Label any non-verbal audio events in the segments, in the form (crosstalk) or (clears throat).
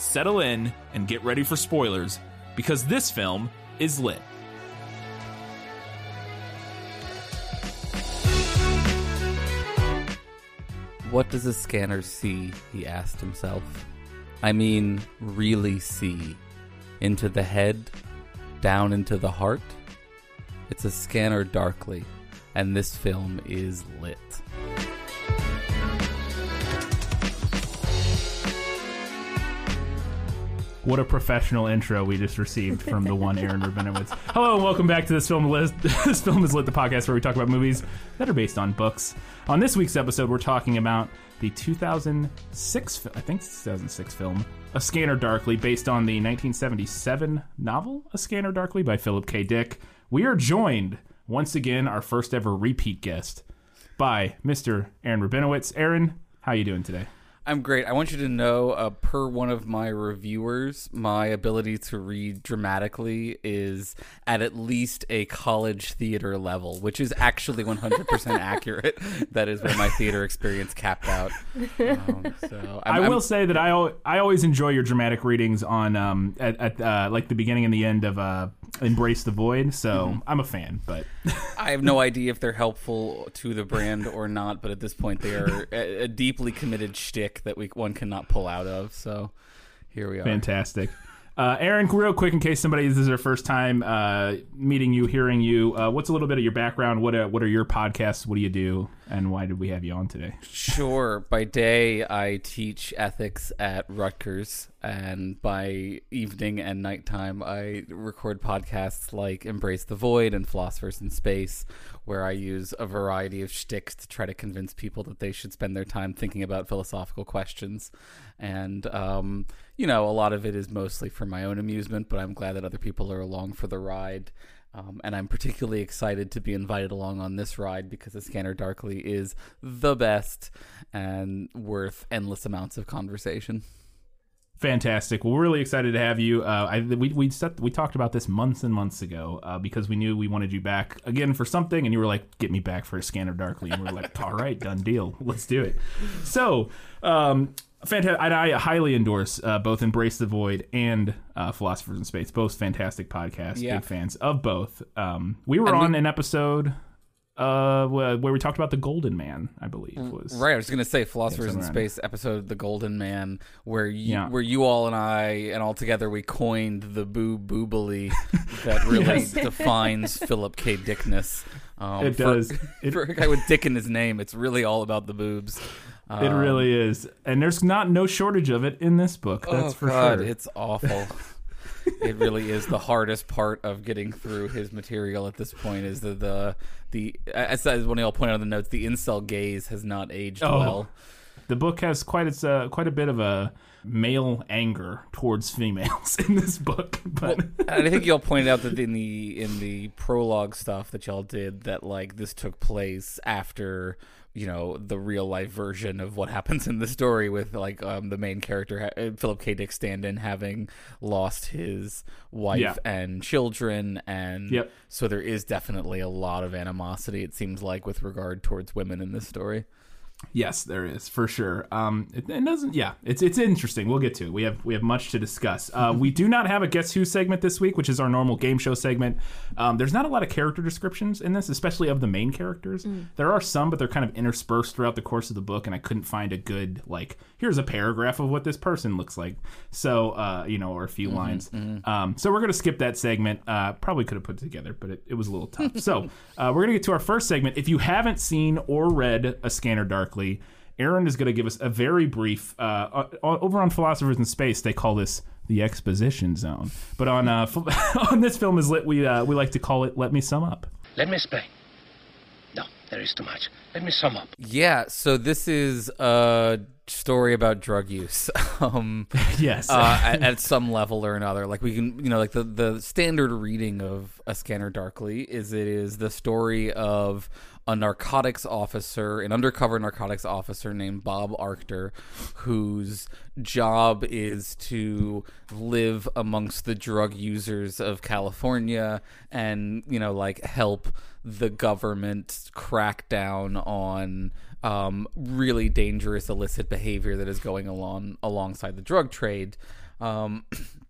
settle in, and get ready for spoilers, because this film is lit. What does a scanner see? He asked himself. I mean, really see. Into the head, down into the heart? It's a scanner darkly, and this film is lit. What a professional intro we just received from the one Aaron Rabinowitz. Hello and welcome back to this film list. (laughs) this film is lit, the podcast where we talk about movies that are based on books. On this week's episode, we're talking about the 2006, I think 2006 film, A Scanner Darkly, based on the 1977 novel A Scanner Darkly by Philip K. Dick. We are joined once again, our first ever repeat guest, by Mr. Aaron Rabinowitz. Aaron, how are you doing today? I'm great. I want you to know, uh, per one of my reviewers, my ability to read dramatically is at at least a college theater level, which is actually 100% (laughs) accurate. That is where my theater experience capped out. Um, so (laughs) I'm, I I'm- will say that I al- I always enjoy your dramatic readings on um at, at uh, like the beginning and the end of uh Embrace the Void. So Mm-hmm. I'm a fan, but I have no idea if they're helpful to the brand or not, but at this point, they are a, a deeply committed shtick that we one cannot pull out of. So here we are. fantastic. Uh, Aaron, real quick, in case somebody this is their first time uh, meeting you, hearing you, uh, what's a little bit of your background? What are, what are your podcasts? What do you do, and why did we have you on today? Sure. By day, I teach ethics at Rutgers, and by evening and nighttime, I record podcasts like Embrace the Void and Philosophers in Space, where I use a variety of shticks to try to convince people that they should spend their time thinking about philosophical questions. And, um, you know, a lot of it is mostly for my own amusement, but I'm glad that other people are along for the ride. Um, and I'm particularly excited to be invited along on this ride because The Scanner Darkly is the best and worth endless amounts of conversation. Fantastic. Well, we're really excited to have you. Uh, I, we we set, we talked about this months and months ago uh, because we knew we wanted you back again for something, and you were like, "Get me back for a Scanner Darkly," and we are like, "All right, done deal. Let's do it." So, um, fantastic. I, I highly endorse uh, both Embrace the Void and uh, Philosophers in Space. Both fantastic podcasts. Yeah. Big fans of both. Um, we were And we- on an episode uh, where we talked about the Golden Man. I believe was Right, I was going to say Philosophers in Space episode The Golden Man where you, Yeah. where you all and I and all together we coined the boo boobily that really (laughs) Yes. defines Philip K. Dickness. Um, It for- does. (laughs) It- for a guy with Dick in his name, it's really all about the boobs. It Um, really is, and there's not no shortage of it in this book. That's oh, for God, sure. It's awful. (laughs) it really is the hardest part of getting through his material at this point. Is the the the as as one of y'all pointed out in the notes, the incel gaze has not aged Oh. well. the book has quite its uh, quite a bit of a male anger towards females (laughs) in this book. But and I think y'all pointed out that in the in the prologue stuff that y'all did that like this took place after you know the real life version of what happens in the story with like um, the main character uh, Philip K. Dick Stanton having lost his wife Yeah. and children and Yep. so there is definitely a lot of animosity it seems like with regard towards women in this story. Yes, there is for sure. Um, it, it doesn't. Yeah, it's it's interesting. We'll get to it. We have we have much to discuss. Uh, we do not have a guess who segment this week, which is our normal game show segment. Um, there's not a lot of character descriptions in this, especially of the main characters. There are some, but they're kind of interspersed throughout the course of the book, and I couldn't find a good like. Here's a paragraph of what this person looks like. So uh, you know, or a few lines. Um, so we're gonna skip that segment. Uh, probably could have put it together, but it, it was a little tough. so (laughs) uh, we're gonna get to our first segment. If you haven't seen or read A Scanner Darkly. Aaron is going to give us a very brief. Uh, over on Philosophers in Space, they call this the exposition zone. But on uh, (laughs) on this film is lit, we uh, we like to call it. Let me sum up. Let me explain. No, There is too much. Let me sum up. Yeah, so this is a story about drug use. (laughs) um, (laughs) Yes. uh, at, at some level or another. Like we can, you know, like the the standard reading of A Scanner Darkly is it is the story of a narcotics officer, an undercover narcotics officer named Bob Arctor, whose job is to live amongst the drug users of California and, you know, like help the government crack down on um, really dangerous illicit behavior that is going along alongside the drug trade. Um,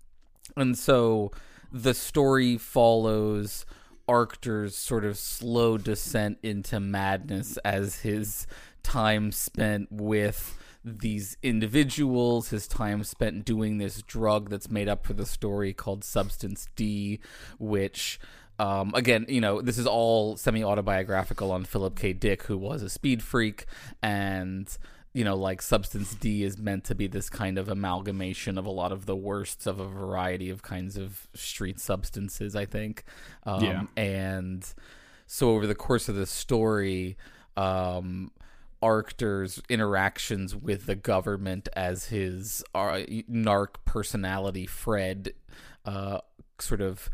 (clears throat) and so the story follows Arctor's sort of slow descent into madness as his time spent with these individuals, his time spent doing this drug that's made up for the story called Substance D, which um, again, you know, this is all semi autobiographical on Philip K. Dick, who was a speed freak, and you know, like Substance D is meant to be this kind of amalgamation of a lot of the worsts of a variety of kinds of street substances, I think. Um, Yeah. And so over the course of the story, um, Arctor's interactions with the government as his uh, narc personality, Fred, uh, sort of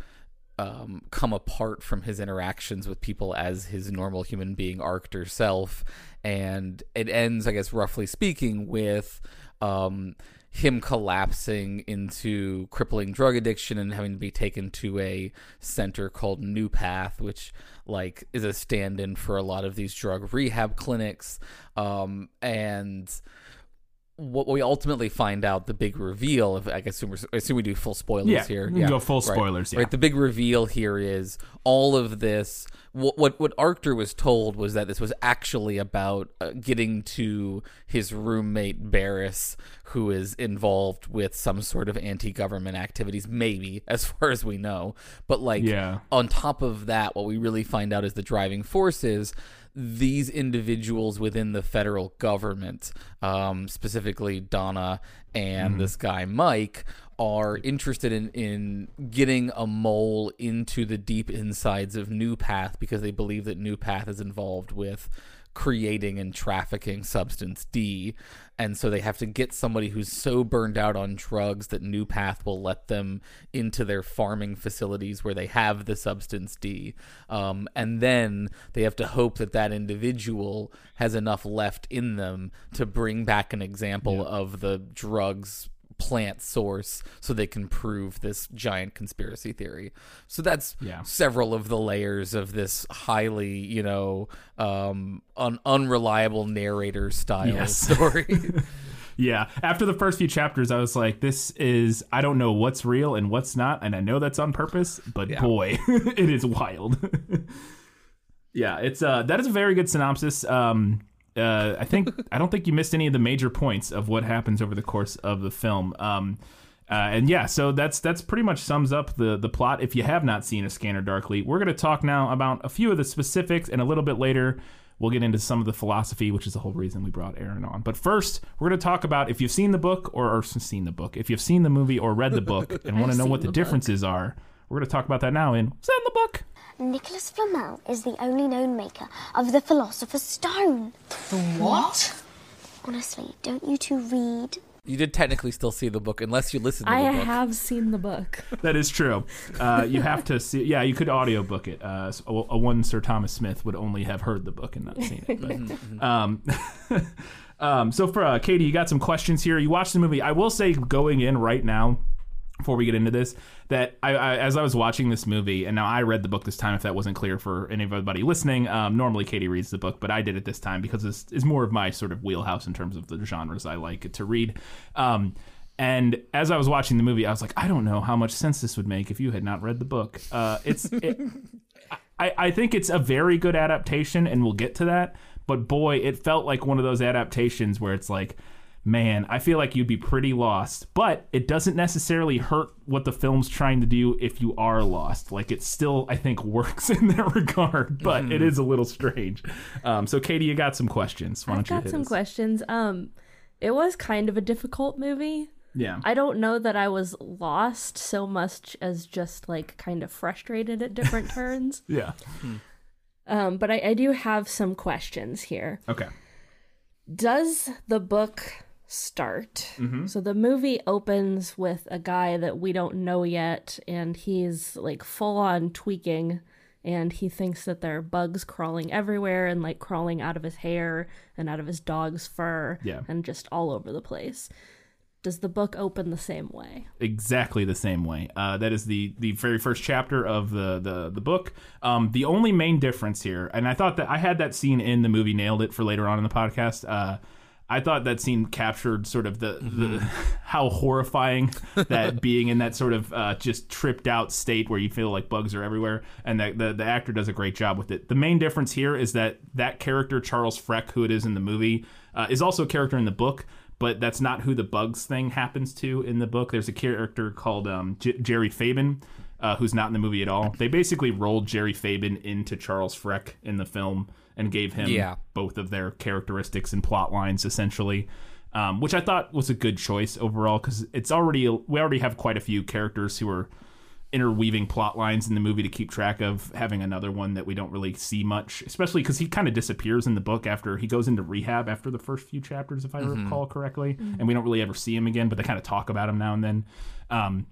um, come apart from his interactions with people as his normal human being Arctor self, and it ends, I guess, roughly speaking, with um, him collapsing into crippling drug addiction and having to be taken to a center called New Path, which like is a stand-in for a lot of these drug rehab clinics, um, and what we ultimately find out the big reveal of I assume we're, assume we do full spoilers Yeah, here. we can go full right. spoilers, yeah. Right. The big reveal here is all of this. What what what Arctor was told was that this was actually about uh, getting to his roommate Barris, who is involved with some sort of anti-government activities, maybe as (laughs) far as we know. But like, Yeah. on top of that, what we really find out is the driving force is these individuals within the federal government, um, specifically Donna and this guy Mike, are interested in, in getting a mole into the deep insides of New Path because they believe that New Path is involved with creating and trafficking substance D. And so they have to get somebody who's so burned out on drugs that New Path will let them into their farming facilities where they have the substance D. Um, and then they have to hope that that individual has enough left in them to bring back an example of the drugs plant source so they can prove this giant conspiracy theory. So that's Yeah. several of the layers of this highly, you know, um, un- unreliable narrator style Yes. (laughs) story. Yeah. After the first few chapters, I was like, this is, I don't know what's real and what's not. And I know that's on purpose, but Yeah. boy, (laughs) it is wild. (laughs) yeah. It's, uh, that is a very good synopsis. Um, uh, I think, (laughs) I don't think you missed any of the major points of what happens over the course of the film. Um, uh, and yeah, so that's that's pretty much sums up the the plot. If you have not seen A Scanner Darkly, we're going to talk now about a few of the specifics, and a little bit later we'll get into some of the philosophy, which is the whole reason we brought Aaron on. But first, we're going to talk about if you've seen the book or, or seen the book, if you've seen the movie or read the book, (laughs) and want to know what the, the book. differences are. We're going to talk about that now in What's that in the book? Nicholas Flamel is the only known maker of the Philosopher's Stone. The what? Honestly, don't you two read? you did technically still see the book unless you listened to I the book. have seen the book. (laughs) That is true. Uh, you have to see. Yeah, you could audiobook it. Uh, so- a, a one Sir Thomas Smith would only have heard the book and not seen it. But, um, (laughs) um, so for uh, Katie, you got some questions here. You watched the movie. I will say, going in right now, before we get into this, that I, I as I was watching this movie, and now I read the book this time. If that wasn't clear for anybody listening, um, normally Katie reads the book, but I did it this time because this is more of my sort of wheelhouse in terms of the genres I like to read. Um, and as I was watching the movie, I was like, I don't know how much sense this would make if you had not read the book. Uh, it's, (laughs) it, I, I think it's a very good adaptation, and we'll get to that. But boy, it felt like one of those adaptations where it's like, man, I feel like you'd be pretty lost. But it doesn't necessarily hurt what the film's trying to do if you are lost. Like it still, I think, (laughs) works in that regard. But it is a little strange. Um, so, Katie, you got some questions. Why I've don't got hit some us? questions. Um, it was kind of a difficult movie. Yeah. I don't know that I was lost so much as just like kind of frustrated at different (laughs) turns. yeah. Um, but I, I do have some questions here. Okay. Does the book start? So the movie opens with a guy that we don't know yet, and he's like full on tweaking, and he thinks that there are bugs crawling everywhere and like crawling out of his hair and out of his dog's fur Yeah. and just all over the place. Does the book open the same way? exactly the same way. Uh, that is the the very first chapter of the the the book. Um, the only main difference here, and I thought that I had that scene in the movie nailed it for later on in the podcast. Uh, I thought that scene captured sort of the, the (laughs) how horrifying that (laughs) being in that sort of uh, just tripped out state where you feel like bugs are everywhere, and that the the actor does a great job with it. The main difference here is that that character Charles Freck, who it is in the movie, uh, is also a character in the book but that's not who the bugs thing happens to in the book. There's a character called um, J- Jerry Fabin, uh, who's not in the movie at all. They basically rolled Jerry Fabin into Charles Freck in the film and gave him Yeah. both of their characteristics and plot lines essentially. Um, which I thought was a good choice overall because it's already we already have quite a few characters who are interweaving plot lines in the movie to keep track of having another one that we don't really see much especially because he kind of disappears in the book after he goes into rehab after the first few chapters if i recall correctly and we don't really ever see him again but they kind of talk about him now and then um,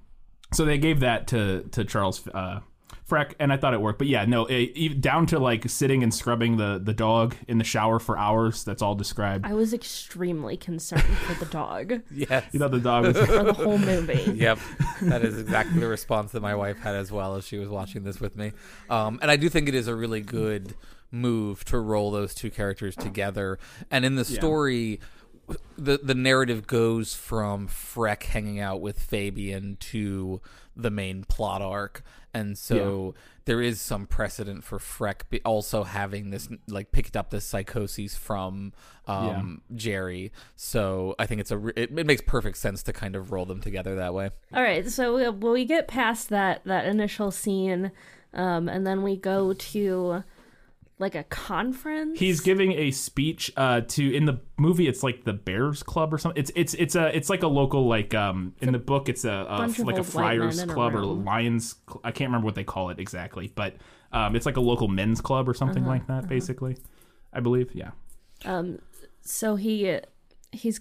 so they gave that to to charles uh, Freck, and I thought it worked, but yeah, no, it, even down to like sitting and scrubbing the the dog in the shower for hours. That's all described. I was extremely concerned for the dog (laughs) Yes. You thought the dog was for the whole movie. (laughs) Yep, that is exactly the response that my wife had as well as she was watching this with me. Um, and I do think it is a really good move to roll those two characters together. And in the story, the the narrative goes from Freck hanging out with Fabin to the main plot arc, and so there is some precedent for Freck be also having this like picked up this psychosis from um, Jerry. So I think it's a re- it, it makes perfect sense to kind of roll them together that way. All right, so we, well, we get past that that initial scene, um, and then we go to like a conference. He's giving a speech uh, to in the movie. It's like the Bears Club or something. It's it's it's a it's like a local like um in the book. It's a, a like a Friars in a Club or. Lions. Cl- I can't remember what they call it exactly, but um it's like a local men's club or Uh-huh, something like that. Basically, I believe. Yeah, Um. so he he's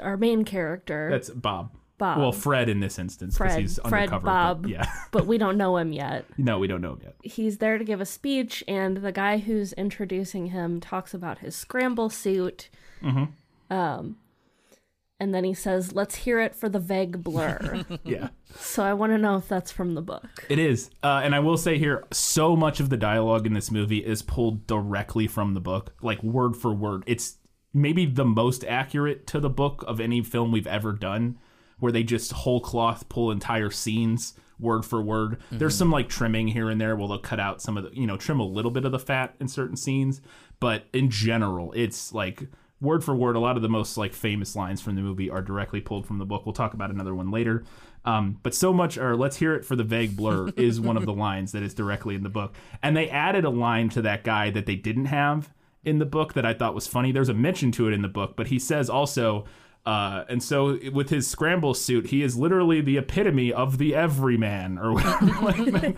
our main character, that's Bob. Bob. Well, Fred in this instance because Fred, he's Fred, undercover. Bob. But yeah, (laughs) but we don't know him yet. no, we don't know him yet. He's there to give a speech, and the guy who's introducing him talks about his scramble suit. Hmm. Um, and then he says, "Let's hear it for the vague blur." (laughs) Yeah. so I want to know if that's from the book. It is. Uh, and I will say here, so much of the dialogue in this movie is pulled directly from the book, like word for word. It's maybe the most accurate to the book of any film we've ever done, where they just whole cloth pull entire scenes word for word. There's some like trimming here and there where they'll cut out some of the, you know, trim a little bit of the fat in certain scenes. But in general, it's like word for word, a lot of the most like famous lines from the movie are directly pulled from the book. We'll talk about another one later. Um, but so much, or let's hear it for the vague blur, (laughs) is one of the lines that is directly in the book. And they added a line to that guy that they didn't have in the book that I thought was funny. There's a mention to it in the book, but he says also, uh, and so with his scramble suit, he is literally the epitome of the everyman, or whatever.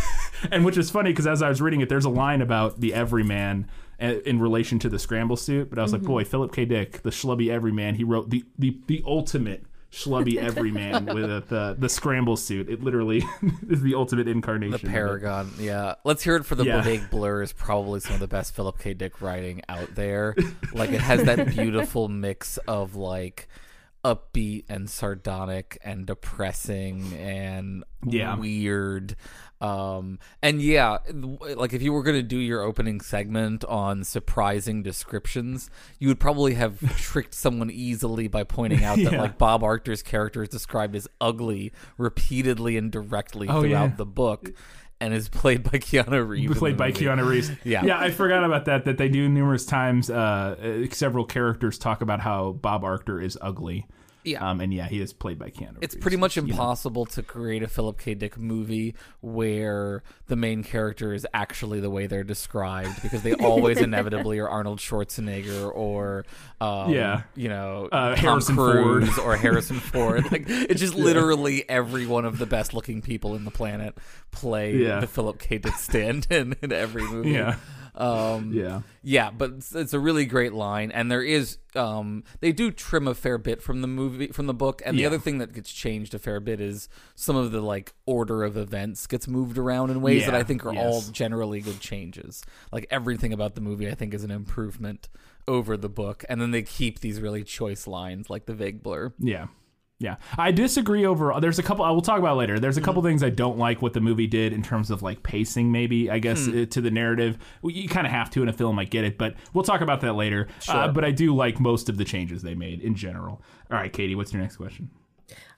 (laughs) and which is funny because as I was reading it, there's a line about the everyman in relation to the scramble suit. But I was like, boy, Philip K. Dick, the schlubby everyman, he wrote the the, the ultimate schlubby (laughs) everyman with a, the the scramble suit. It literally (laughs) is the ultimate incarnation. The. Paragon, yeah. Let's hear it for the Yeah. Big Blur is probably some of the best Philip K. Dick writing out there. (laughs) Like it has that beautiful mix of like upbeat and sardonic and depressing and Yeah. weird. Um and yeah, like if you were going to do your opening segment on surprising descriptions, you would probably have (laughs) tricked someone easily by pointing out that like Bob Arctor's character is described as ugly repeatedly and directly Oh, throughout yeah. the book and is played by Keanu (laughs) Reeves. played by movie. Keanu Reeves. (laughs) Yeah. yeah, I forgot about that. That they do numerous times. Uh, uh, several characters talk about how Bob Arctor is ugly. Yeah. um, and yeah, he is played by Keanu. It's Reeves, pretty much you know, impossible to create a Philip K. Dick movie where the main character is actually the way they're described because they always (laughs) inevitably are Arnold Schwarzenegger or um, Yeah. you know Uh, Tom Harrison Cruise Ford. or Harrison (laughs) Ford. Like it's just (laughs) literally every one of the best looking people in the planet play Yeah. the Philip K. Dick stand in, in every movie. Yeah. Um, Yeah. yeah, but it's, it's a really great line, and there is um they do trim a fair bit from the movie from the book, and the other thing that gets changed a fair bit is some of the like order of events gets moved around in ways that I think are all generally good changes. Like everything about the movie, I think is an improvement over the book, and then they keep these really choice lines like the vague blur. Yeah. Yeah. I disagree over there's a couple I will talk about later. There's a couple things I don't like what the movie did in terms of like pacing maybe, I guess uh, to the narrative. Well, You kind of have to in a film, I get it, but we'll talk about that later. Uh, but I do like most of the changes they made in general. All right, Katie, what's your next question?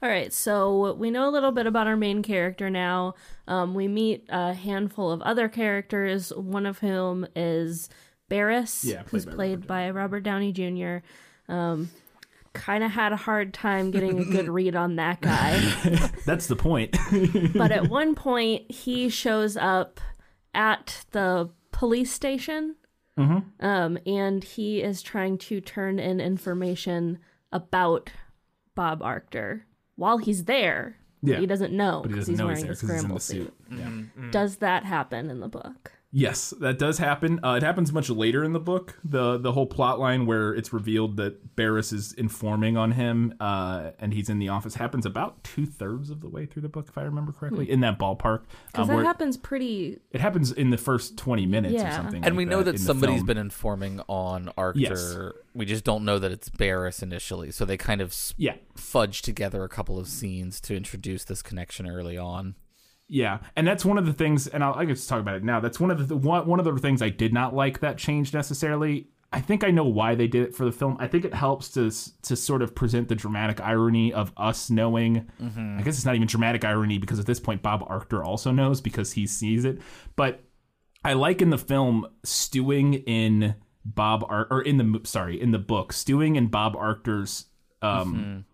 All right, so we know a little bit about our main character now. Um, we meet a handful of other characters, one of whom is Barris, Yeah, played who's by played by Robert Downey Jr. Um, kind of had a hard time getting a good (laughs) read on that guy. (laughs) That's the point. (laughs) but at one point, he shows up at the police station. Um, and he is trying to turn in information about Bob Arctor while he's there. Yeah. He doesn't know But he because he's know wearing he's there a 'cause he's in scramble the suit. suit. Yeah. Does that happen in the book? Yes, that does happen. Uh, it happens much later in the book. the The whole plot line where it's revealed that Barris is informing on him, uh, and he's in the office happens about two thirds of the way through the book, if I remember correctly, in that ballpark. Because um, that happens pretty. it happens in the first twenty minutes or Yeah. something. And like we know that in the somebody's film. been informing on Arctor. Yes. We just don't know that it's Barris initially, so they kind of s- Yeah, fudge together a couple of scenes to introduce this connection early on. Yeah, and that's one of the things, and I'll, I can just talk about it now. That's one of the one, one of the things I did not like that change necessarily. I think I know why they did it for the film. I think it helps to to sort of present the dramatic irony of us knowing. I guess it's not even dramatic irony because at this point Bob Arctor also knows because he sees it. But I like in the film stewing in Bob Ar- or in the sorry in the book stewing in Bob Arctor's um,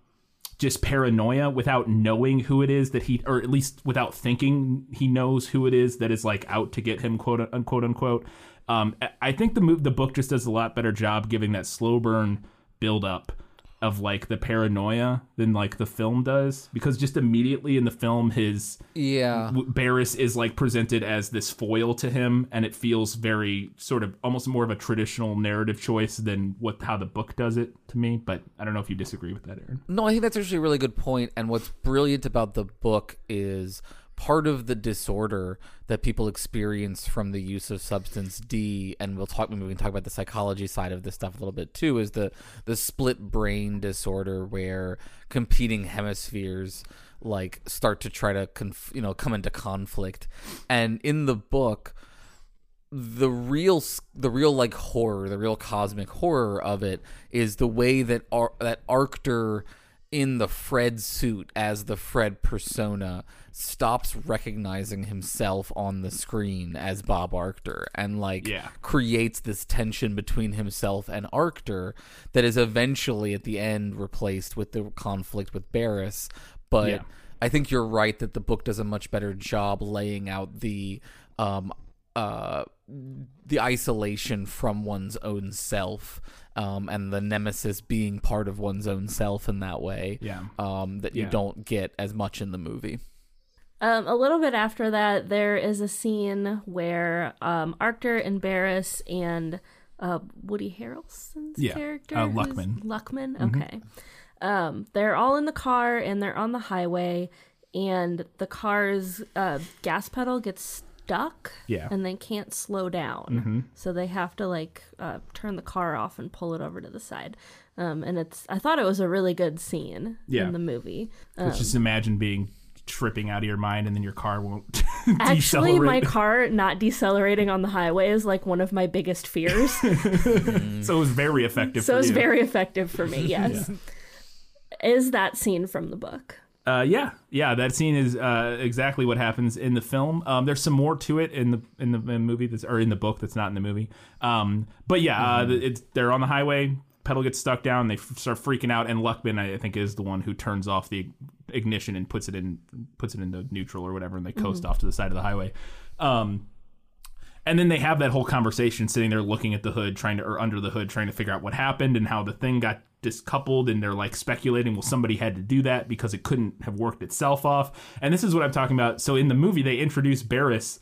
just paranoia without knowing who it is that he or at least without thinking he knows who it is that is like out to get him quote unquote unquote. Um I- think the move the book just does a lot better job giving that slow burn build up of like the paranoia than like the film does because just immediately in the film his Yeah. Barris is like presented as this foil to him, and it feels very sort of almost more of a traditional narrative choice than what how the book does it to me. But I don't know if you disagree with that, Aaron. No, I think that's actually a really good. And what's brilliant about the book is part of the disorder that people experience from the use of substance D, and we'll talk maybe we can talk about the psychology side of this stuff a little bit too, is the the split brain disorder where competing hemispheres like start to try to conf- you know come into conflict. And in the book, the real the real like horror, the real cosmic horror of it is the way that Ar- that Arctor in the Fred suit as the Fred persona stops recognizing himself on the screen as Bob Arctor and like Yeah. creates this tension between himself and Arctor that is eventually at the end replaced with the conflict with Barris but Yeah. I think you're right that the book does a much better job laying out the um uh the isolation from one's own self um and the nemesis being part of one's own self in that way Yeah. um that you Yeah. don't get as much in the movie Um, a little bit after that, there is a scene where um, Arctor and Barris and uh, Woody Harrelson's Yeah, character, uh, Luckman. Luckman, okay. Um, they're all in the car and they're on the highway, and the car's uh, gas pedal gets stuck, Yeah. and they can't slow down, so they have to like uh, turn the car off and pull it over to the side. Um, and it's I thought it was a really good scene Yeah. in the movie. Let's just imagine being tripping out of your mind and then your car won't (laughs) Actually, decelerate. my car (laughs) not decelerating on the highway is like one of my biggest fears. (laughs) so it was very effective. so for it's you. very effective for me, yes. Is that scene from the book? Uh, yeah, yeah. That scene is uh, exactly what happens in the film. Um, there's some more to it in the in the movie that's or in the book that's not in the movie. Um, but yeah, uh, it's, they're on the highway. pedal gets stuck down. They f- start freaking out, and Luckman, I think, is the one who turns off the ignition and puts it in puts it into neutral or whatever, and they coast off to the side of the highway. Um, and then they have that whole conversation sitting there looking at the hood, trying to or under the hood, trying to figure out what happened and how the thing got discoupled. And they're like speculating, well, somebody had to do that because it couldn't have worked itself off. And this is what I'm talking about. So in the movie, they introduce Barris.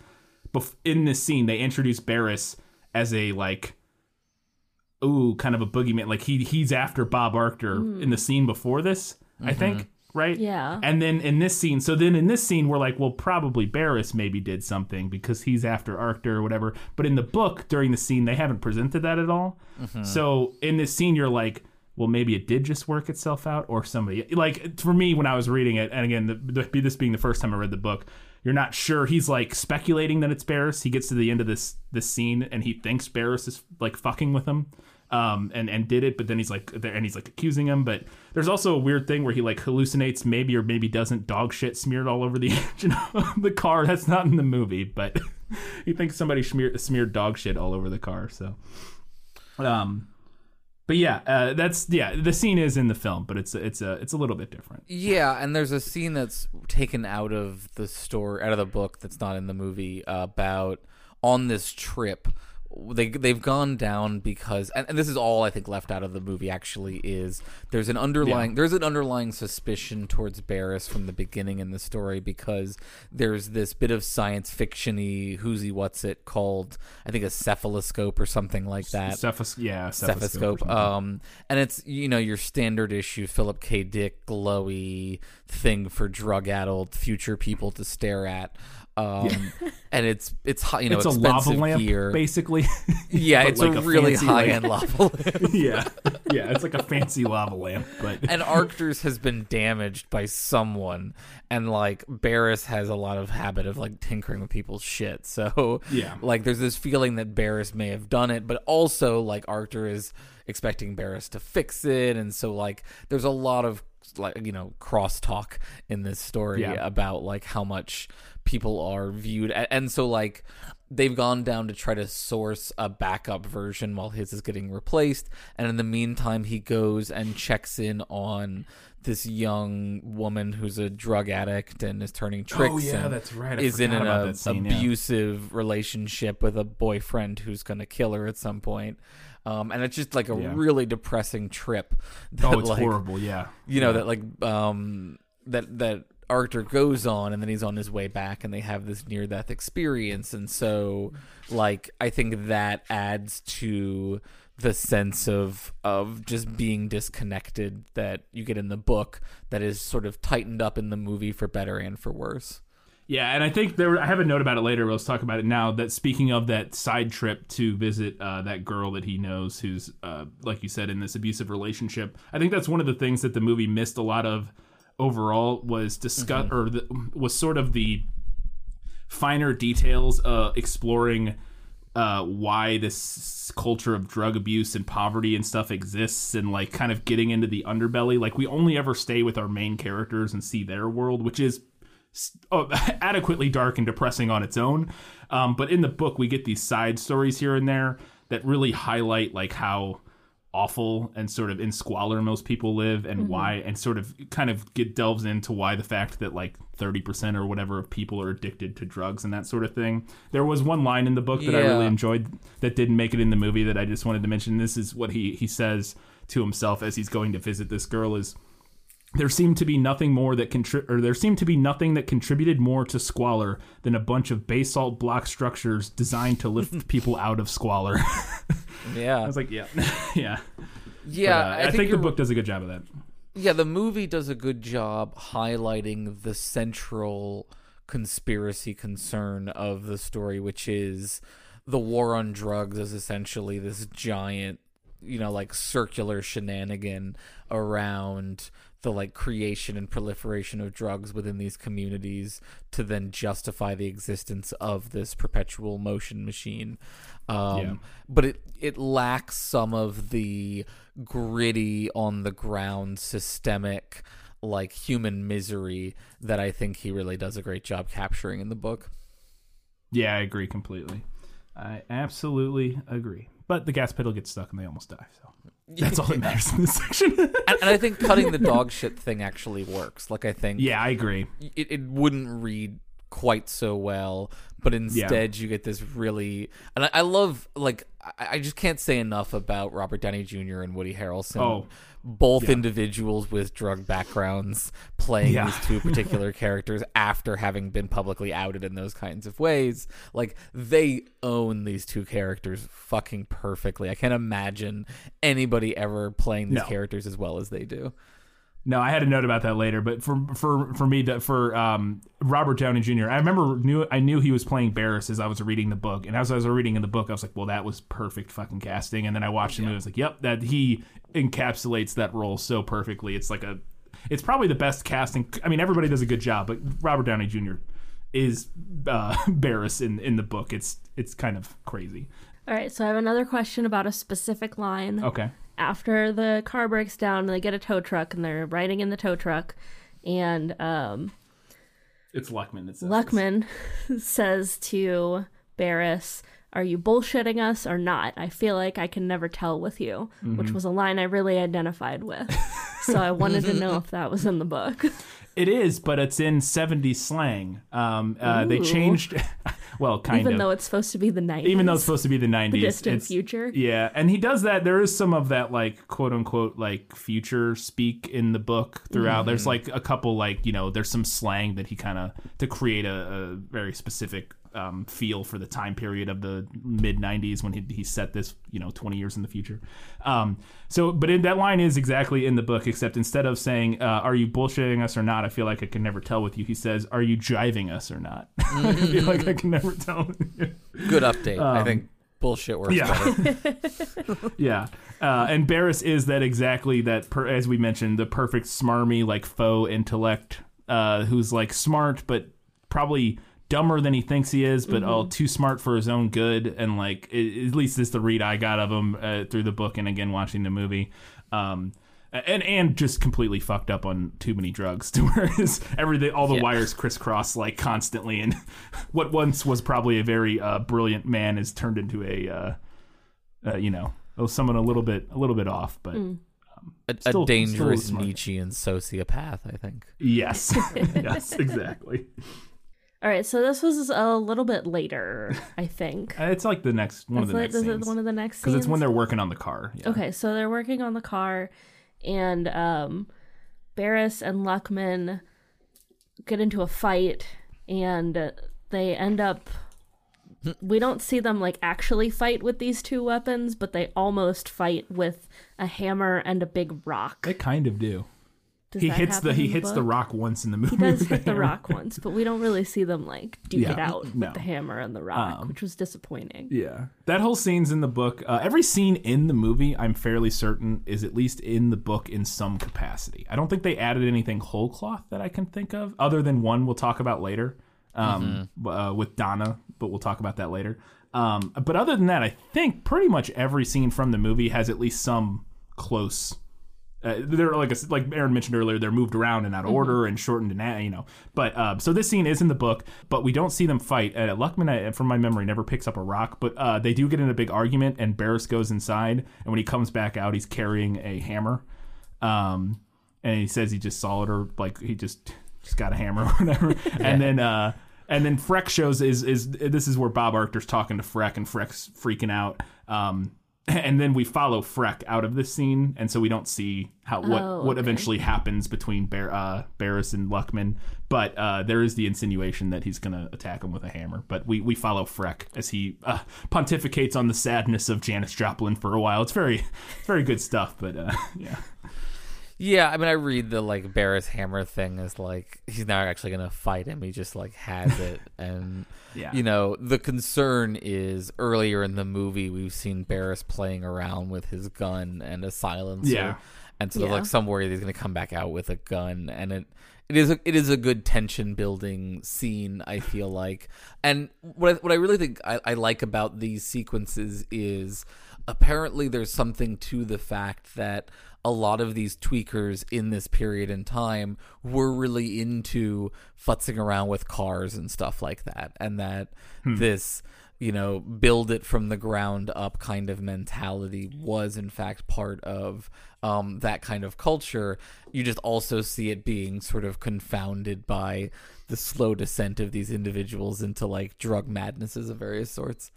In this scene, they introduce Barris as a like ooh, kind of a boogeyman. Like he he's after Bob Arctor hmm. in the scene before this, I mm-hmm. think, right? Yeah. And then in this scene, so then in this scene, we're like, well, probably Barris maybe did something because he's after Arctor or whatever. But in the book, during the scene, they haven't presented that at all. Mm-hmm. So in this scene, you're like. Well, maybe it did just work itself out, or somebody like for me when I was reading it, and again, the, the, this being the first time I read the book, you're not sure. He's like speculating that it's Barris. He gets to the end of this this scene and he thinks Barris is like fucking with him, um, and and did it. But then he's like, and he's like accusing him. But there's also a weird thing where he like hallucinates, maybe or maybe doesn't, dog shit smeared all over the (laughs) engine of the car. That's not in the movie, but (laughs) he thinks somebody smeared smeared dog shit all over the car. So, um. But yeah, uh, that's yeah. The scene is in the film, but it's it's a it's a little bit different. Yeah, and there's a scene that's taken out of the story, out of the book, that's not in the movie uh, about on this trip. They they've gone down because, and, and this is all I think left out of the movie. Actually, is there's an underlying there's an underlying suspicion towards Barris from the beginning in the story because there's this bit of science fictiony who's what's it called I think a cephaloscope or something like that Cephas- yeah, cephaloscope, something. Um, and it's you know your standard issue Philip K. Dick glowy thing for drug addled future people to stare at. Um, (laughs) and it's it's you know it's a lava lamp, gear. basically. (laughs) Yeah, it's like a really high like- end lava (laughs) lamp. yeah, yeah, it's like a fancy lava lamp, but and Arcturus has been damaged by someone, and like Barris has a lot of habit of like tinkering with people's shit. So Yeah. like there's this feeling that Barris may have done it, but also like Arctor is expecting Barris to fix it, and so like there's a lot of like you know crosstalk in this story Yeah. about like how much people are viewed, a- and so like they've gone down to try to source a backup version while his is getting replaced and in the meantime he goes and checks in on this young woman who's a drug addict and is turning tricks Oh, yeah, and that's right. I is in an that scene, yeah. abusive relationship with a boyfriend who's going to kill her at some point um, and it's just like a Yeah. really depressing trip that, oh, it's like, horrible. Yeah, you know that like um that that Arctor goes on and then he's on his way back and they have this near death experience and so like I think that adds to the sense of of just being disconnected that you get in the book that is sort of tightened up in the movie for better and for worse. Yeah, and I think there. Were, I have a note about it later. But let's talk about it now. That speaking of that side trip to visit uh, that girl that he knows, who's uh, like you said in this abusive relationship. I think that's one of the things that the movie missed a lot of overall was discuss or the, was sort of the finer details uh, exploring uh, why this culture of drug abuse and poverty and stuff exists and like kind of getting into the underbelly. Like we only ever stay with our main characters and see their world which is oh, (laughs) adequately dark and depressing on its own. Um, but in the book we get these side stories here and there that really highlight like how awful and sort of in squalor most people live and mm-hmm. why and sort of kind of get delves into why the fact that like 30% or whatever of people are addicted to drugs and that sort of thing. There was one line in the book that i really enjoyed that didn't make it in the movie that i just wanted to mention. This is what he he says to himself as he's going to visit this girl is there seemed to be nothing more that contri- or there seemed to be nothing that contributed more to squalor than a bunch of basalt block structures designed to lift (laughs) people out of squalor. (laughs) Yeah. I was like, yeah, (laughs) yeah, yeah, But, uh, I, think, the you're- book does a good job of that. Yeah, the movie does a good job highlighting the central conspiracy concern of the story, which is the war on drugs is essentially this giant, you know, like circular shenanigan around the like creation and proliferation of drugs within these communities to then justify the existence of this perpetual motion machine. Um, Yeah. But it it lacks some of the gritty on the ground systemic like human misery that I think he really does a great job capturing in the book. Yeah, I agree completely. I absolutely agree. But the gas pedal gets stuck and they almost die. So that's all that matters in this section. (laughs) and, and I think cutting the dog shit thing actually works. Like I think yeah, I agree. it, it wouldn't read quite so well, but instead you get this really and I, I love like I, I just can't say enough about Robert Downey Jr. and Woody Harrelson. Oh, both yeah. individuals with drug backgrounds playing Yeah. these two (laughs) particular characters after having been publicly outed in those kinds of ways. Like they own these two characters fucking perfectly. I can't imagine anybody ever playing these No. characters as well as they do. No, I had a note about that later, but for for for me, that for um, Robert Downey Jr., I remember knew I knew he was playing Barris as I was reading the book, and as I was reading in the book, I was like, well, that was perfect fucking casting, and then I watched the movie, I was like, yep, that he encapsulates that role so perfectly. It's like a, it's probably the best casting. I mean, everybody does a good job, but Robert Downey Jr. is uh, (laughs) Barris in in the book. It's it's kind of crazy. All right, so I have another question about a specific line. Okay. After the car breaks down, and they get a tow truck and they're riding in the tow truck, and um, It's Luckman. It's Luckman (laughs) says to Barris, Are you bullshitting us or not? I feel like I can never tell with you, which was a line I really identified with. so I wanted to know (laughs) if that was in the book. It is, but it's in 70s slang. Um, uh, they changed, well, kind Even of. Even though it's supposed to be the 90s. even though it's supposed to be the 90s. distant it's- future. Yeah, and he does that. There is some of that, like, quote unquote, like, future speak in the book throughout. There's, mm-hmm. like, a couple, like, you know, there's some slang that he kind of, to create a, a very specific um, feel for the time period of the mid 90s when he, he set this, you know, 20 years in the future. Um, so, but in, that line is exactly in the book, except instead of saying, uh, Are you bullshitting us or not? I feel like I can never tell with you. He says, Are you jiving us or not? (laughs) I feel like I can never tell. Good update. I think bullshit works Um, yeah. better. (laughs) Yeah, uh, and Barris is that exactly that. Per, as we mentioned, the perfect smarmy like faux intellect, uh, who's like smart but probably dumber than he thinks he is, but all too smart for his own good. And like, i at least this is the read I got of him uh, through the book and again watching the movie. Um, and and just completely fucked up on too many drugs (laughs) to where his everything all the Yeah. wires crisscross like constantly and (laughs) what once was probably a very uh, brilliant man is turned into a uh, uh, you know, oh, someone a little bit, a little bit off, but A, a Still- dangerous still. Nietzschean sociopath, I think. yes, (laughs) yes, exactly. All right, so this was a little bit later, I think. (laughs) Uh, It's like the next one of the it- next is scenes it one of the next because it's when they're working on the car. Yeah. Okay, so they're working on the car, and um, Barris and Luckman get into a fight, and they end up. We don't see them like actually fight with these two weapons, but they almost fight with a hammer and a big rock. They kind of do. Does he that hits the he in hits the rock once in the movie. He does hit the hammer. rock once, but we don't really see them like (laughs) duke Yeah, it out no. with the hammer and the rock, Um, which was disappointing. Yeah, that whole scene's in the book. Uh, every scene in the movie, I'm fairly certain, is at least in the book in some capacity. I don't think they added anything whole cloth that I can think of, other than one we'll talk about later um, uh, with Donna, but we'll talk about that later. Um, but other than that, I think pretty much every scene from the movie has at least some close. Uh, they're like a, like Aaron mentioned earlier. They're moved around in out of order and shortened and you know. But uh, so this scene is in the book, but we don't see them fight. Uh, Luckman, from my memory, never picks up a rock, but uh, they do get in a big argument, and Barris goes inside, and when he comes back out, he's carrying a hammer, um, and he says he just saw it or like he just just got a hammer or whatever, (laughs) and then. Uh, and then Freck shows is is this is where Bob Arctor's talking to Freck and Freck's freaking out. Um, (laughs) and then we follow Freck out of this scene, and so we don't see how what Oh, what eventually happens between Bar- uh, Barris and Luckman. But uh, there is the insinuation that he's going to attack him with a hammer. But we, we follow Freck as he uh, pontificates on the sadness of Janis Joplin for a while. It's very it's (laughs) very good stuff. But uh, (laughs) yeah, Yeah, I mean, I read the like Barris hammer thing as like he's not actually gonna fight him; he just like has it, (laughs) and Yeah. you know, the concern is earlier in the movie we've seen Barris playing around with his gun and a silencer, Yeah. and so there's Yeah. like somewhere he's gonna come back out with a gun, and it it is a, it is a good tension building scene. I feel like, and what I, what I really think I, I like about these sequences is apparently there's something to the fact that a lot of these tweakers in this period in time were really into futzing around with cars and stuff like that and that this you know, build it from the ground up kind of mentality was in fact part of um, that kind of culture. You just also see it being sort of confounded by the slow descent of these individuals into like drug madnesses of various sorts.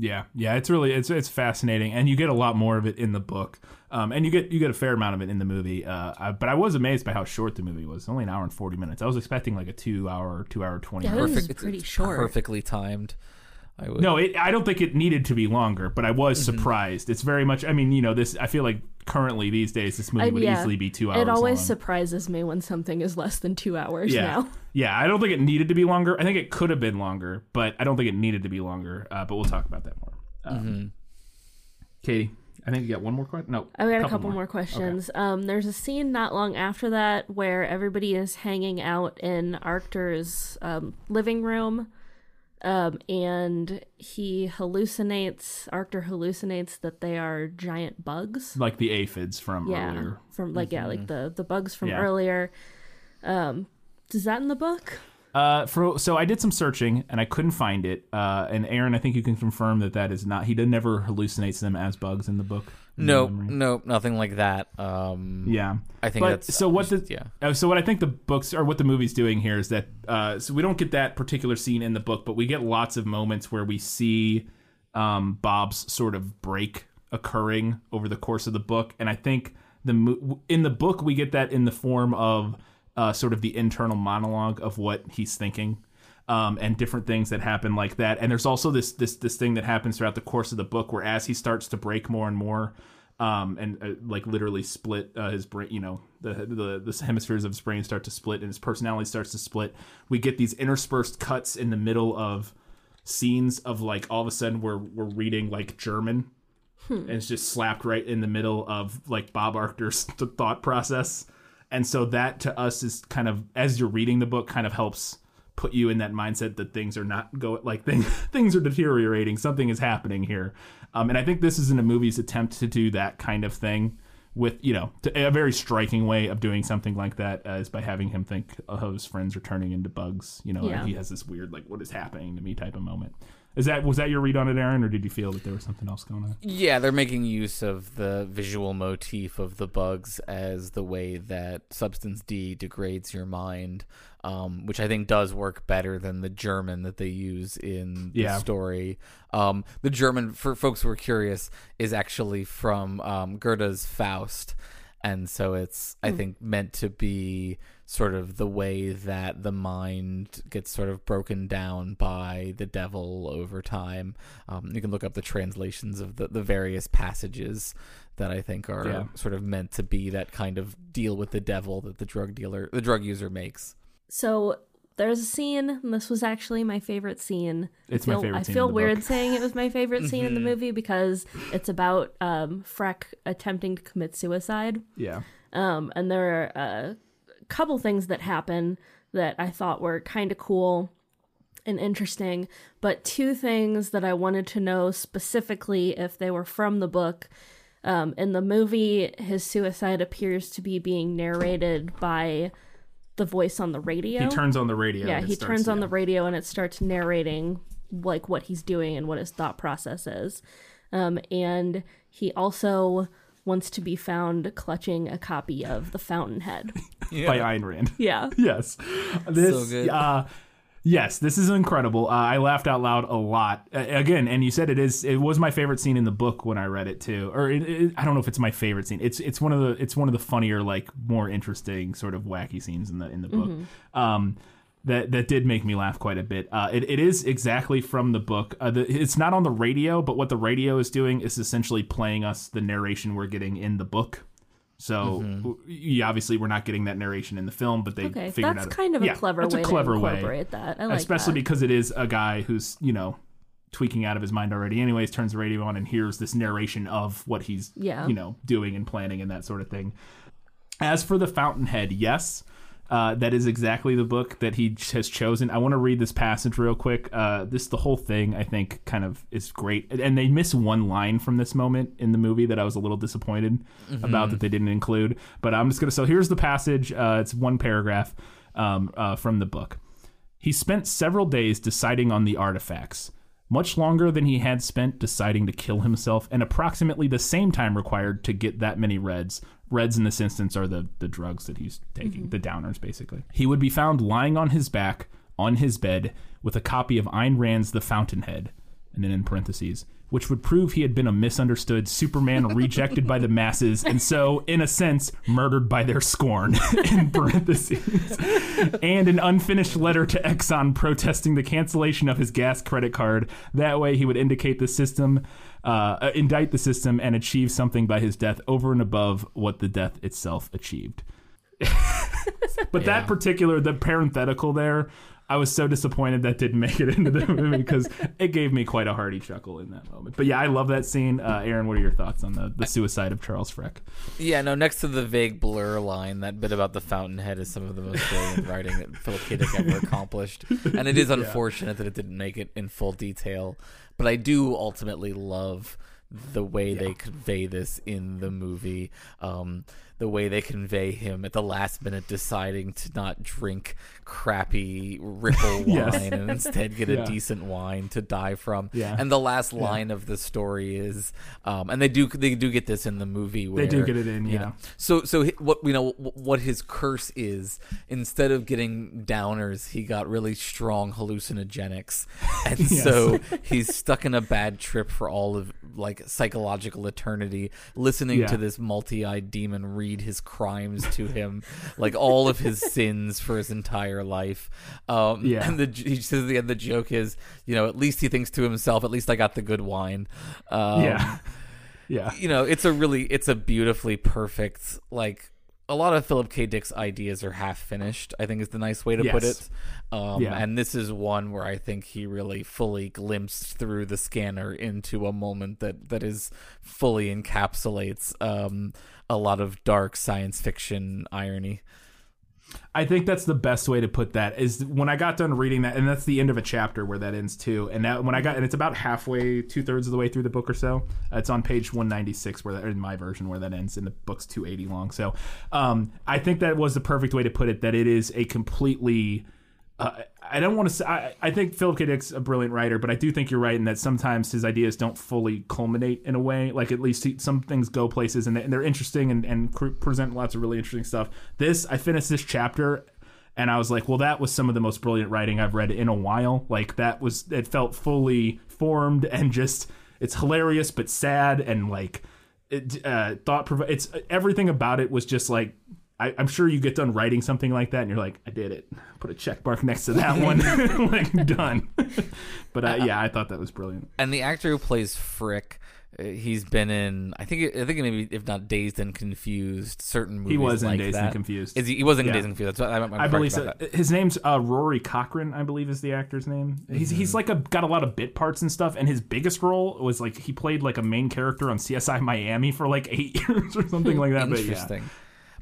Yeah, yeah, it's really it's it's fascinating, and you get a lot more of it in the book, um, and you get you get a fair amount of it in the movie. Uh, I, but I was amazed by how short the movie was. Only an hour and forty minutes. I was expecting like a two hour, two hour twenty. Yeah, minutes. it was pretty it's short. Perfectly timed. I would. No, it, I don't think it needed to be longer, but I was Mm-hmm. surprised. It's very much. I mean, you know, this. I feel like currently these days, this movie I- would yeah. easily be two hours. It always long. surprises me when something is less than two hours yeah, now. yeah. I don't think it needed to be longer. I think it could have been longer, but I don't think it needed to be longer. Uh, but we'll talk about that more. Um, Katie, I think you got one more question. No, I've got a couple more, questions. Um, there's a scene not long after that where everybody is hanging out in Arctor's um, living room, um, and he hallucinates. Arctor hallucinates that they are giant bugs. like the aphids from Yeah, earlier. from like yeah, like the the bugs from Yeah. earlier. Um, is that in the book? Uh, for so I did some searching and I couldn't find it. Uh, and Aaron, I think you can confirm that that is not. He did never hallucinates them as bugs in the book. Your Nope, memory. nope, nothing like that. Um, Yeah, I think But- that's so. What the yeah. uh, so what I think the books or what the movie's doing here is that uh, so we don't get that particular scene in the book, but we get lots of moments where we see um, Bob's sort of break occurring over the course of the book, and I think the mo- in the book we get that in the form of uh, sort of the internal monologue of what he's thinking. Um, and different things that happen like that, and there's also this this this thing that happens throughout the course of the book, where as he starts to break more and more, um, and uh, like literally split uh, his brain. You know, the, the the hemispheres of his brain start to split, and his personality starts to split. We get these interspersed cuts in the middle of scenes of like all of a sudden we're we're reading like German, and it's just slapped right in the middle of like Bob Arctor's (laughs) thought process, and so that to us is kind of as you're reading the book, kind of helps put you in that mindset that things are not going like (laughs) things things are deteriorating. Something is happening here. Um, and i think this is in a movie's attempt to do that kind of thing with you know to, a very striking way of doing something like that uh, is by having him think oh his friends are turning into bugs you know Yeah. he has this weird like what is happening to me type of moment. Is that was that your read on it aaron or did you feel that there was something else going on? Yeah, they're making use of the visual motif of the bugs as the way that substance D degrades your mind, um, which I think does work better than the German that they use in the Yeah. story. Um, the German, for folks who are curious, is actually from um, Goethe's Faust. And so it's, I think, meant to be sort of the way that the mind gets sort of broken down by the devil over time. Um, you can look up the translations of the, the various passages that I think are Yeah. sort of meant to be that kind of deal with the devil that the drug dealer, the drug user makes. So there's a scene, and this was actually my favorite scene. It's I my feel, favorite I scene in feel the weird book. saying it was my favorite scene Mm-hmm. in the movie because it's about um, Freck attempting to commit suicide. yeah Um, and there are a couple things that happen that I thought were kind of cool and interesting, but two things that I wanted to know specifically if they were from the book. Um, in the movie, his suicide appears to be being narrated by the voice on the radio. he turns on the radio yeah, and it he starts- turns on yeah. the radio and it starts narrating like what he's doing and what his thought process is. Um, and he also wants to be found clutching a copy of The Fountainhead. (laughs) by Ayn Rand yeah. (laughs) yes. This, So good. Uh, yes, this is incredible. Uh, I laughed out loud a lot. Uh, again, and you said it is. It was my favorite scene in the book when I read it too. Or it, it, I don't know if it's my favorite scene. It's it's one of the it's one of the funnier, like more interesting, sort of wacky scenes in the in the book. Um, that that did make me laugh quite a bit. Uh, it, it is exactly from the book. Uh, the, it's not on the radio, but what the radio is doing is essentially playing us the narration we're getting in the book. So mm-hmm. yeah, obviously we're not getting that narration in the film, but they Okay, figured that's out kind of a yeah, clever that's way a clever to way, incorporate that. I like especially that. because it is a guy who's you know tweaking out of his mind already. Anyways, turns the radio on and hears this narration of what he's Yeah. you know doing and planning and that sort of thing. As for the Fountainhead, yes. Uh, that is exactly the book that he has chosen. I want to read this passage real quick. Uh, this the whole thing I think kind of is great, and they miss one line from this moment in the movie that I was a little disappointed about that they didn't include. But I'm just gonna. So here's the passage. Uh, it's one paragraph um, uh, from the book. He spent several days deciding on the artifacts. much longer than he had spent deciding to kill himself, and approximately the same time required to get that many reds. Reds in this instance are the, the drugs that he's taking, mm-hmm. the downers basically. He would be found lying on his back on his bed with a copy of Ayn Rand's The Fountainhead, and then in parentheses, which would prove he had been a misunderstood Superman rejected by the masses, and so, in a sense, murdered by their scorn, (laughs) in parentheses, and an unfinished letter to Exxon protesting the cancellation of his gas credit card. That way, he would indicate the system, uh, uh, indict the system, and achieve something by his death over and above what the death itself achieved. (laughs) but that particular, the parenthetical there, I was so disappointed that didn't make it into the movie because it gave me quite a hearty chuckle in that moment. But yeah, I love that scene. Uh, Aaron, what are your thoughts on the, the suicide of Charles Freck? Yeah, no, next to the vague blur line, that bit about the fountainhead is some of the most brilliant (laughs) writing that Philip K. Dick ever accomplished. And it is unfortunate that it didn't make it in full detail. But I do ultimately love the way they convey this in the movie. Um, the way they convey him at the last minute deciding to not drink crappy Ripple (laughs) wine Yes. and instead get a decent wine to die from. Yeah. And the last line of the story is, um, and they do they do get this in the movie. Where, They do get it in, yeah. know, so so what you know what his curse is instead of getting downers he got really strong hallucinogenics (laughs) and Yes. so he's stuck in a bad trip for all of like psychological eternity listening Yeah. to this multi-eyed demon read his crimes to him like all of his (laughs) sins for his entire life um Yeah. and the he says the end the joke is you know at least he thinks to himself at least I got the good wine um, yeah. (laughs) Yeah. you know, it's a really, it's a beautifully perfect, like, a lot of Philip K. Dick's ideas are half finished, I think is the nice way to put it. Um, Yeah. And this is one where I think he really fully glimpsed through the scanner into a moment that, that is fully encapsulates um, a lot of dark science fiction irony. I think that's the best way to put that is when I got done reading that, and that's the end of a chapter where that ends too. And that when I got, and it's about halfway, two thirds of the way through the book or so. It's on page one ninety six where that, in my version where that ends, and the book's two eighty long. So, um, I think that was the perfect way to put it. That it is a completely. Uh, I don't want to say. I, I think Philip K. Dick's a brilliant writer, but I do think you're right in that sometimes his ideas don't fully culminate in a way. Like at least he, some things go places and, they, and they're interesting and, and present lots of really interesting stuff. This I finished this chapter and I was like, well, that was some of the most brilliant writing I've read in a while. Like that was it felt fully formed (laughs) and just it's hilarious but sad and like it, uh, thought provo- it's everything about it was just like I, I'm sure you get done writing something like that and you're like, I did it. Put a check mark next to that one, (laughs) (laughs) like done. (laughs) but uh, yeah, I thought that was brilliant. And the actor who plays Freck, uh, he's been in, I think, I think maybe if not Dazed and Confused, certain movies. He was in like Dazed and. Confused. Is he, he was in Yeah. Dazed and Confused. That's what I'm, I'm I believe so. that. His name's uh, Rory Cochran, I believe is the actor's name. He's he's like a got a lot of bit parts and stuff. And his biggest role was like he played like a main character on CSI Miami for like eight years or something like that. But yeah, Interesting.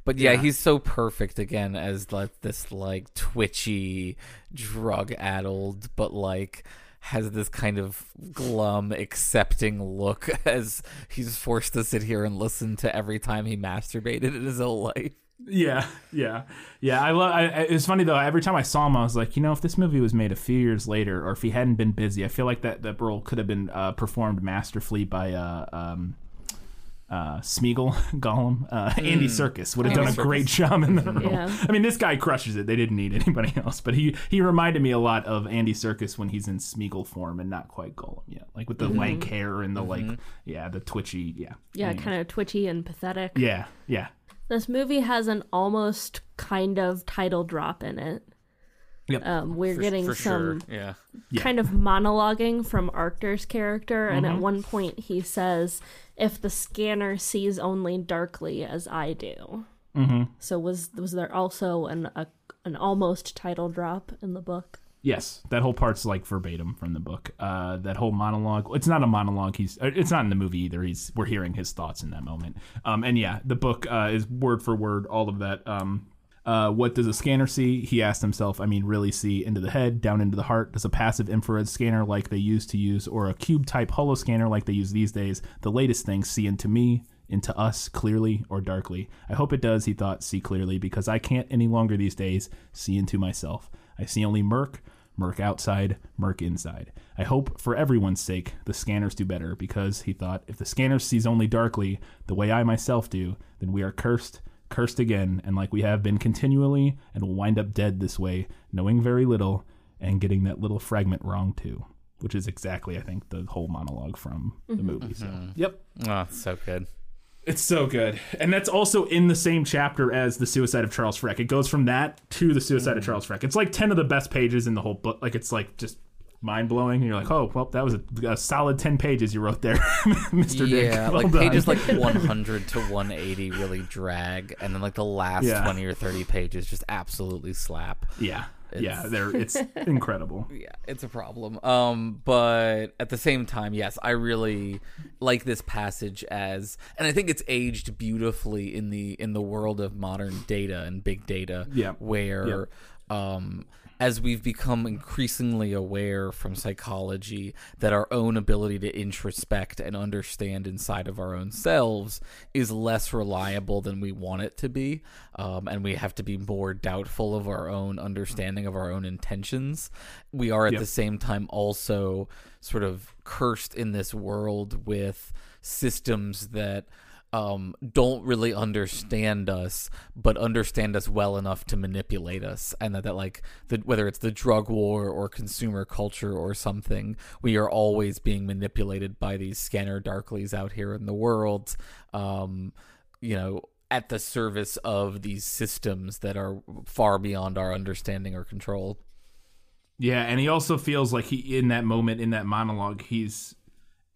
But yeah, Yeah. he's so perfect again as like this like twitchy, drug addled, but like has this kind of glum, accepting look (laughs) as he's forced to sit here and listen to every time he masturbated in his whole life. yeah, yeah, yeah. I love. I, it's funny though. Every time I saw him, I was like, you know, if this movie was made a few years later, or if he hadn't been busy, I feel like that that role could have been uh, performed masterfully by. Uh, um, uh, Smeagol, (laughs) Gollum, uh, Andy Serkis would have done a Andy great job in the role. Yeah. I mean, this guy crushes it. They didn't need anybody (laughs) else, but he he reminded me a lot of Andy Serkis when he's in Smeagol form and not quite Gollum yet, like with the lank hair and the like, yeah, the twitchy, yeah, Yeah, Anyway. kind of twitchy and pathetic. yeah, yeah, This movie has an almost kind of title drop in it. Yep. Um, we're getting some Yeah. Yeah. kind of monologuing from Arctor's character, and Mm-hmm. at one point he says, "If the scanner sees only darkly as I do." Mm-hmm. So was was there also an a, an almost title drop in the book? Yes, that whole part's like verbatim from the book. Uh, that whole monologue. It's not a monologue. He's. uh, It's not in the movie either. He's. We're hearing his thoughts in that moment. Um, and yeah, the book uh, is word for word all of that. Um, uh, what does a scanner see? He asked himself. I mean, really see into the head, down into the heart. Does a passive infrared scanner like they used to use, or a cube type holo scanner like they use these days, the latest thing, see into me, into us, clearly or darkly? I hope it does. He thought, see clearly, because I can't any longer these days see into myself. I see only murk, murk outside, murk inside. I hope for everyone's sake the scanners do better because he thought if the scanner sees only darkly, the way I myself do, then we are cursed, cursed again, and like we have been continually, and will wind up dead this way, knowing very little and getting that little fragment wrong too. Which is exactly, I think, the whole monologue from the movie. So, yep, Oh, so good. it's so good. And that's also in the same chapter as The Suicide of Charles Freck. It goes from that to The Suicide of Mm. Charles Freck. It's like 10 of the best pages in the whole book. Like, it's like just mind blowing. And you're like, oh, well, that was a, a solid 10 pages you wrote there, (laughs) Mr. Dick. Yeah, Well like done. pages like (laughs) 100 to 180 really drag, and then like the last Yeah. 20 or 30 pages just absolutely slap. yeah. Yeah, It's- they're, it's (laughs) incredible. yeah, it's a problem. Um, but at the same time, yes, I really like this passage as, and I think it's aged beautifully in the in the world of modern data and big data. Yeah. where, um, as we've become increasingly aware from psychology that our own ability to introspect and understand inside of our own selves is less reliable than we want it to be, um, and we have to be more doubtful of our own understanding of our own intentions. We are at Yep. the same time also sort of cursed in this world with systems that um, don't really understand us, but understand us well enough to manipulate us, and that, that like the, whether it's the drug war or consumer culture or something, we are always being manipulated by these scanner darklies out here in the world. Um, you know. At the service of these systems that are far beyond our understanding or control. Yeah, and he also feels like he in that moment in that monologue he's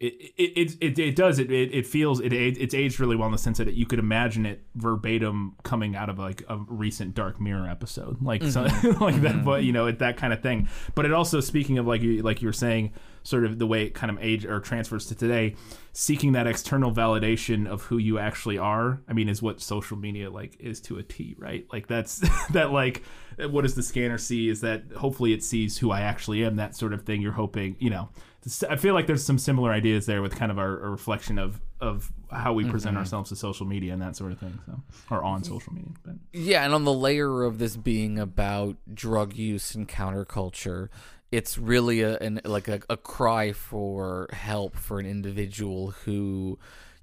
it it it, it, does it, it it feels it it's aged really well in the sense that you could imagine it verbatim coming out of like a recent Dark Mirror episode. Like so, mm-hmm. (laughs) like that mm-hmm. but you know it, that kind of thing. But it also speaking of like you like you were saying sort of the way it kind of age or transfers to today seeking that external validation of who you actually are I mean is what social media like is to a T right? Like that's (laughs) that like what does the scanner see is that hopefully it sees who I actually am that sort of thing. You're hoping you know I feel like there's some similar ideas there with kind of our, a reflection of of how we present mm-hmm. ourselves to social media and that sort of thing so or on social media but. Yeah, and on the layer of this being about drug use and counterculture, it's really a an, like a, a cry for help for an individual who,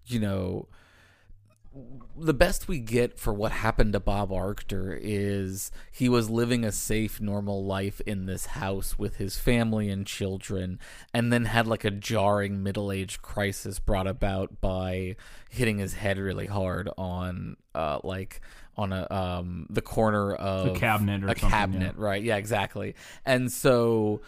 you know, the best we get for what happened to Bob Arctor is he was living a safe, normal life in this house with his family and children, and then had like a jarring middle age crisis brought about by hitting his head really hard on, uh, like on a um the corner of a cabinet or a something, cabinet, right? Yeah, exactly. And so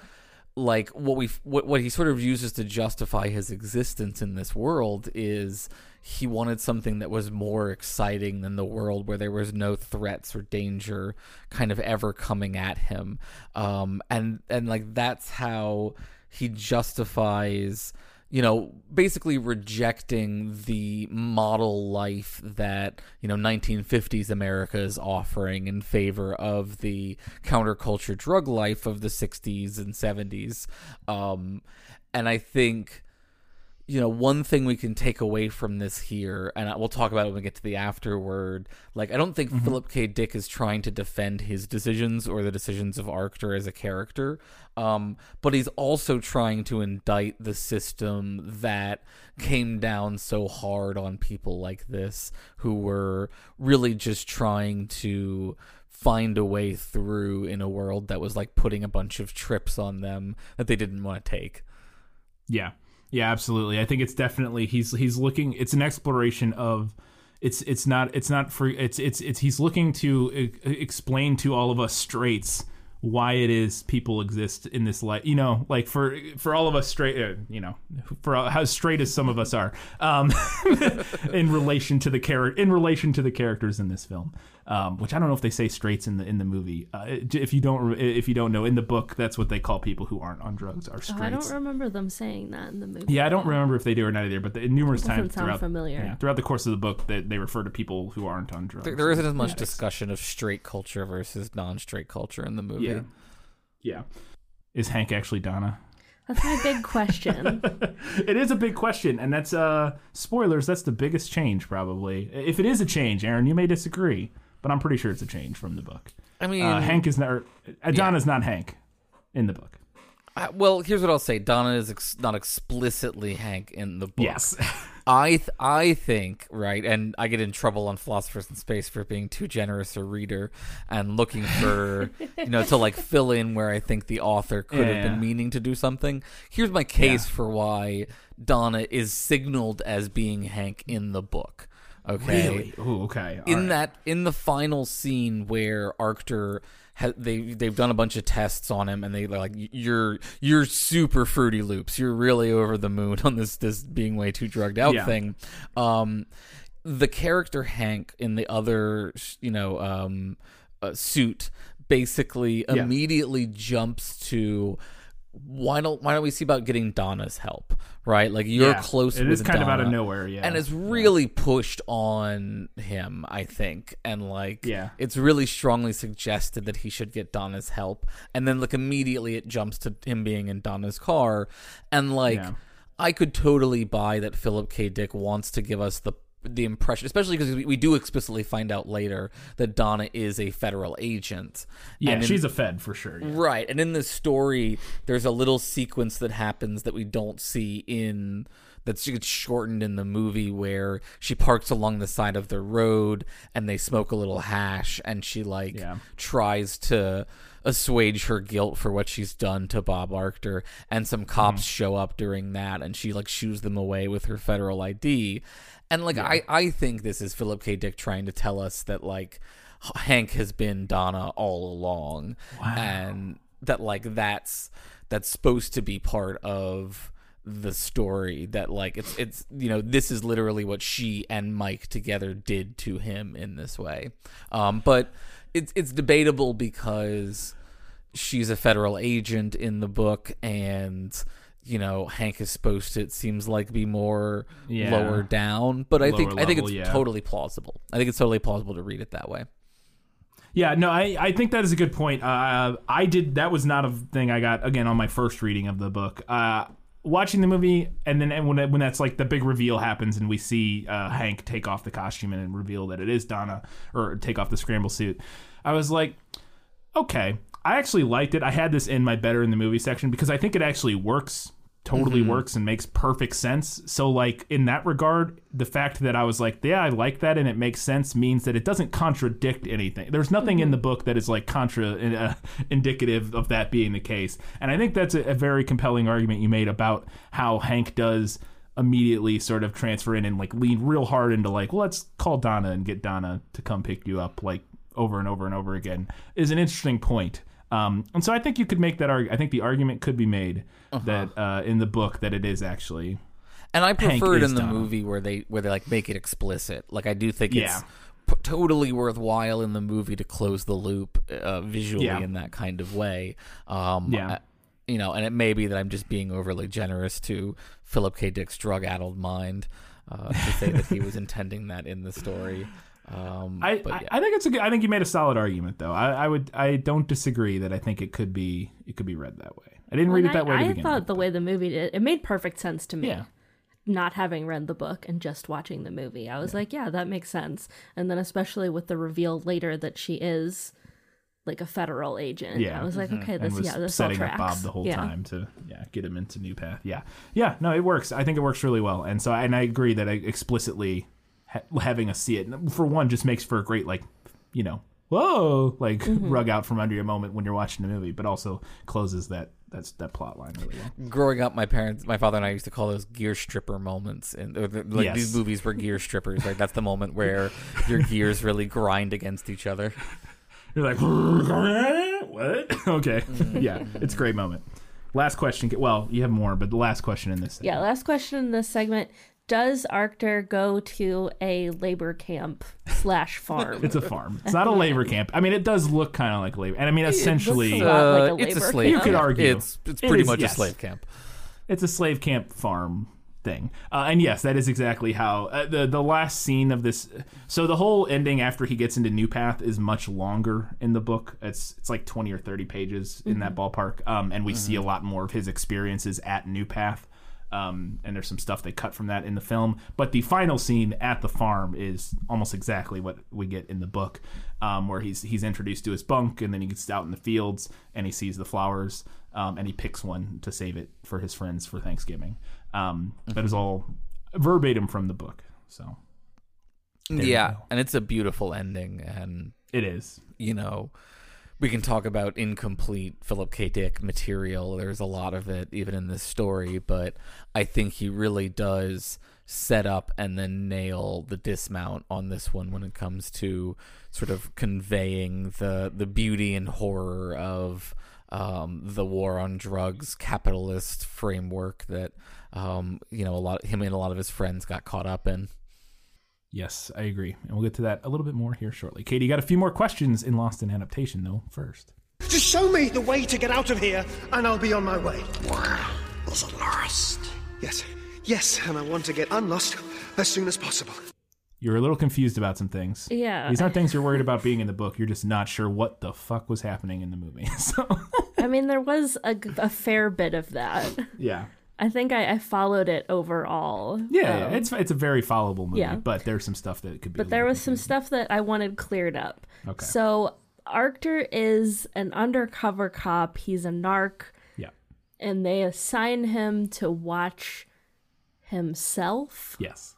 like what we what what he sort of uses to justify his existence in this world is he wanted something that was more exciting than the world where there was no threats or danger kind of ever coming at him. Um and and like that's how he justifies you know, basically rejecting the model life that, you know, 1950s America is offering in favor of the counterculture drug life of the 60s and 70s. Um, and I think, you know, one thing we can take away from this here, and we'll talk about it when we get to the afterword. Like, I don't think Philip K. Dick is trying to defend his decisions or the decisions of Arctor as a character, um, but he's also trying to indict the system that came down so hard on people like this who were really just trying to find a way through in a world that was like putting a bunch of trips on them that they didn't want to take. Yeah, yeah, absolutely. I think it's definitely he's he's looking. It's an exploration of. It's it's not it's not for it's it's it's he's looking to explain to all of us straights why it is people exist in this life. You know, like for for all of us straight, uh, you know, for how straight as some of us are, um, (laughs) in relation to the character in relation to the characters in this film. Um, which I don't know if they say straights in the in the movie. Uh, if you don't if you don't know in the book, that's what they call people who aren't on drugs are Oh, straights. I don't remember them saying that in the movie. Yeah, I don't remember if they do or not either, but the, numerous times throughout familiar. yeah, throughout the course of the book, they, they refer to people who aren't on drugs. There, there isn't as much addicts. discussion of straight culture versus non-straight culture in the movie. Yeah, yeah. Is Hank actually Donna? That's my big question. (laughs) It is a big question, and that's uh spoilers. That's the biggest change, probably. If it is a change, Aaron, you may disagree, but I'm pretty sure it's a change from the book. I mean, Uh, Hank is not. Uh, Donna's not Hank. in the book. Uh, well, here's what I'll say: Donna is ex- not explicitly Hank in the book. Yes. (laughs) I th- I think right, and I get in trouble on Philosophers in Space for being too generous a reader and looking for (laughs) you know to like fill in where I think the author could have Yeah. been meaning to do something. Here's my case Yeah. for why Donna is signaled as being Hank in the book. Okay, Really? Ooh, okay. All in right. that in the final scene where Arctor ha- they they've done a bunch of tests on him and they like you're you're super fruity loops you're really over the moon on this this being way too drugged out Yeah. thing um the character Hank in the other you know um uh, suit basically Yeah. immediately jumps to why don't why don't we see about getting Donna's help right like you're Yeah. close It is kind of out of nowhere, yeah. and it's really pushed on him i think and like Yeah. it's really strongly suggested that he should get donna's help and then like immediately it jumps to him being in donna's car and like Yeah. i could totally buy that philip k dick wants to give us the the impression especially because we, we do explicitly find out later that donna is a federal agent yeah, And in- she's a Fed for sure. yeah. Right. And in this story, there's a little sequence that happens that we don't see in that's gets shortened in the movie where she parks along the side of the road and they smoke a little hash and she like Yeah. tries to assuage her guilt for what she's done to Bob Arctor and some cops mm-hmm. show up during that and she like shoos them away with her federal ID. And like I I think this is Philip K. Dick trying to tell us that like Hank has been Donna all along. And that like that's that's supposed to be part of the story that like it's it's you know this is literally what she and Mike together did to him in this way. Um but it's it's debatable because she's a federal agent in the book and you know Hank is supposed to it seems like be more Yeah. lower down but I think Lower I think it's yeah. totally plausible I think it's totally plausible to read it that way Yeah, no, I, I think that is a good point. Uh, I did that was not a thing I got again on my first reading of the book. Uh, watching the movie, and then and when when that's like the big reveal happens, and we see uh, Hank take off the costume and reveal that it is Donna, or take off the scramble suit, I was like, okay, I actually liked it. I had this in my better in the movie section because I think it actually works. Totally works and makes perfect sense. So, like in that regard, the fact that I was like, "Yeah, I like that," and it makes sense means that it doesn't contradict anything. There's nothing in the book that is like contra uh, (laughs) indicative of that being the case. And I think that's a, a very compelling argument you made about how Hank does immediately sort of transfer in and like lean real hard into like, well, let's call Donna and get Donna to come pick you up like over and over and over again is an interesting point. Um, and so I think you could make that argument. I think the argument could be made that uh, in the book that it is actually And I prefer it in the Donna. movie where they where they like make it explicit. Like I do think Yeah. it's p- totally worthwhile in the movie to close the loop uh, visually Yeah. in that kind of way. Um, Yeah. I- you know, and it may be that I'm just being overly generous to Philip K. Dick's drug-addled mind uh, to say that he was (laughs) intending that in the story. Um, I, but I, yeah. I think it's a good, I think you made a solid argument though. I, I would I don't disagree that I think it could be it could be read that way. I didn't read it that I, way to I begin thought with. the way the movie did it made perfect sense to me. Yeah. Not having read the book and just watching the movie, I was like, yeah, that makes sense. And then especially with the reveal later that she is like a federal agent, Yeah. I was like, okay, and this was yeah, this all setting up tracks. Bob the whole yeah. time to yeah get him into New Path. Yeah, yeah, no, it works. I think it works really well, and so and I agree that I explicitly ha- having us see it for one just makes for a great like you know whoa like Mm-hmm. rug out from under your moment when you're watching the movie, but also closes that that's that plot line really well. growing up, my parents, my father and I used to call those gear stripper moments, and or the- like Yes. these movies were gear strippers. Like that's the moment (laughs) where your gears really grind against each other. You're like (laughs) what? (laughs) okay, Mm-hmm. yeah, it's a great moment. Last question. Well, you have more, but the last question in this. Yeah, last question in this segment. Does Arctor go to a labor camp slash farm? It's a farm. It's not a labor camp. I mean, it does look kind of like labor, and I mean, essentially, a lot like a Uh, it's a slave. camp. You could argue. it's it's pretty is- much yes. a slave camp. it's a slave camp farm thing. Uh, and yes, that is exactly how uh, the the last scene of this. So the whole ending after he gets into New Path is much longer in the book. It's it's like twenty or thirty pages in that ballpark, um, and we see a lot more of his experiences at New Path. Um, and there's some stuff they cut from that in the film. But the final scene at the farm is almost exactly what we get in the book, um, where he's he's introduced to his bunk, and then he gets out in the fields and he sees the flowers, um, and he picks one to save it for his friends for Thanksgiving. Um, That is all verbatim from the book. So yeah, and it's a beautiful ending, and it is. you know, we can talk about incomplete Philip K. Dick material. There's a lot of it, even in this story, but I think he really does set up and then nail the dismount on this one when it comes to sort of conveying the the beauty and horror of um, the war on drugs capitalist framework that um, you know a lot him and a lot of his friends got caught up in. Yes, I agree. And we'll get to that a little bit more here shortly. Katie, got a few more questions in Lost in Adaptation, though, first. Just show me the way to get out of here, and I'll be on my way. Is it lost? Yes, yes, and I want to get unlost as soon as possible. You're a little confused about some things. Yeah. These aren't things you're worried about being in the book. You're just not sure what the fuck was happening in the movie. (laughs) So, I mean, there was a, a fair bit of that. yeah. I think I, I followed it overall. Yeah, Um, it's it's a very followable movie, yeah. but there's some stuff that could be. but there was some stuff that I wanted cleared up. Okay. So Arctor is an undercover cop. He's a narc, Yeah. and they assign him to watch himself. Yes.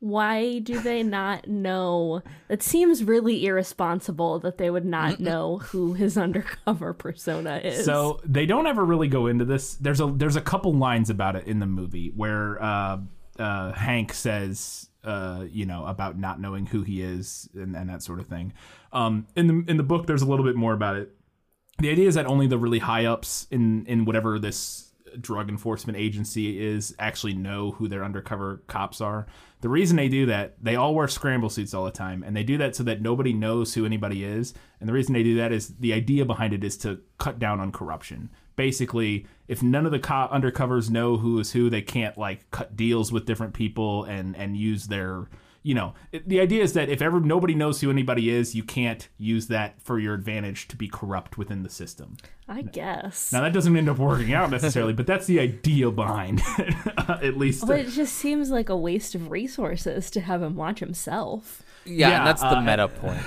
Why do they not know? It seems really irresponsible that they would not know who his (laughs) undercover persona is. So they don't ever really go into this. There's a there's a couple lines about it in the movie where uh, uh, Hank says, uh, you know, about not knowing who he is and, and that sort of thing. Um, in the in the book, there's a little bit more about it. The idea is that only the really high ups in in whatever this drug enforcement agency is actually know who their undercover cops are. The reason they do that, they all wear scramble suits all the time, and they do that so that nobody knows who anybody is. And the reason they do that is the idea behind it is to cut down on corruption. Basically, if none of the co- undercovers know who is who, they can't like cut deals with different people and and use their you know it, the idea is that if ever nobody knows who anybody is you can't use that for your advantage to be corrupt within the system I guess. now that doesn't end up working out necessarily, but that's the idea behind it, (laughs) at least. but it just seems like a waste of resources to have him watch himself. Yeah, Yeah, and that's the uh, meta point. (laughs)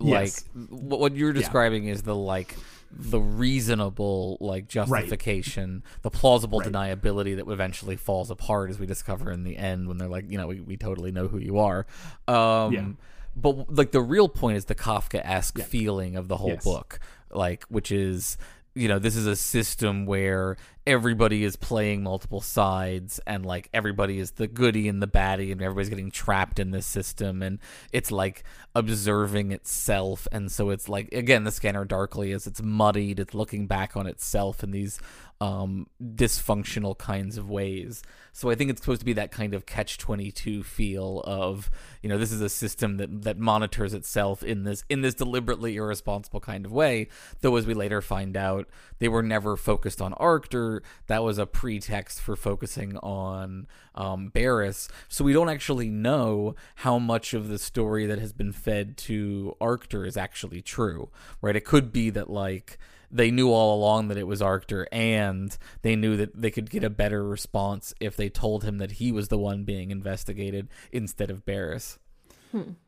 Like Yes. what what you're describing is the like the reasonable like justification, the plausible deniability that eventually falls apart as we discover in the end when they're like, you know, we, we totally know who you are. Um Yeah. but like the real point is the Kafka-esque feeling of the whole Yes. book, like which is you know this is a system where everybody is playing multiple sides and like everybody is the goody and the baddie and everybody's getting trapped in this system and it's like observing itself. And so it's like again the scanner darkly is it's muddied. It's looking back on itself in these um dysfunctional kinds of ways. So i think it's supposed to be that kind of catch 22 feel of you know this is a system that that monitors itself in this in this deliberately irresponsible kind of way though as we later find out they were never focused on Arctor that was a pretext for focusing on um, Barris. So we don't actually know how much of the story that has been fed to Arctor is actually true right? It could be that like they knew all along that it was Arctor, and they knew that they could get a better response if they told him that he was the one being investigated instead of Barris.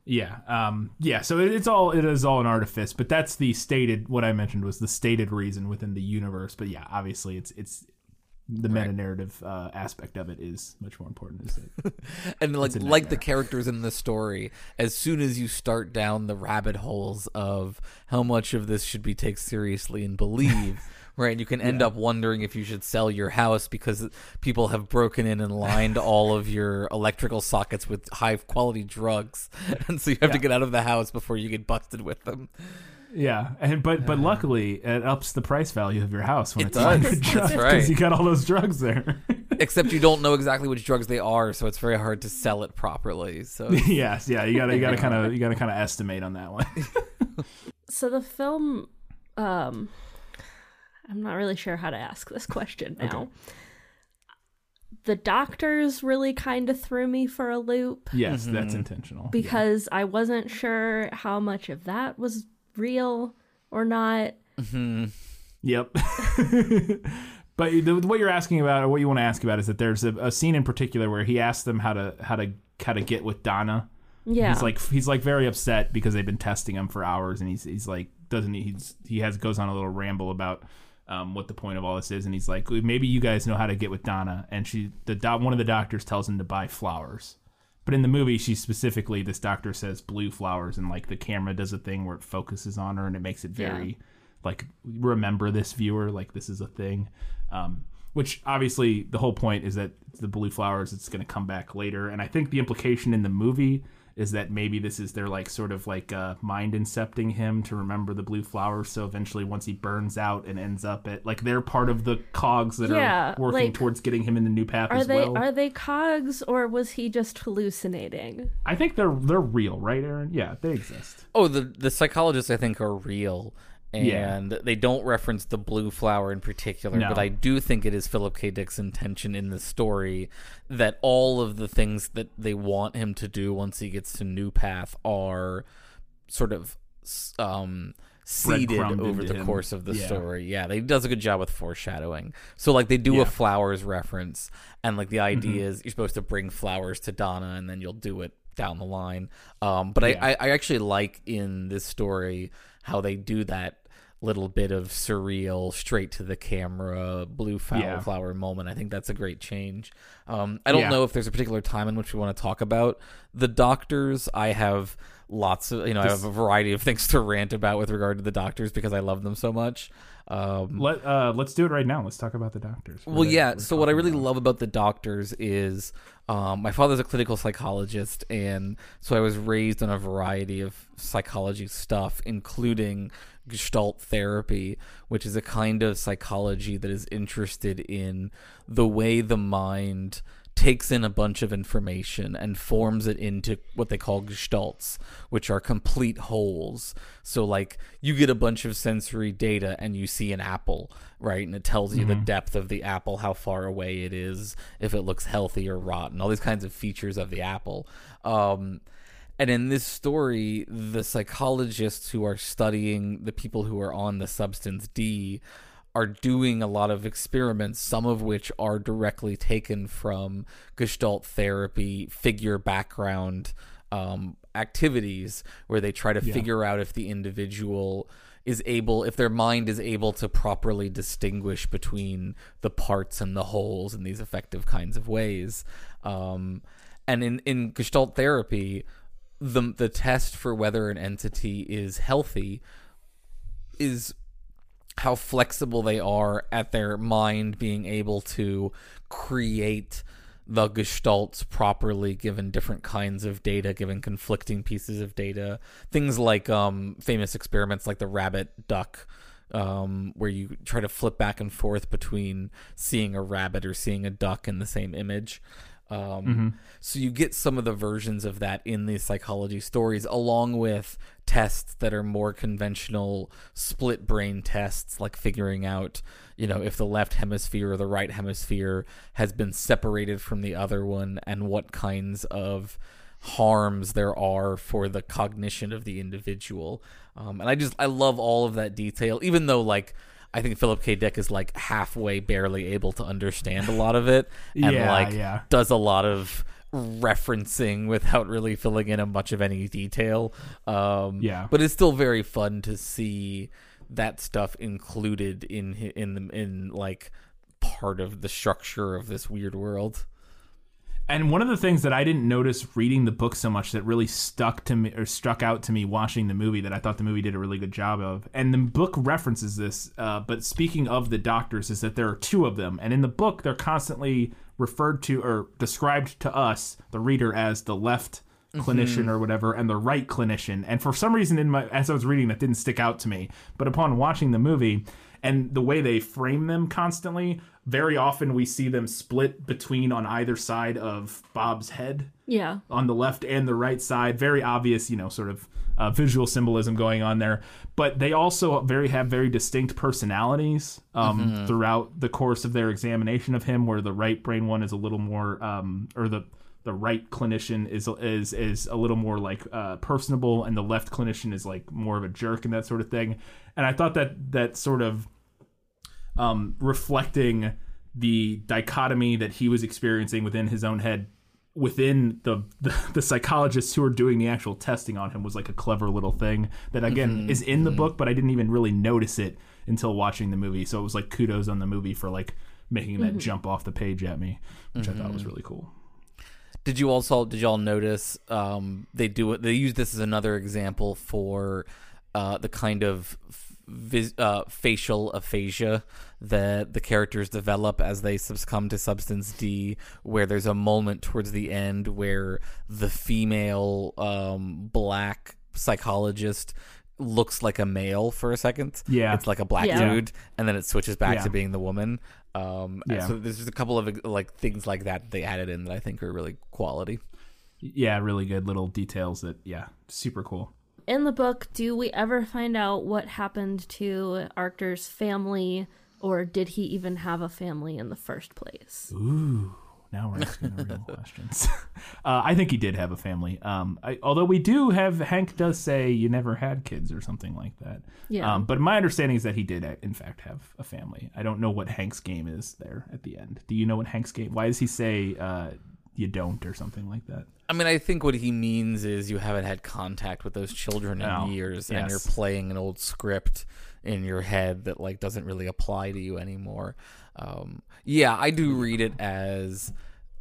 yeah, um, yeah. So it, it's all it is all an artifice, but that's the stated. What I mentioned was the stated reason within the universe. But yeah, obviously, it's it's the meta narrative uh, aspect of it is much more important. Is it? (laughs) And like like the characters in the story, as soon as you start down the rabbit holes of how much of this should be taken seriously and believe. (laughs) Right, you can end up wondering if you should sell your house because people have broken in and lined (laughs) all of your electrical sockets with high quality drugs, and so you have to get out of the house before you get busted with them. Yeah, and but but luckily it ups the price value of your house when It it's lined with does. drugs That's right. because you got all those drugs there. (laughs) Except you don't know exactly which drugs they are, so it's very hard to sell it properly. So (laughs) yes, yeah, you gotta you gotta kind of you gotta kind of estimate on that one. (laughs) So the film, um, I'm not really sure how to ask this question now. The doctors really kind of threw me for a loop yes, that's intentional. because I wasn't sure how much of that was real or not. Yep. (laughs) But the, what you're asking about, or what you want to ask about, is that there's a, a scene in particular where he asks them how to how to how to get with Donna. Yeah. He's like he's like very upset because they've been testing him for hours, and he's he's like doesn't he he's he has goes on a little ramble about um, what the point of all this is, and he's like maybe you guys know how to get with Donna, and she the do- one of the doctors tells him to buy flowers. But in the movie, she specifically, this doctor says blue flowers, and like the camera does a thing where it focuses on her, and it makes it very like remember this viewer, like this is a thing. Um, which obviously the whole point is that the blue flowers, it's going to come back later, and I think the implication in the movie is that maybe this is their like sort of like uh, mind incepting him to remember the blue flowers. So eventually, once he burns out and ends up at like they're part of the cogs that Yeah, are working like, towards getting him in the new path Are as they well. are they cogs or was he just hallucinating? I think they're they're real, right, Aaron? Yeah, they exist. Oh, the the psychologists I think are real, Yeah. and they don't reference the blue flower in particular. No. But I do think it is Philip K. Dick's intention in the story that all of the things that they want him to do once he gets to New Path are sort of um seeded over the him. course of the Yeah. story. Yeah, they does a good job with foreshadowing. So like they do Yeah. a flowers reference, and like the idea Mm-hmm. is you're supposed to bring flowers to Donna, and then you'll do it down the line. Um, but Yeah. I, I I actually like in this story how they do that little bit of surreal, straight to the camera, blue flower, Yeah. flower moment. I think that's a great change. Um, I don't Yeah. know if there's a particular time in which we want to talk about the doctors. I have lots of, you know, I have a variety of things to rant about with regard to the doctors because I love them so much. Um, Let uh, let's do it right now. Let's talk about the doctors. well, yeah. So what I really about- love about the doctors is um, my father's a clinical psychologist, and so I was raised on a variety of psychology stuff, including Gestalt therapy, which is a kind of psychology that is interested in the way the mind takes in a bunch of information and forms it into what they call gestalts, which are complete wholes. So, like, you get a bunch of sensory data and you see an apple, right? And it tells you the depth of the apple, how far away it is, if it looks healthy or rotten, all these kinds of features of the apple. Um, and in this story, the psychologists who are studying the people who are on the substance D are doing a lot of experiments, some of which are directly taken from Gestalt therapy, figure background um, activities, where they try to figure out if the individual is able, if their mind is able to properly distinguish between the parts and the wholes in these effective kinds of ways. Um, and in, in Gestalt therapy, the the test for whether an entity is healthy is how flexible they are at their mind being able to create the gestalts properly given different kinds of data given conflicting pieces of data. Things like um, famous experiments like the rabbit duck um, where you try to flip back and forth between seeing a rabbit or seeing a duck in the same image um, So you get some of the versions of that in these psychology stories, along with tests that are more conventional split brain tests, like figuring out, you know, if the left hemisphere or the right hemisphere has been separated from the other one, and what kinds of harms there are for the cognition of the individual. Um, and I just I love all of that detail, even though like. I think Philip K. Dick is like halfway barely able to understand a lot of it, (laughs) and Yeah, like yeah. does a lot of referencing without really filling in a much of any detail. Um, Yeah. but it's still very fun to see that stuff included in in the, in like part of the structure of this weird world. And one of the things that I didn't notice reading the book so much that really stuck to me or struck out to me watching the movie that I thought the movie did a really good job of, and the book references this. Uh, but speaking of the doctors, is that there are two of them, and in the book they're constantly referred to or described to us, the reader, as the left clinician or whatever and the right clinician. And for some reason in my as i was reading that didn't stick out to me. But upon watching the movie and the way they frame them constantly very often we see them split between on either side of bob's head Yeah. on the left and the right side. Very obvious, you know, sort of uh, visual symbolism going on there. But they also very have very distinct personalities um, throughout the course of their examination of him. Where the right brain one is a little more, um, or the the right clinician is is is a little more like uh, personable, and the left clinician is like more of a jerk and that sort of thing. And I thought that that sort of um, reflecting the dichotomy that he was experiencing within his own head within the, the the psychologists who are doing the actual testing on him was like a clever little thing that again is in the book but I didn't even really notice it until watching the movie. So it was like kudos on the movie for like making that jump off the page at me which I thought was really cool. Did you also did y'all notice um, they do it? They use this as another example for uh, the kind of vis, uh, facial aphasia that the characters develop as they succumb to substance D. Where there's a moment towards the end where the female um, black psychologist looks like a male for a second. Yeah. it's like a black Yeah. dude, and then it switches back Yeah. to being the woman. Um, Yeah. so there's just a couple of like things like that they added in that I think are really quality. yeah really good little details that yeah super cool In the book, do we ever find out what happened to Arctor's family, or did he even have a family in the first place? Ooh, now we're asking the real questions. (laughs) Uh, I think he did have a family. Um, I, although we do have Hank does say you never had kids or something like that. Yeah. Um, but my understanding is that he did uh, in fact have a family. I don't know what Hank's game is there at the end. Do you know what Hank's game? Why does he say uh, you don't or something like that? I mean, I think what he means is you haven't had contact with those children in Oh, years, and you're playing an old script in your head that like doesn't really apply to you anymore. Um, yeah, I do read it as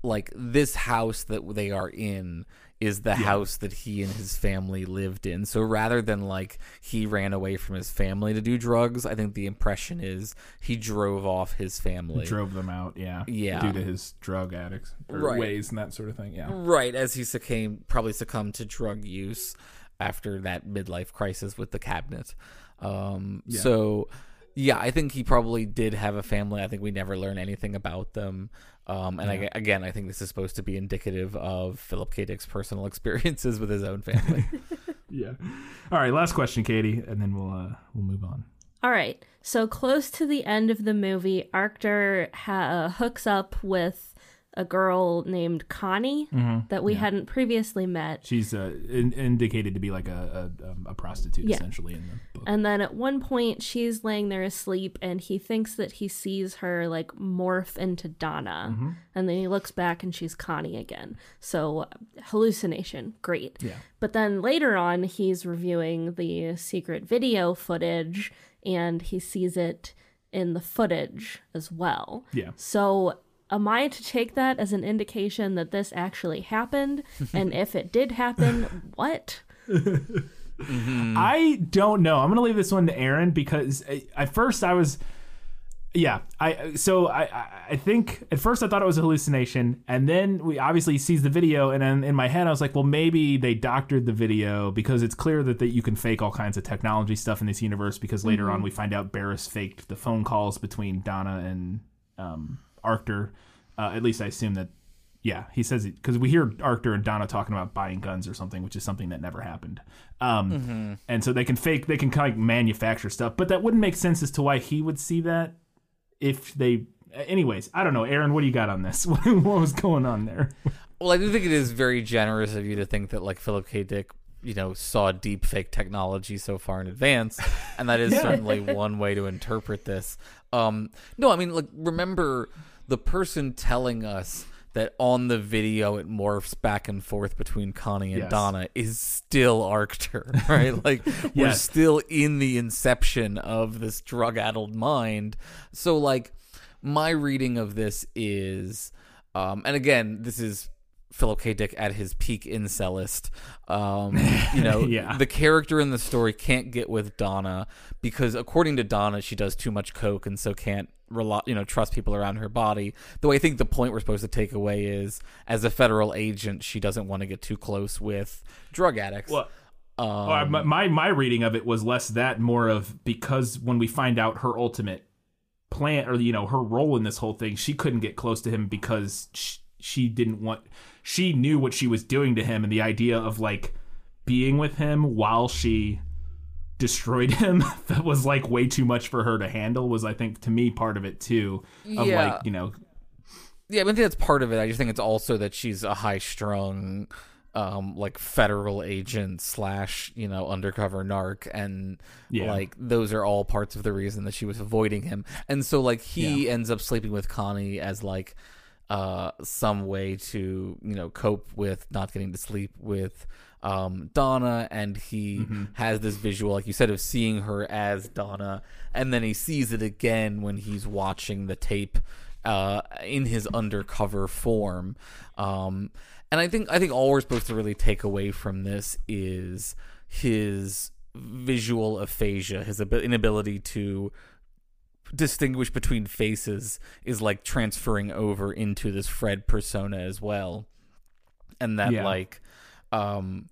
like this house that they are in is the house that he and his family lived in. So rather than like he ran away from his family to do drugs, I think the impression is he drove off his family. Drove them out, yeah, Yeah. due to his drug addicts or Right. ways and that sort of thing. Yeah, Right, as he succumbed, probably succumbed to drug use after that midlife crisis with the cabinet. Um, So, yeah, I think he probably did have a family. I think we never learn anything about them. Um, and I, again, I think this is supposed to be indicative of Philip K. Dick's personal (laughs) experiences with his own family. (laughs) yeah. All right, last question, Katie, and then we'll uh, we'll move on. All right. So close to the end of the movie, Arctor ha- hooks up with a girl named Connie that we hadn't previously met. She's uh, in- indicated to be like a a, um, a prostitute Yeah. essentially in the book. And then at one point, she's laying there asleep, and he thinks that he sees her like morph into Donna. And then he looks back, and she's Connie again. So, hallucination, great. Yeah. But then later on, he's reviewing the secret video footage, and he sees it in the footage as well. Yeah. So, am I to take that as an indication that this actually happened? (laughs) and if it did happen, what? I don't know. I'm gonna leave this one to Aaron because uh, at first I was, yeah. I so I I- I think at first I thought it was a hallucination, and then we obviously sees the video, and then in my head I was like, well, maybe they doctored the video because it's clear that that you can fake all kinds of technology stuff in this universe. Because later on we find out Barris faked the phone calls between Donna and um, Arctor. Uh, at least I assume that. Yeah, he says it because we hear Arctor and Donna talking about buying guns or something, which is something that never happened. Um, And so they can fake, they can kind of manufacture stuff, but that wouldn't make sense as to why he would see that if they. Anyways, I don't know, Aaron. What do you got on this? (laughs) what was going on there? Well, I do think it is very generous of you to think that like Philip K. Dick, you know, saw deep fake technology so far in advance, and that is (laughs) certainly one way to interpret this. Um, no, I mean, like remember the person telling us that on the video it morphs back and forth between Connie and Yes. Donna is still Arctor, (laughs) right? Like we're still in the inception of this drug-addled mind. So like my reading of this is um and again this is Philip K. Dick at his peak incelist. Um, (laughs) you know, Yeah. the character in the story can't get with Donna because, according to Donna, she does too much coke and so can't rely, you know, trust people around her body. Though I think the point we're supposed to take away is, as a federal agent, she doesn't want to get too close with drug addicts. Well, uh, my, my my reading of it was less that, more of because when we find out her ultimate plan or you know her role in this whole thing, she couldn't get close to him because she, she didn't want. She knew what she was doing to him, and the idea of like being with him while she destroyed (laughs) him that was like way too much for her to handle was i think to me part of it too of Yeah. like you know Yeah, I mean, I think that's part of it. I just think it's also that she's a high strung um like federal agent slash you know undercover narc and Yeah. like those are all parts of the reason that she was avoiding him and so like he ends up sleeping with connie as like uh some way to you know cope with not getting to sleep with um donna and he Mm-hmm. has this visual like you said of seeing her as donna and then he sees it again when he's watching the tape uh, in his undercover form. Um, and I think I think all we're supposed to really take away from this is his visual aphasia, his abi- inability to distinguish between faces is like transferring over into this Fred persona as well. And that Yeah. like um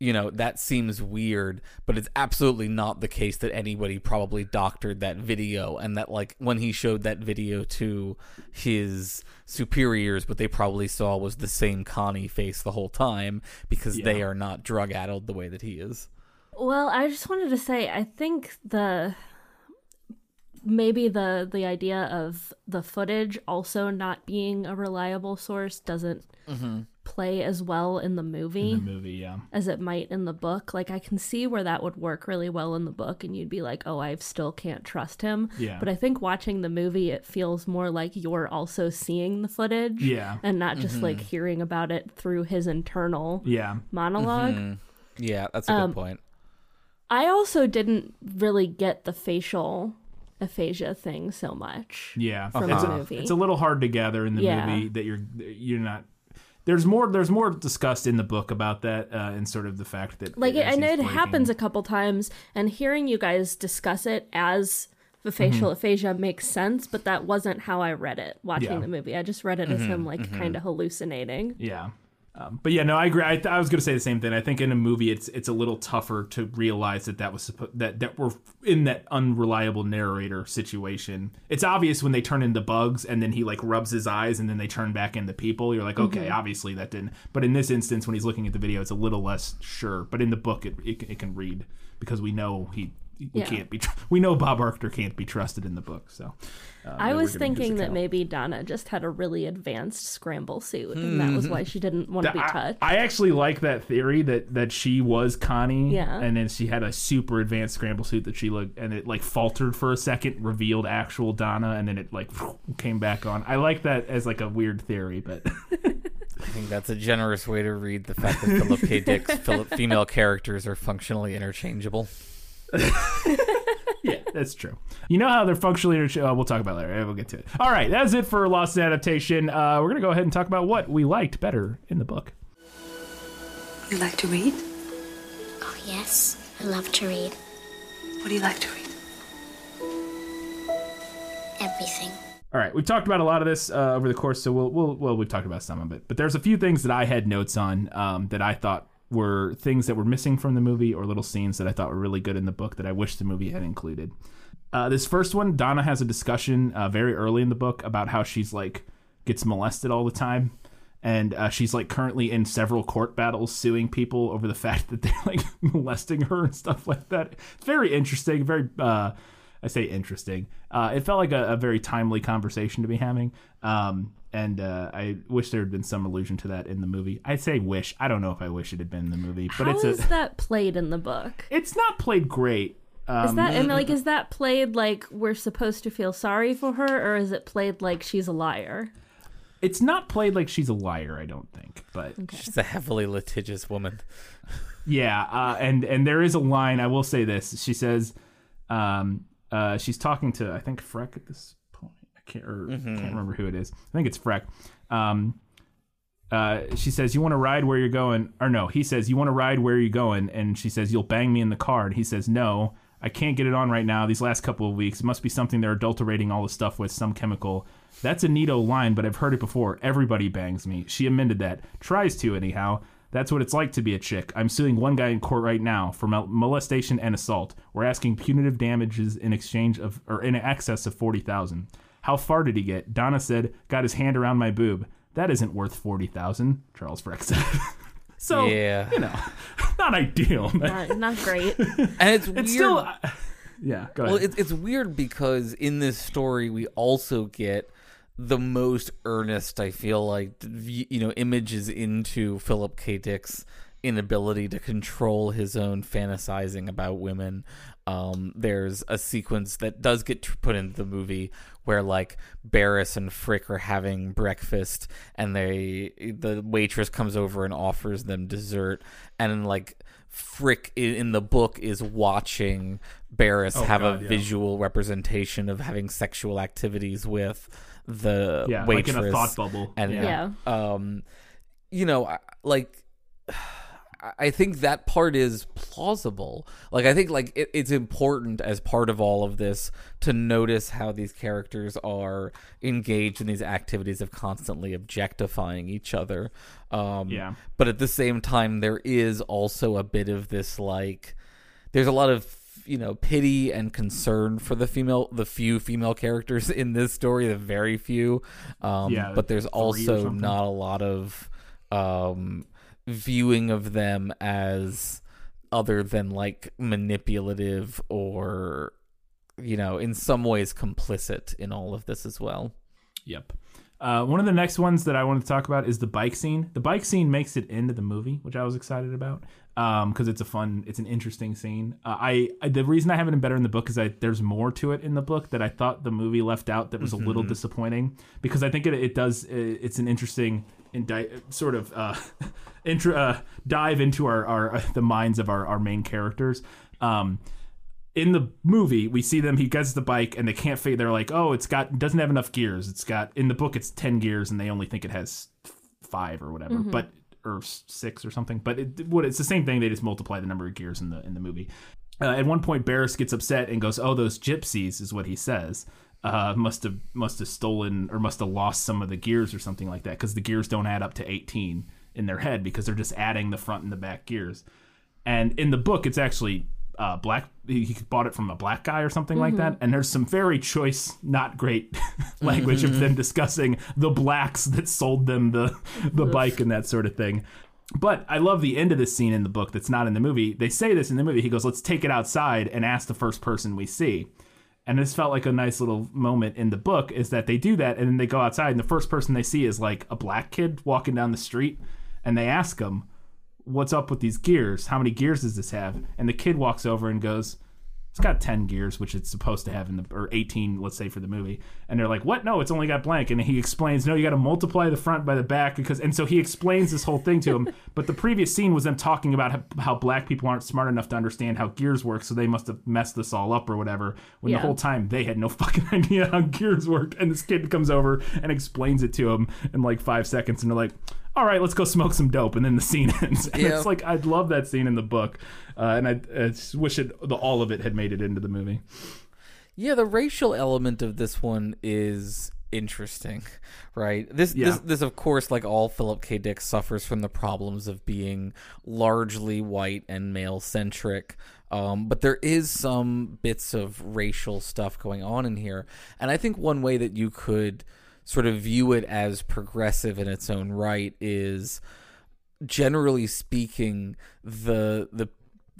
you know, that seems weird, but it's absolutely not the case that anybody probably doctored that video and that like when he showed that video to his superiors what they probably saw was the same Connie face the whole time because they are not drug addled the way that he is. Well, I just wanted to say I think the maybe the the idea of the footage also not being a reliable source doesn't mm-hmm. play as well in the movie The movie, yeah. as it might in the book. Like I can see where that would work really well in the book and you'd be like, "Oh, I still can't trust him." Yeah. But I think watching the movie it feels more like you're also seeing the footage Yeah. and not just mm-hmm. like hearing about it through his internal Yeah. monolog mm-hmm. Yeah, that's a good um, point. I also didn't really get the facial aphasia thing so much. Yeah, From it's, the a, movie. it's a little hard to gather in the Yeah. movie that you're you're not. There's more. There's more discussed in the book about that, uh, and sort of the fact that Like as I know it breaking- happens a couple times, and hearing you guys discuss it as the facial Mm-hmm. aphasia makes sense, but that wasn't how I read it watching Yeah. the movie. I just read it as Mm-hmm. him like kind of hallucinating. Yeah. Um, but yeah, no, I agree. I, th- I was going to say the same thing. I think in a movie, it's it's a little tougher to realize that that was suppo- that that we're in that unreliable narrator situation. It's obvious when they turn into bugs and then he like rubs his eyes and then they turn back into people. You're like, okay, obviously that didn't. But in this instance, when he's looking at the video, it's a little less sure. But in the book, it it, it can read because we know he. We Yeah. can't be. Tr- we know Bob Arctor can't be trusted in the book. So uh, I was thinking that maybe Donna just had a really advanced scramble suit, and that was why she didn't want to be touched. I actually like that theory that that she was Connie, Yeah. and then she had a super advanced scramble suit that she looked, and it like faltered for a second, revealed actual Donna, and then it like (laughs) came back on. I like that as like a weird theory, but (laughs) I think that's a generous way to read the fact that Philip K. Dick's (laughs) Philip, female characters are functionally interchangeable. (laughs) yeah, that's true. You know how they're functionally interch- uh, We'll talk about it later. We'll get to it. All right, that's it for Lost in Adaptation. Uh, we're gonna go ahead and talk about what we liked better in the book. You like to read? Oh, yes. I love to read What do you like to read? everything. All right, we've talked about a lot of this uh, over the course, so we'll, we'll well we've talked about some of it, but there's a few things that I had notes on um, that I thought were things that were missing from the movie or little scenes that I thought were really good in the book that I wish the movie had included. Uh, this first one, Donna has a discussion uh, very early in the book about how she's like gets molested all the time, and uh, she's like currently in several court battles suing people over the (laughs) fact that they're like (laughs) molesting her and stuff like that. It's very interesting, very. Uh, I say interesting. Uh, it felt like a, a very timely conversation to be having. Um, and uh, I wish there had been some allusion to that in the movie. I'd say wish. I don't know if I wish it had been in the movie, but How it's is a. that played in the book? It's not played great. Um, Is that and like is that played like we're supposed to feel sorry for her, or is it played like she's a liar? it's not played like she's a liar. I don't think, but She's a heavily litigious woman. (laughs) Yeah, uh, and and there is a line. I will say this. She says, um, uh, she's talking to I think Freck at this point. I can't or can't remember who it is. I think it's Freck. Um, uh, she says, "You want to ride where you're going?" Or no, he says, "You want to ride where you're going?" And she says, "You'll bang me in the car." And he says, "No, I can't get it on right now. These last couple of weeks, it must be something they're adulterating all the stuff with, some chemical." That's a neato line, but I've heard it before. Everybody bangs me. She amended that. Tries to anyhow. That's what it's like to be a chick. I'm suing one guy in court right now for mol- molestation and assault. We're asking punitive damages in exchange of or in excess of forty thousand. How far did he get? Donna said, "Got his hand around my boob." That isn't worth forty thousand. Charles Freck said. (laughs) so Yeah. you know, (laughs) not ideal. Not, not great. And it's, weird. it's still, uh, yeah. Go ahead. Well, it's it's weird because in this story we also get the most earnest I feel like you know images into Philip K. Dick's inability to control his own fantasizing about women. Um, there's a sequence that does get put into the movie where like Barris and Freck are having breakfast, and they the waitress comes over and offers them dessert, and like Freck in the book is watching Barris Oh, have God, a yeah. visual representation of having sexual activities with the Yeah, like waitress in a thought bubble. and Yeah. um you know like I think that part is plausible. Like I think like it, it's important as part of all of this to notice how these characters are engaged in these activities of constantly objectifying each other. Um, Yeah. But at the same time, there is also a bit of this like there's a lot of you know pity and concern for the female the few female characters (laughs) in this story the very few um Yeah, but there's also not a lot of um viewing of them as other than like manipulative or you know in some ways complicit in all of this as well Yep. Uh, one of the next ones that I wanted to talk about is the bike scene. The bike scene makes it into the movie, which I was excited about because it's a fun, it's an interesting scene. Uh, I, I the reason I have it in better in the book is I there's more to it in the book that I thought the movie left out that was a little disappointing because I think it it does it, it's an interesting indi- sort of uh, (laughs) intro uh, dive into our, our the minds of our, our main characters. Um, in the movie we see them he gets the bike and they can't figure they're like oh it's got doesn't have enough gears. It's got in the book it's 10 gears and they only think it has five or whatever but or six or something. But it, what it's the same thing they just multiply the number of gears in the in the movie. Uh, at one point Barris gets upset and goes oh those gypsies is what he says uh, must have must have stolen or must have lost some of the gears or something like that because the gears don't add up to 18 in their head because they're just adding the front and the back gears and in the book it's actually uh, black he he bought it from a black guy or something like that and there's some very choice not great (laughs) language of them discussing the blacks that sold them the the bike and that sort of thing but I love the end of this scene in the book that's not in the movie. They say this in the movie. He goes, "Let's take it outside and ask the first person we see." And this felt like a nice little moment in the book is that they do that and then they go outside and the first person they see is like a black kid walking down the street and they ask him, what's up with these gears? How many gears does this have? And the kid walks over and goes, it's got 10 gears, which it's supposed to have in the, or 18, let's say for the movie. And they're like, what? No, it's only got blank. And he explains, no, you got to multiply the front by the back because, and so he explains this whole thing to him. (laughs) but the previous scene was them talking about how, how black people aren't smart enough to understand how gears work. So they must have messed this all up or whatever. When Yeah. the whole time they had no fucking (laughs) idea how gears worked. And this kid comes over and explains it to him in like five seconds. And they're like, all right, let's go smoke some dope, and then the scene (laughs) ends. And Yeah. it's like I'd love that scene in the book, uh, and I, I just wish it the, all of it had made it into the movie. Yeah, the racial element of this one is interesting, (laughs) right? This Yeah. this this of course like all Philip K. Dick suffers from the problems of being largely white and male centric. Um, but there is some bits of racial stuff going on in here. And I think one way that you could sort of view it as progressive in its own right is generally speaking, the the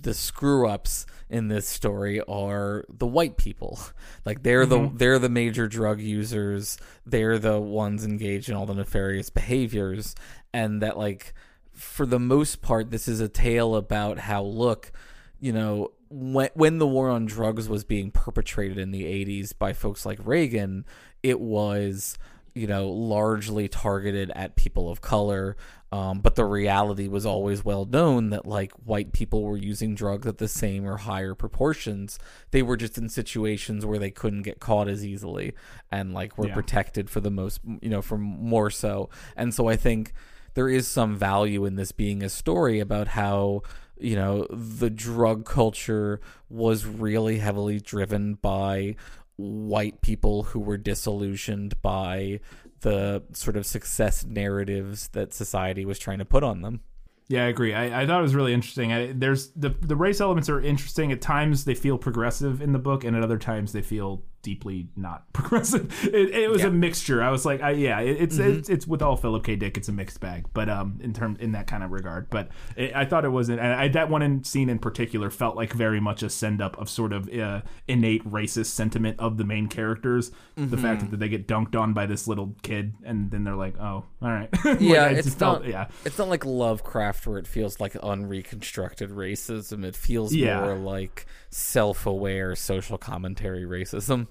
the screw ups in this story are the white people. (laughs) Like they're the mm-hmm. they're the major drug users. They're the ones engaged in all the nefarious behaviors, and that like for the most part, this is a tale about how look, you know. When, when the war on drugs was being perpetrated in the 80s by folks like Reagan, it was you know, largely targeted at people of color. Um, but the reality was always well known that like white people were using drugs at the same or higher proportions. They were just in situations where they couldn't get caught as easily and like were Yeah. protected for the most, you know, from more so. And so I think there is some value in this being a story about how you know the drug culture was really heavily driven by white people who were disillusioned by the sort of success narratives that society was trying to put on them. Yeah, I agree. I, I thought it was really interesting. I, there's the the race elements are interesting. At times they feel progressive in the book, and at other times they feel deeply not (laughs) progressive. It, it was Yeah. a mixture. I was like, I, yeah, it, it's, Mm-hmm. it's it's with all Philip K. Dick, it's a mixed bag. But um, in term in that kind of regard, but it, I thought it wasn't. and I, that one in, scene in particular felt like very much a send up of sort of uh, innate racist sentiment of the main characters. The Mm-hmm. fact that they get dunked on by this little kid, and then they're like, oh, all right, (laughs) yeah, it's felt- not. yeah. it's not like Lovecraft where it feels like unreconstructed racism. It feels Yeah. more like self-aware social commentary racism.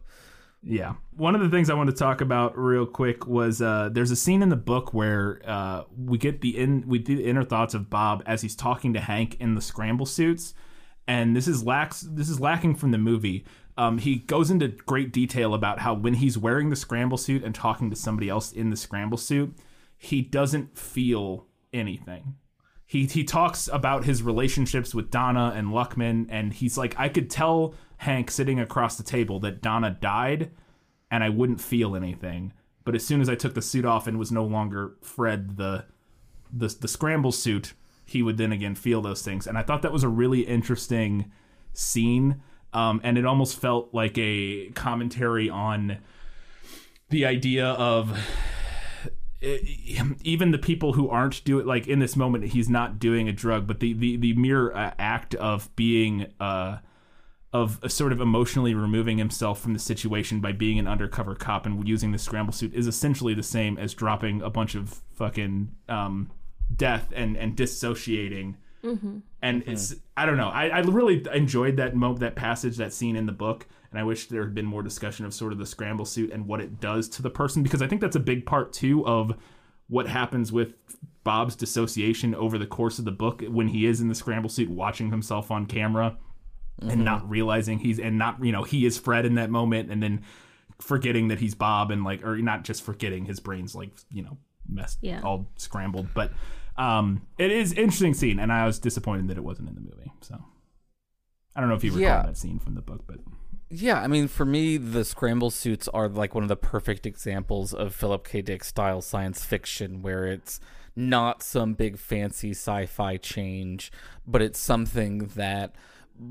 Yeah. One of the things I want to talk about real quick was uh, there's a scene in the book where uh, we get the in we get the inner thoughts of Bob as he's talking to Hank in the scramble suits, and this is lacks this is lacking from the movie. Um, he goes into great detail about how when he's wearing the scramble suit and talking to somebody else in the scramble suit, he doesn't feel anything he he talks about his relationships with Donna and Luckman, and he's like, I could tell Hank sitting across the table that Donna died, and I wouldn't feel anything. But as soon as I took the suit off and was no longer Fred the the the scramble suit, he would then again feel those things. And I thought that was a really interesting scene. Um, and it almost felt like a commentary on the idea of (laughs) even the people who aren't doing like in this moment he's not doing a drug but the the, the mere uh, act of being uh of sort of emotionally removing himself from the situation by being an undercover cop and using the scramble suit is essentially the same as dropping a bunch of fucking um death and and dissociating. And it's I don't know. I, I really enjoyed that mo- that passage, that scene in the book, and I wish there had been more discussion of sort of the scramble suit and what it does to the person because I think that's a big part too of what happens with Bob's dissociation over the course of the book when he is in the scramble suit watching himself on camera and not realizing he's and not you know he is Fred in that moment and then forgetting that he's Bob and like or not just forgetting his brain's like you know messed Yeah. all scrambled but um it is interesting scene and I was disappointed that it wasn't in the movie so I don't know if you recall Yeah. that scene from the book but Yeah, I mean, for me, the scramble suits are like one of the perfect examples of Philip K. Dick style science fiction, where it's not some big fancy sci-fi change, but it's something that,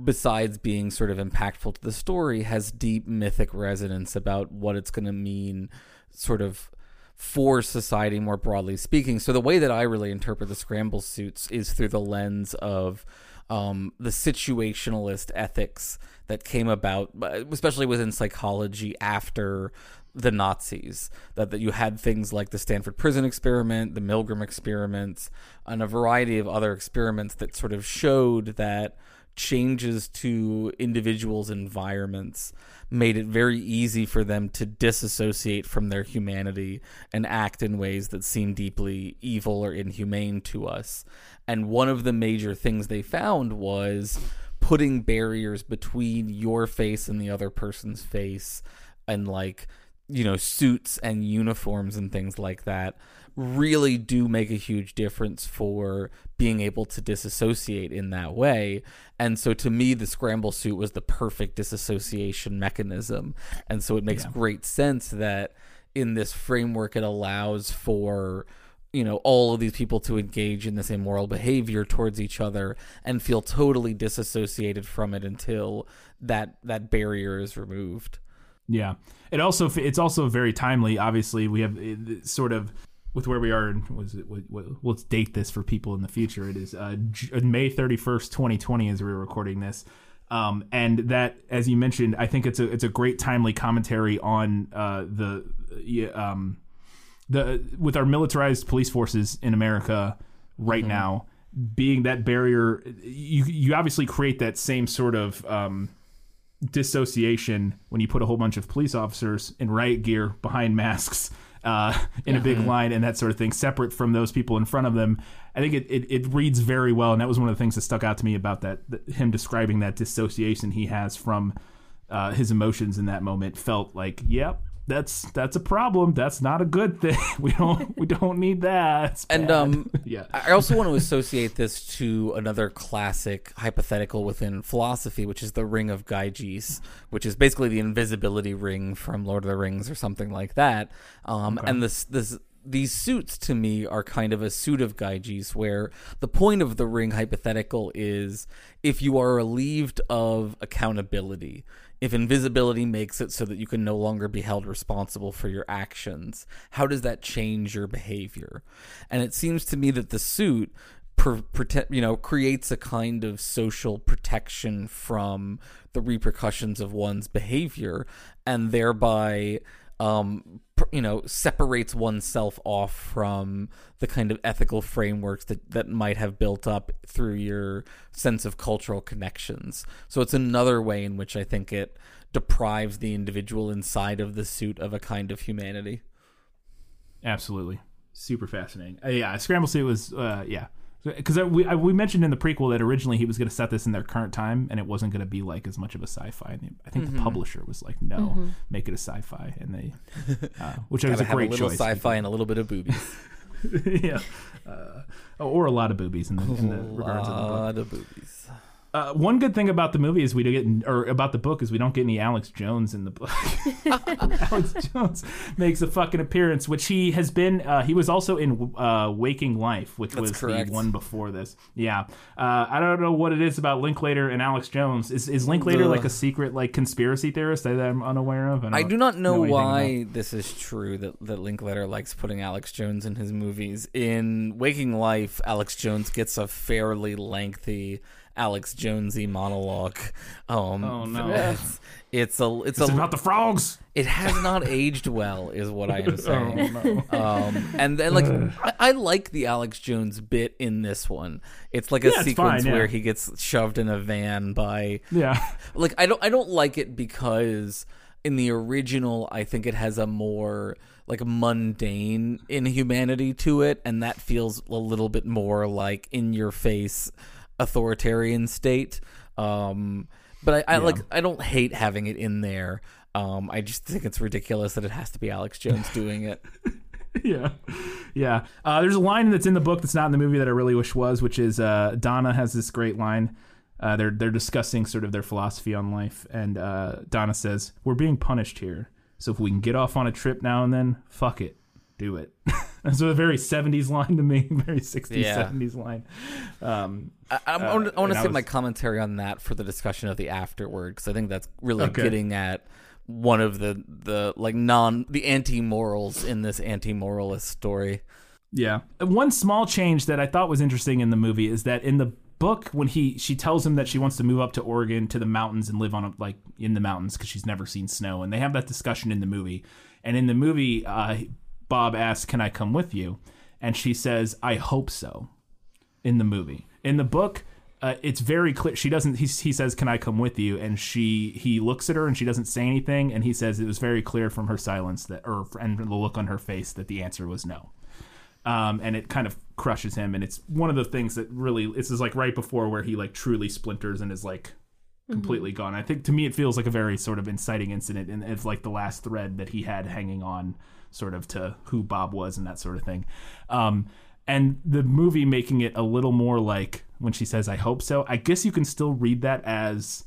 besides being sort of impactful to the story, has deep mythic resonance about what it's going to mean, sort of for society more broadly speaking. So the way that I really interpret the scramble suits is through the lens of um, the situationalist ethics that came about, especially within psychology after the Nazis. That, that you had things like the Stanford Prison Experiment, the Milgram experiments, and a variety of other experiments that sort of showed that changes to individuals' environments made it very easy for them to disassociate from their humanity and act in ways that seem deeply evil or inhumane to us. And one of the major things they found was putting barriers between your face and the other person's face and like you know suits and uniforms and things like that really do make a huge difference for being able to disassociate in that way. And so to me the scramble suit was the perfect disassociation mechanism. And so it makes great sense that in this framework it allows for you know all of these people to engage in this immoral behavior towards each other and feel totally disassociated from it until that that barrier is removed. Yeah, it also it's also very timely. Obviously, we have uh, sort of with where we are. in- Was it? What, what, let's date this for people in the future. It is uh, J- May thirty first, twenty twenty, as we're recording this. Um, and that, as you mentioned, I think it's a it's a great timely commentary on uh, the um, the with our militarized police forces in America right now being that barrier. You you obviously create that same sort of um, dissociation when you put a whole bunch of police officers in riot gear behind masks uh, (laughs) in a big line and that sort of thing, separate from those people in front of them. I think it, it, it reads very well, and that was one of the things that stuck out to me about that, that him describing that dissociation he has from uh, his emotions in that moment. Felt like, yep, that's that's a problem. That's not a good thing. (laughs) We don't we don't need that. And um, (laughs) yeah, I also want to associate this to another classic hypothetical within philosophy, which is the Ring of Gyges, which is basically the invisibility ring from Lord of the Rings or something like that. Um, And this this these suits to me are kind of a suit of Gyges where the point of the ring hypothetical is if you are relieved of accountability, if invisibility makes it so that you can no longer be held responsible for your actions, how does that change your behavior? And it seems to me that the suit you know, creates a kind of social protection from the repercussions of one's behavior and thereby um, you know separates oneself off from the kind of ethical frameworks that that might have built up through your sense of cultural connections. So it's another way in which i think it deprives the individual inside of the suit of a kind of humanity. Absolutely. Super fascinating. Uh, yeah scramble suit was uh, yeah because we we mentioned in the prequel that originally he was going to set this in their current time and it wasn't going to be like as much of a sci-fi. And I think mm-hmm. the publisher was like, "No, mm-hmm. make it a sci-fi," and they, (laughs) uh, which was a great a little choice. Sci-fi and a little bit of boobies. (laughs) yeah, uh, or a lot of boobies in the, in the regards of the book. A lot of boobies. Uh, one good thing about the movie is we don't get, or about the book is we don't get any Alex Jones in the book. (laughs) Alex Jones makes a fucking appearance, which he has been. Uh, he was also in uh, Waking Life, which That's was correct. the one before this. Yeah, uh, I don't know what it is about Linklater and Alex Jones. Is is Linklater like a secret like conspiracy theorist that I'm unaware of? I, I do not know, know why this is true that that Linklater likes putting Alex Jones in his movies. In Waking Life, Alex Jones gets a fairly lengthy Alex Jonesy monologue. Um, oh no! It's, it's a it's, it's a, about the frogs. It has not aged well, is what I am (laughs) saying. oh, no. um, and then like I, I, like the Alex Jones bit in this one. It's like a yeah, sequence fine, yeah. where he gets shoved in a van by yeah. Like I don't I don't like it because in the original I think it has a more like mundane inhumanity to it, and that feels a little bit more like in your face authoritarian state. Um, but I, I yeah. like I don't hate having it in there. Um, I just think it's ridiculous that it has to be Alex Jones (laughs) doing it. yeah, yeah. Uh, there's a line that's in the book that's not in the movie that I really wish was, which is uh, Donna has this great line. Uh, they're they're discussing sort of their philosophy on life, and uh, Donna says, "We're being punished here, so if we can get off on a trip now and then, fuck it, do it." (laughs) That's a very 70s line to me, (laughs) very 60s, yeah. 70s line. Um, I, I, I want to uh, save my commentary on that for the discussion of the afterward because I think that's really okay. getting at one of the the like non the anti morals in this anti moralist story. Yeah, one small change that I thought was interesting in the movie is that in the book when he she tells him that she wants to move up to Oregon to the mountains and live on a, like in the mountains because she's never seen snow and they have that discussion in the movie and in the movie uh, Bob asks, "Can I come with you?" and she says, "I hope so." In the movie, in the book, uh, it's very clear. She doesn't. He, he says, "Can I come with you?" And she he looks at her and she doesn't say anything. And he says it was very clear from her silence that, or and the look on her face that the answer was no. Um, and it kind of crushes him. And it's one of the things that really this is like right before where he like truly splinters and is like completely mm-hmm. gone. I think to me it feels like a very sort of inciting incident, and it's like the last thread that he had hanging on sort of to who Bob was and that sort of thing. Um, and the movie making it a little more like when she says, I hope so, I guess you can still read that as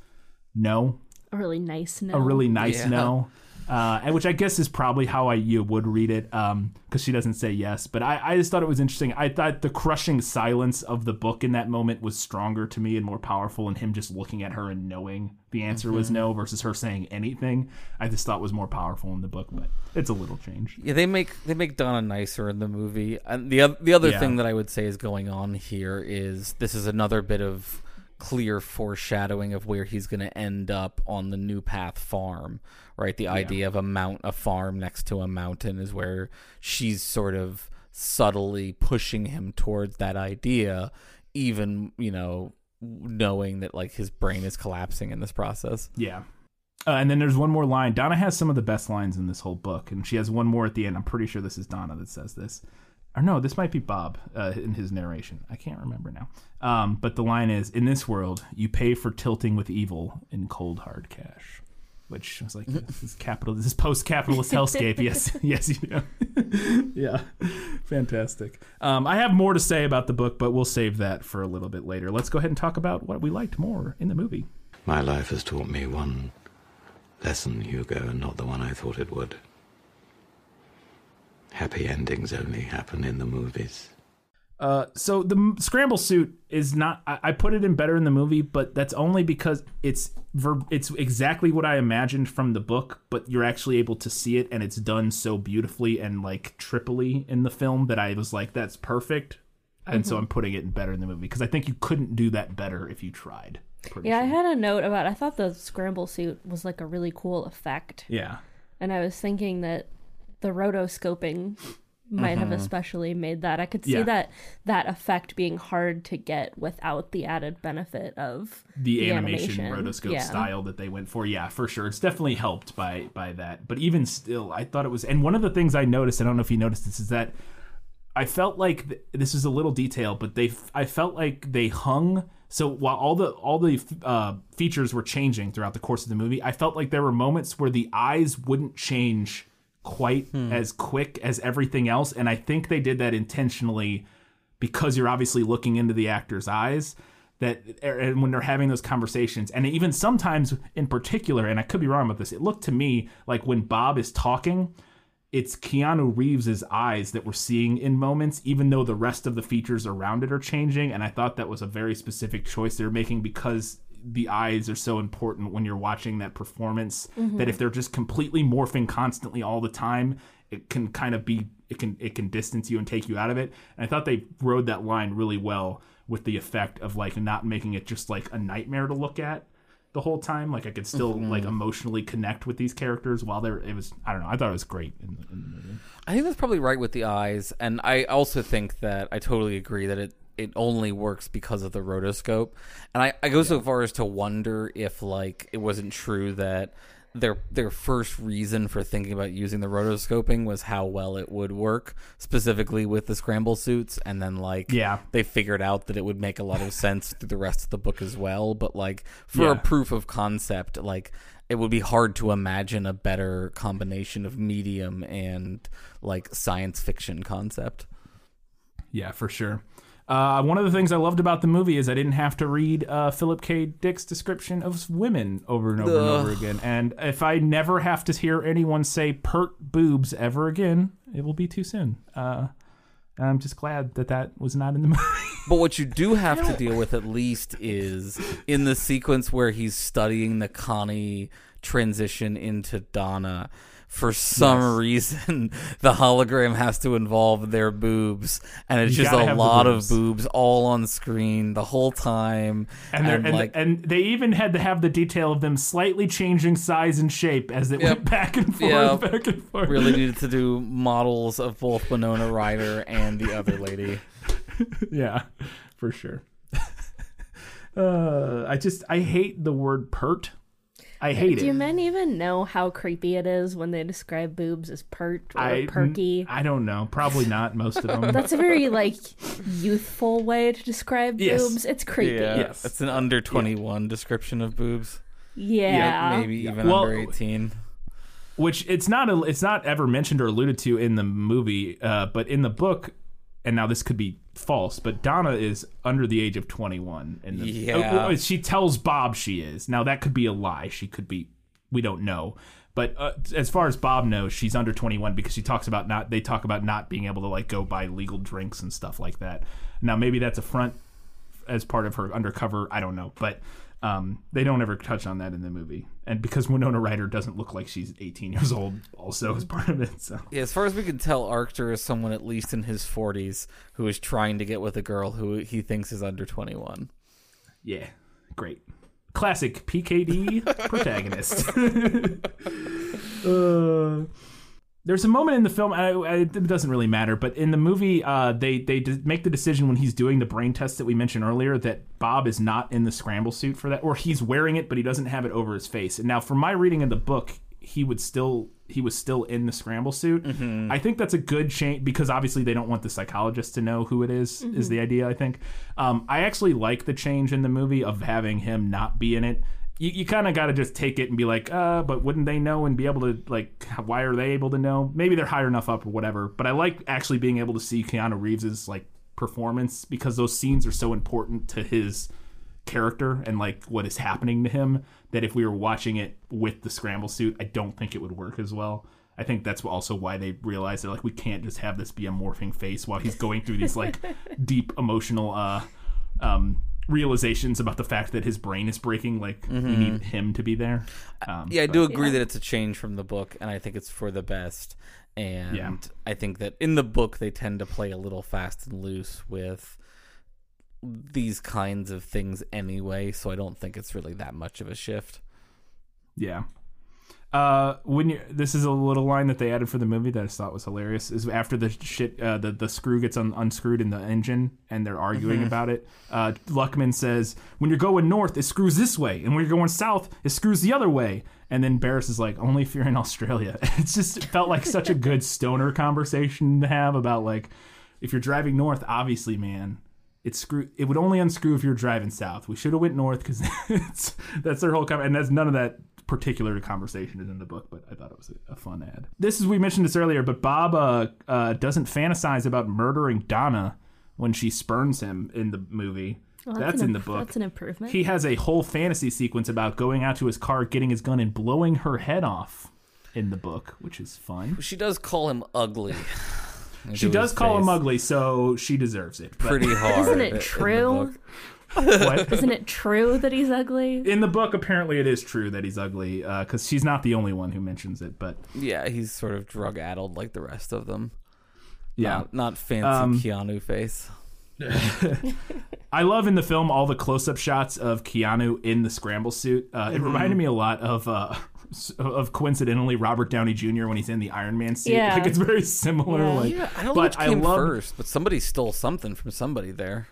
no. A really nice no. A really nice yeah. no uh, and which I guess is probably how I you would read it, because um, she doesn't say yes. But I, I just thought it was interesting. I thought the crushing silence of the book in that moment was stronger to me and more powerful, and him just looking at her and knowing the answer mm-hmm. was no versus her saying anything. I just thought was more powerful in the book, but it's a little change. Yeah, they make they make Donna nicer in the movie. And the the other yeah. thing that I would say is going on here is this is another bit of clear foreshadowing of where he's going to end up on the New Path farm, right? The yeah. idea of a mount, a farm next to a mountain, is where she's sort of subtly pushing him towards that idea, even you know, knowing that like his brain is collapsing in this process. Yeah. Uh, and then there's one more line. Donna has some of the best lines in this whole book, and she has one more at the end. I'm pretty sure this is Donna that says this or no, this might be Bob uh, in his narration. I can't remember now. Um, but the line is, "In this world, you pay for tilting with evil in cold hard cash." Which I was like, this is capital, this is post-capitalist hellscape. yes, (laughs) yes, you know. (laughs) yeah, fantastic. Um, I have more to say about the book, but we'll save that for a little bit later. Let's go ahead and talk about what we liked more in the movie. My life has taught me one lesson, Hugo, and not the one I thought it would. happy endings only happen in the movies. Uh, so the scramble suit is not. I, I put it in better in the movie, but that's only because it's ver- it's exactly what I imagined from the book. But you're actually able to see it, and it's done so beautifully and like triply in the film that I was like, that's perfect. And so I'm putting it in better in the movie because I think you couldn't do that better if you tried. Yeah, I had a note about. I thought the scramble suit was like a really cool effect, yeah. and I was thinking that the rotoscoping might have especially made that. I could see Mm-hmm. Yeah. that that effect being hard to get without the added benefit of the, animation, animation. rotoscope Yeah. style that they went for. Yeah, for sure. It's definitely helped by by that. But even still, I thought it was. And one of the things I noticed, I don't know if you noticed this, is that I felt like th- this is a little detail, but they I felt like they hung. So while all the all the uh, features were changing throughout the course of the movie, I felt like there were moments where the eyes wouldn't change quite hmm. as quick as everything else, and I think they did that intentionally because you're obviously looking into the actor's eyes that er, and when they're having those conversations and even sometimes in particular and i could be wrong about this it looked to me like when bob is talking it's keanu reeves's eyes that we're seeing in moments even though the rest of the features around it are changing and i thought that was a very specific choice they're making because the eyes are so important when you're watching that performance that mm-hmm. if they're just completely morphing constantly all the time it can kind of be it can it can distance you and take you out of it. And i thought they rode that line really well with the effect of like not making it just like a nightmare to look at the whole time. Like i could still mm-hmm. like emotionally connect with these characters while they're it was i don't know i thought it was great in the, in the movie. I think that's probably right with the eyes, and I also think that I totally agree that it it only works because of the rotoscope. And I, I go so far as to wonder if like it wasn't true that their their first reason for thinking about using the rotoscoping was how well it would work, specifically with the scramble suits, and then like Yeah. they figured out that it would make a lot of sense through the rest of the book as well. But like for Yeah. a proof of concept, like it would be hard to imagine a better combination of medium and like science fiction concept. yeah for sure uh, one of the things I loved about the movie is I didn't have to read uh, Philip K. Dick's description of women over and over and over again. And if I never have to hear anyone say "pert boobs" ever again, it will be too soon. Uh, and I'm just glad that that was not in the (laughs) movie. But what you do have to (laughs) deal with at least is in the sequence where he's studying the Connie transition into Donna. For some reason, (laughs) the hologram has to involve their boobs, and it's You just a lot of boobs all on screen the whole time. and, they're- and, like, and they even had to have the detail of them slightly changing size and shape as it went back and forth, Yep. back and forth. really needed to do models of both Winona Ryder and the other lady. (laughs) yeah, for sure. (laughs) uh, I just I hate the word pert. I hate Do it. Do men even know how creepy it is when they describe boobs as pert or I perky? I don't know. Probably not most of them. That's a very like youthful way to describe Yes. boobs. It's creepy. Yeah, Yeah. Yes. it's an under 21 description of boobs. Yeah. Maybe even Well- under 18. which it's not a, it's not ever mentioned or alluded to in the movie, uh, but in the book, and now this could be false, but Donna is under the age of twenty one. In the, Yeah. uh, she tells Bob she is. Now that could be a lie. She could be. We don't know. But uh, as far as Bob knows, she's under 21 because she talks about not. They talk about not being able to like go buy legal drinks and stuff like that. Now maybe that's a front as part of her undercover. I don't know, but um, they don't ever touch on that in the movie. And because Winona Ryder doesn't look like she's 18 years old, also as part of it. So Yeah, as far as we can tell, Arctor is someone at least in his 40s who is trying to get with a girl who he thinks is under 21. yeah, great, classic PKD (laughs) protagonist. (laughs) uh, there's a moment in the film. I, I, it doesn't really matter, but in the movie, uh, they they d- make the decision when he's doing the brain test that we mentioned earlier that Bob is not in the scramble suit for that, or he's wearing it, but he doesn't have it over his face. And now, from my reading of the book, he would still he was still in the scramble suit. I think that's a good change because obviously they don't want the psychologist to know who it is, Is the idea? I think. Um, I actually like the change in the movie of having him not be in it you, you kind of got to just take it and be like, uh, but wouldn't they know and be able to like, why are they able to know? Maybe they're higher enough up or whatever. But I like actually being able to see Keanu Reeves's like performance because those scenes are so important to his character and like what is happening to him that if we were watching it with the scramble suit, I don't think it would work as well. I think that's also why they realized that like we can't just have this be a morphing face while he's going through these like (laughs) deep emotional uh um realizations about the fact that his brain is breaking like we need him to be there um, Yeah, I but- do agree that it's a change from the book, and I think it's for the best. And Yeah. I think that in the book they tend to play a little fast and loose with these kinds of things anyway, so I don't think it's really that much of a shift. Yeah. Uh, when you this is a little line that they added for the movie that I thought was hilarious is after the shit uh, the the screw gets un- unscrewed in the engine and they're arguing Mhm. about it. Uh, Luckman says when you're going north it screws this way and when you're going south it screws the other way. And then Barris is like only if you're in Australia. (laughs) It's just it felt like such a good stoner conversation to have about like if you're driving north, obviously, man, it's screw. It would only unscrew if you're driving south. We should have went north because (laughs) that's their whole com- and that's none of that particular to conversation is in the book. But I thought it was a, a fun ad. This is we mentioned this earlier, but Bob uh, uh, doesn't fantasize about murdering Donna when she spurns him in the movie. Well, that's an in the imp- book. That's an improvement. He has a whole fantasy sequence about going out to his car, getting his gun, and blowing her head off in the book, which is fun. She does call him ugly. (laughs) She does his call him ugly, so she deserves it. But- Pretty hard. Isn't in it the true? What? (laughs) Isn't it true that he's ugly? In the book, apparently it is true that he's ugly, because she's not the only one who mentions it. But Yeah, he's sort of drug addled like the rest of them. Yeah. Not, not fancy Um, Keanu face. (laughs) I love in the film all the close-up shots of Keanu in the scramble suit. Uh, It Mhm. reminded me a lot of. Uh, of coincidentally Robert Downey Jr. when he's in the Iron Man suit, Yeah. like it's very similar. Like, Yeah, I don't know but which came loved- first, but somebody stole something from somebody there.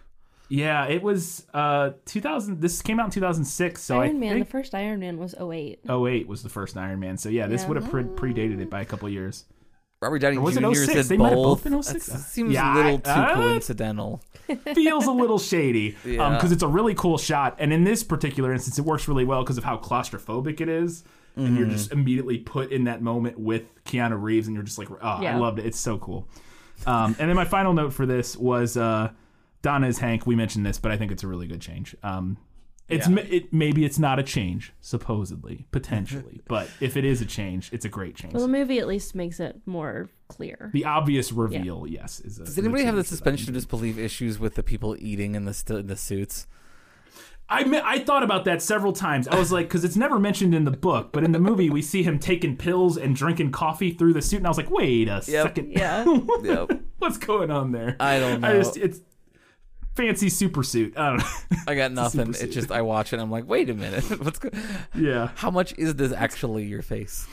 Yeah, it was uh 2000. This came out in 2006, so Iron I Man, think the first Iron Man was 08. 08 was the first Iron Man. So yeah, this Yeah. would have pre- predated it by a couple years. Robert Downey Or was it Jr. 06? said They might have both both. been That 06. seems Yeah, a little too uh, coincidental. (laughs) feels a little shady because Yeah. it's a really cool shot and in this particular instance it works really well because of how claustrophobic it is and you're Mhm. just immediately put in that moment with keanu reeves and you're just like oh i Yeah. loved it it's so cool um, and then my final note for this was uh, donna is hank we mentioned this but i think it's a really good change um, it's Yeah. it, maybe it's not a change supposedly potentially (laughs) but if it is a change it's a great change Well, the movie at least makes it more clear. the obvious reveal yes is a, Does anybody have the change for that. suspension of disbelief issues with the people eating in the st- in the suits? I me- I thought about that several times. I was like, because it's never mentioned in the book, but in the movie we see him taking pills and drinking coffee through the suit, and I was like, wait a second, Yeah. (laughs) Yep. what's going on there? I don't I know. just it's fancy super suit. I don't know. (laughs) I got nothing. super It's just I watch it. and I'm like, wait a minute, (laughs) what's go- Yeah. How much is this actually your face?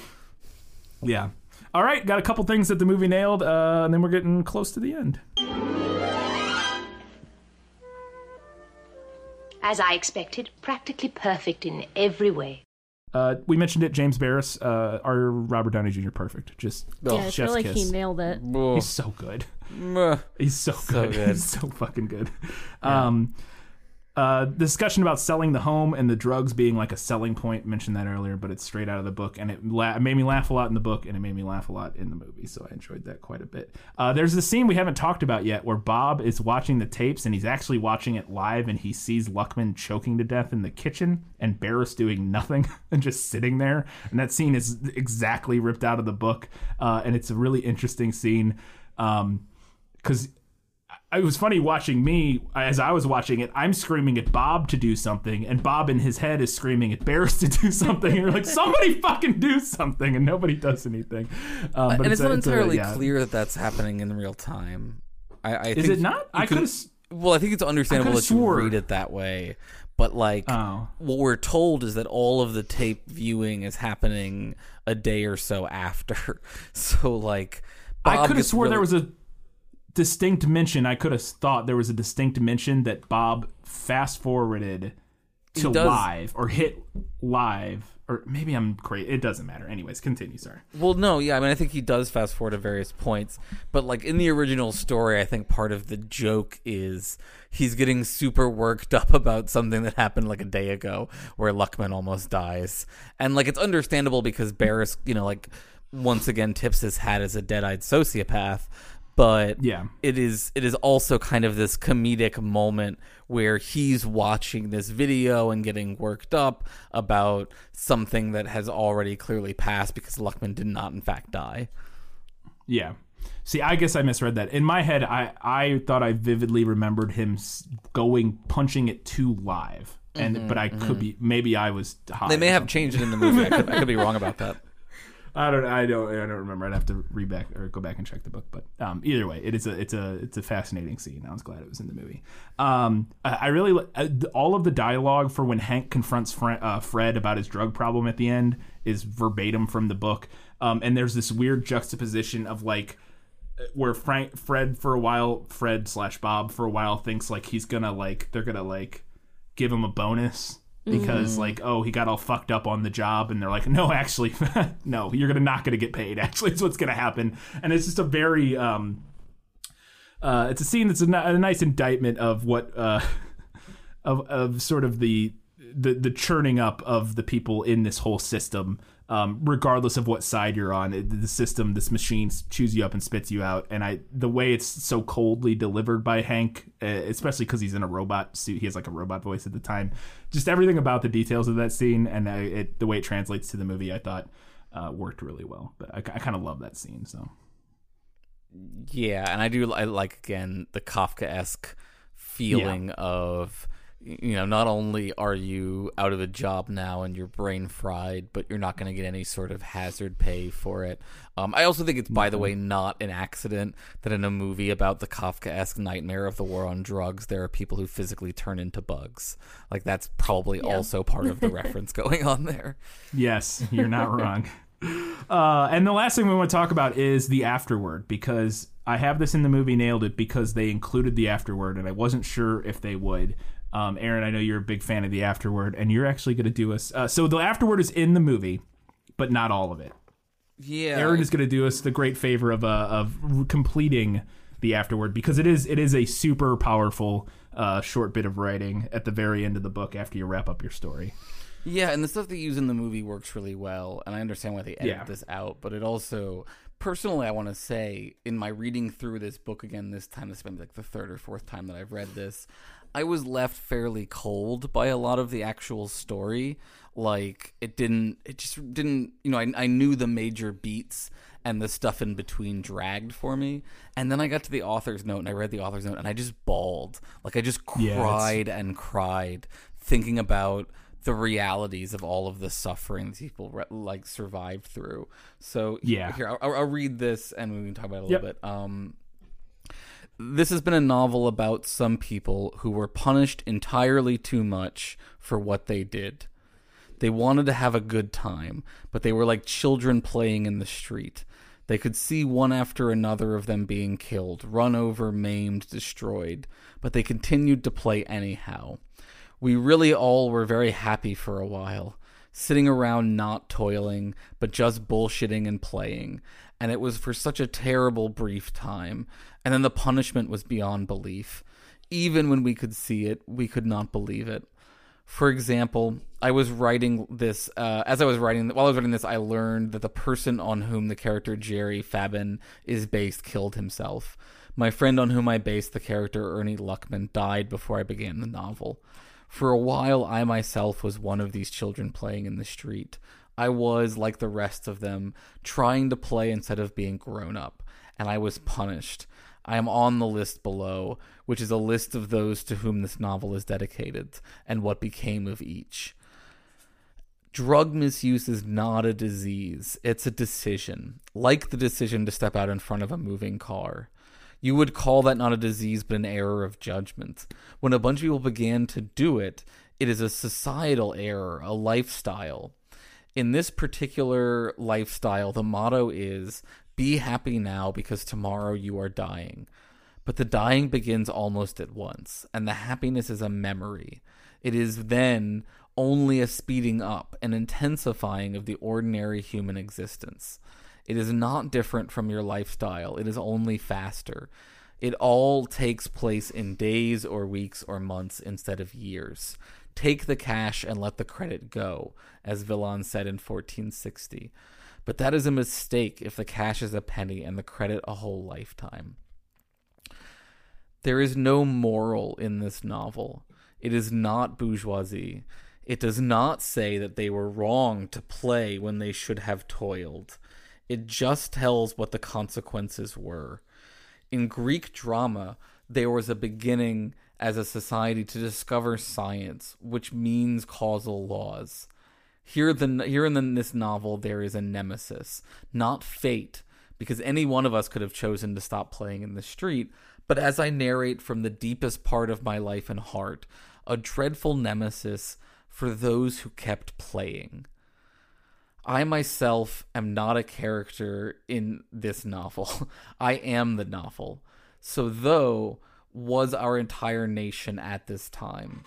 yeah. All right, got a couple things that the movie nailed, uh, and then we're getting close to the end. As I expected, practically perfect in every way. Uh, we mentioned it, James Barris, uh, our Robert Downey Jr. Perfect, just yeah, I feel like kiss. he nailed it. He's so good. He's so So good. good. He's so fucking good. Um, uh, discussion about selling the home and the drugs being like a selling point. Mentioned that earlier, but it's straight out of the book, and it, la- made me laugh a lot in the book, and it made me laugh a lot in the movie. So I enjoyed that quite a bit. Uh, there's a scene we haven't talked about yet where Bob is watching the tapes, and he's actually watching it live, and he sees Luckman choking to death in the kitchen, and Barris doing nothing (laughs) and just sitting there. And that scene is exactly ripped out of the book, uh, and it's a really interesting scene. Um, because it was funny watching me as I was watching it. I'm screaming at Bob to do something, and Bob in his head is screaming at Barris to do something. And you're like, somebody fucking do something, and nobody does anything. Um, but and it's, a- not a- entirely yeah. clear that that's happening in real time. I, I Is think it not? I could- Well, I think it's understandable that you swore- read it that way, but like Oh. what we're told is that all of the tape viewing is happening a day or so after. (laughs) So like, I could have swore there was a distinct mention. I could have thought there was a distinct mention that Bob fast forwarded to live or hit live, or maybe I'm crazy. It doesn't matter. Anyways, continue. Sorry. Well, no, yeah, I mean, I think he does fast forward at various points, but like in the original story, I think part of the joke is he's getting super worked up about something that happened like a day ago, where Luckman almost dies, and like it's understandable because Barris, you know, like once again tips his hat as a dead-eyed sociopath, but Yeah. it is it is also kind of this comedic moment where he's watching this video and getting worked up about something that has already clearly passed because Luckman did not in fact die. Yeah. See, I guess I misread that. In my head, I I thought I vividly remembered him going punching it to live, and but I could be maybe I was high. Mm-hmm, They may have changed it in the movie. I could, I could be wrong about that. (laughs) I don't. I don't. I don't remember. I'd have to read back or go back and check the book. But um, either way, it is a. It's a. It's a fascinating scene. I was glad it was in the movie. Um, I, I really uh, all of the dialogue for when Hank confronts Fred, uh, Fred about his drug problem at the end is verbatim from the book. Um, and there's this weird juxtaposition of like where Frank Fred for a while Fred slash Bob for a while thinks like he's gonna like they're gonna like give him a bonus because like oh he got all fucked up on the job and they're like (laughs) no actually (laughs) no you're gonna not gonna get paid (laughs) actually it's what's gonna happen. And it's just a very um uh it's a scene that's a, a nice indictment of what uh of of sort of the the the churning up of the people in this whole system um, regardless of what side you're on it, the system this machine chews you up and spits you out. And i the way it's so coldly delivered by hank uh, especially because he's in a robot suit he has like a robot voice at the time just everything about the details of that scene and I, it, the way it translates to the movie i thought uh, worked really well. But i, I kind of love that scene so. Yeah, and I do I like again the Kafka esque feeling of you know not only are you out of a job now and your brain fried, but you're not going to get any sort of hazard pay for it. Um, I also think it's by the way not an accident that in a movie about the Kafka esque nightmare of the war on drugs, there are people who physically turn into bugs. Like that's probably also part of the reference (laughs) going on there. Yes, you're not wrong. (laughs) Uh, and the last thing we want to talk about is the afterword because I have this in the movie nailed it because they included the afterword and I wasn't sure if they would. Um, Aaron, I know you're a big fan of the afterword and you're actually going to do us. Uh, so the afterword is in the movie, but not all of it. Yeah, Aaron is going to do us the great favor of uh, of completing the afterword because it is it is a super powerful uh, short bit of writing at the very end of the book after you wrap up your story. Yeah, and the stuff they use in the movie works really well, and I understand why they edit Yeah. this out. But it also, personally, I want to say, in my reading through this book again this time, this has been like the third or fourth time that I've read this, I was left fairly cold by a lot of the actual story. Like it didn't, it just didn't. You know, I, I knew the major beats. And the stuff in between dragged for me. And then I got to the author's note and I read the author's note and I just bawled. Like I just Yeah, cried and cried thinking about the realities of all of the suffering people re- like survived through. So Yeah. here I'll, I'll read this and we can talk about it a Yep. little bit. Um, this has been a novel about some people who were punished entirely too much for what they did. They wanted to have a good time, but they were like children playing in the street. They could see one after another of them being killed, run over, maimed, destroyed, but they continued to play anyhow. We really all were very happy for a while, sitting around not toiling, but just bullshitting and playing. And it was for such a terrible brief time. And then the punishment was beyond belief. Even when we could see it, we could not believe it. For example, I was writing this. Uh, as I was writing, while I was writing this, I learned that the person on whom the character Jerry Fabin is based killed himself. My friend on whom I based the character Ernie Luckman died before I began the novel. For a while, I myself was one of these children playing in the street. I was, like the rest of them, trying to play instead of being grown up, and I was punished. I am on the list below, which is a list of those to whom this novel is dedicated, and what became of each. Drug misuse is not a disease, it's a decision, like the decision to step out in front of a moving car. You would call that not a disease, but an error of judgment. When a bunch of people began to do it, it is a societal error, a lifestyle. In this particular lifestyle, the motto is be happy now because tomorrow you are dying. But the dying begins almost at once, and the happiness is a memory. It is then only a speeding up, an intensifying of the ordinary human existence. It is not different from your lifestyle, it is only faster. It all takes place in days or weeks or months instead of years. Take the cash and let the credit go, as Villon said in 1460. But that is a mistake if the cash is a penny and the credit a whole lifetime. There is no moral in this novel. It is not bourgeoisie. It does not say that they were wrong to play when they should have toiled. It just tells what the consequences were. In Greek drama, there was a beginning as a society to discover science, which means causal laws. Here, the here in the, this novel, there is a nemesis, not fate, because any one of us could have chosen to stop playing in the street. But as I narrate from the deepest part of my life and heart, a dreadful nemesis for those who kept playing. I myself am not a character in this novel. (laughs) I am the novel. So, though, was our entire nation at this time.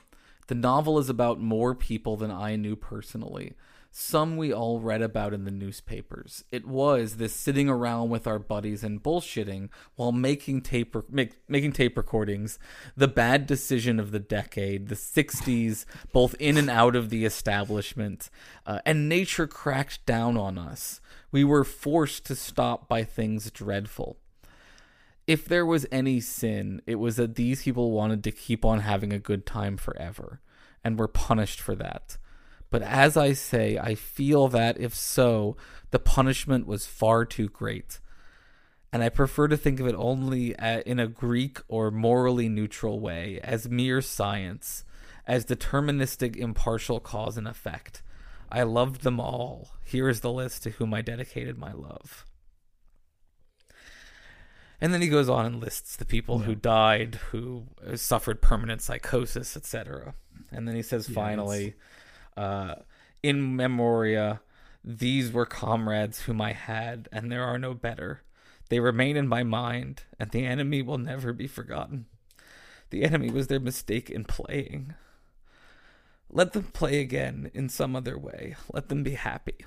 The novel is about more people than I knew personally some we all read about in the newspapers. It was this sitting around with our buddies and bullshitting while making tape make, making tape recordings, the bad decision of the decade, the 60s, both in and out of the establishment, uh, and nature cracked down on us. We were forced to stop by things dreadful. If there was any sin, it was that these people wanted to keep on having a good time forever, and were punished for that. But as I say, I feel that if so, the punishment was far too great. And I prefer to think of it only uh, in a Greek or morally neutral way, as mere science, as deterministic impartial cause and effect. I loved them all. Here is the list to whom I dedicated my love. And then he goes on and lists the people yeah. who died, who uh, suffered permanent psychosis, etc. And then he says, yeah, finally, uh, in memoria, these were comrades whom I had, and there are no better. They remain in my mind, and the enemy will never be forgotten. The enemy was their mistake in playing. Let them play again in some other way. Let them be happy.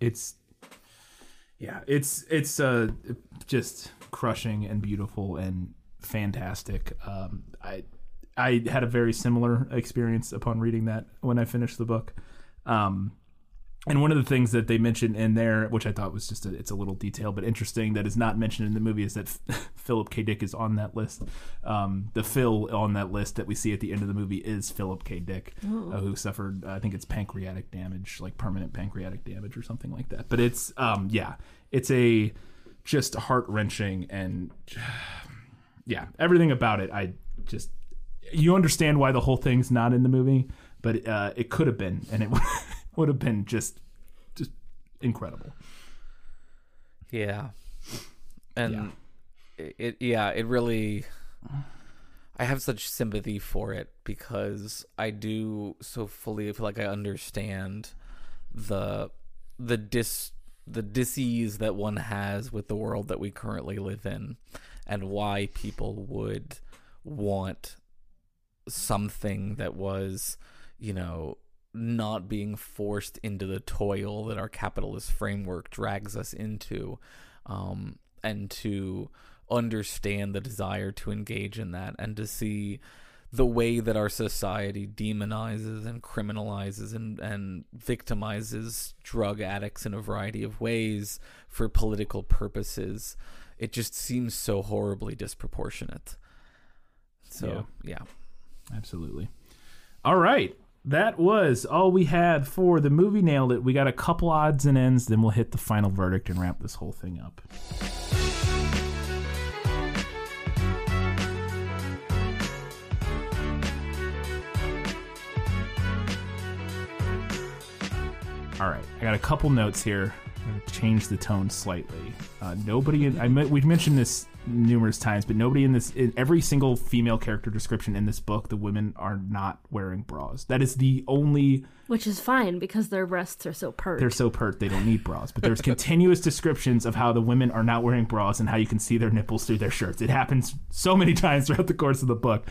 It's yeah, it's it's uh just crushing and beautiful and fantastic. Um, I I had a very similar experience upon reading that when I finished the book. Um, and one of the things that they mentioned in there, which I thought was just a, it's a little detail but interesting that is not mentioned in the movie, is that (laughs) Philip K. Dick is on that list. Um, the Phil on that list that we see at the end of the movie is Philip K. Dick, uh, who suffered I think it's pancreatic damage, like permanent pancreatic damage or something like that. But it's um, yeah, it's a just heart wrenching and (sighs) yeah, everything about it. I just you understand why the whole thing's not in the movie, but uh, it could have been, and it (laughs) would have been just just incredible. Yeah, and yeah. It, it yeah it really. I have such sympathy for it because I do so fully feel like I understand the the dis the disease that one has with the world that we currently live in and why people would want something that was, you know, not being forced into the toil that our capitalist framework drags us into, um, and to understand the desire to engage in that and to see the way that our society demonizes and criminalizes and, and victimizes drug addicts in a variety of ways for political purposes. It just seems so horribly disproportionate. So, yeah. yeah. Absolutely. All right. That was all we had for the movie Nailed It. We got a couple odds and ends, then we'll hit the final verdict and wrap this whole thing up. All right, I got a couple notes here. I'm going to change the tone slightly. Uh, nobody, in, I we've mentioned this numerous times, but nobody in this, in every single female character description in this book, the women are not wearing bras. That is the only. Which is fine because their breasts are so pert. They're so pert they don't need bras. But there's continuous descriptions of how the women are not wearing bras and how you can see their nipples through their shirts. It happens so many (laughs) times throughout the course of the book.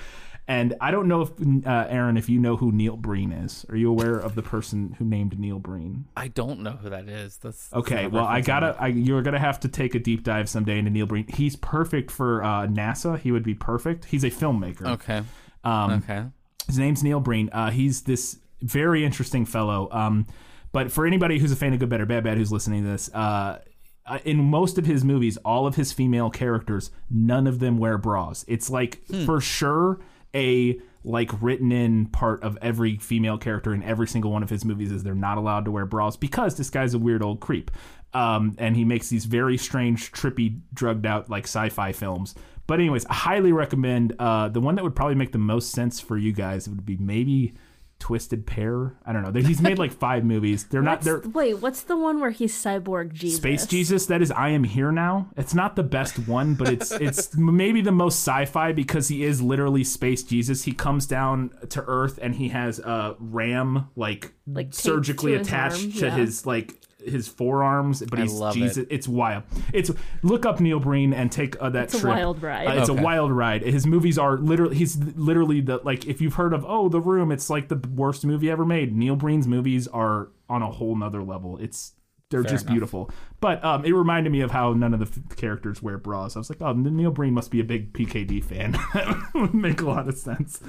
And I don't know if uh, Aaron, if you know who Neil Breen is. Are you aware of the person who named Neil Breen? I don't know who that is. That's, that's okay. Well, I gotta. I, you're gonna have to take a deep dive someday into Neil Breen. He's perfect for uh, NASA. He would be perfect. He's a filmmaker. Okay. Um, okay. His name's Neil Breen. Uh, he's this very interesting fellow. Um, but for anybody who's a fan of Good, Better, Bad, Bad who's listening to this, uh, uh, in most of his movies, all of his female characters, none of them wear bras. It's like for sure a like written in part of every female character in every single one of his movies is they're not allowed to wear bras because this guy's a weird old creep. Um, and he makes these very strange, trippy, drugged out like sci-fi films. But anyways, I highly recommend uh, the one that would probably make the most sense for you guys would be maybe Twisted Pair. I don't know. He's made like (laughs) five movies. They're not. They're wait, what's the one where he's cyborg Jesus? Space Jesus. That is I am here now. It's not the best one, but it's (laughs) it's maybe the most sci-fi because he is literally Space Jesus. He comes down to Earth and he has a ram like, Like, surgically to his attached arm, to yeah. his like his forearms, but I he's love Jesus. it. It's wild. It's look up Neil Breen and take uh, that It's a trip. wild ride. Uh, it's Okay. a wild ride. His movies are literally he's literally the like if you've heard of oh The Room, it's like the worst movie ever made. Neil Breen's movies are on a whole nother level. It's they're just enough. beautiful. But um, it reminded me of how none of the f- characters wear bras. I was like, oh, Neil Breen must be a big PKD fan. (laughs) that would make a lot of sense.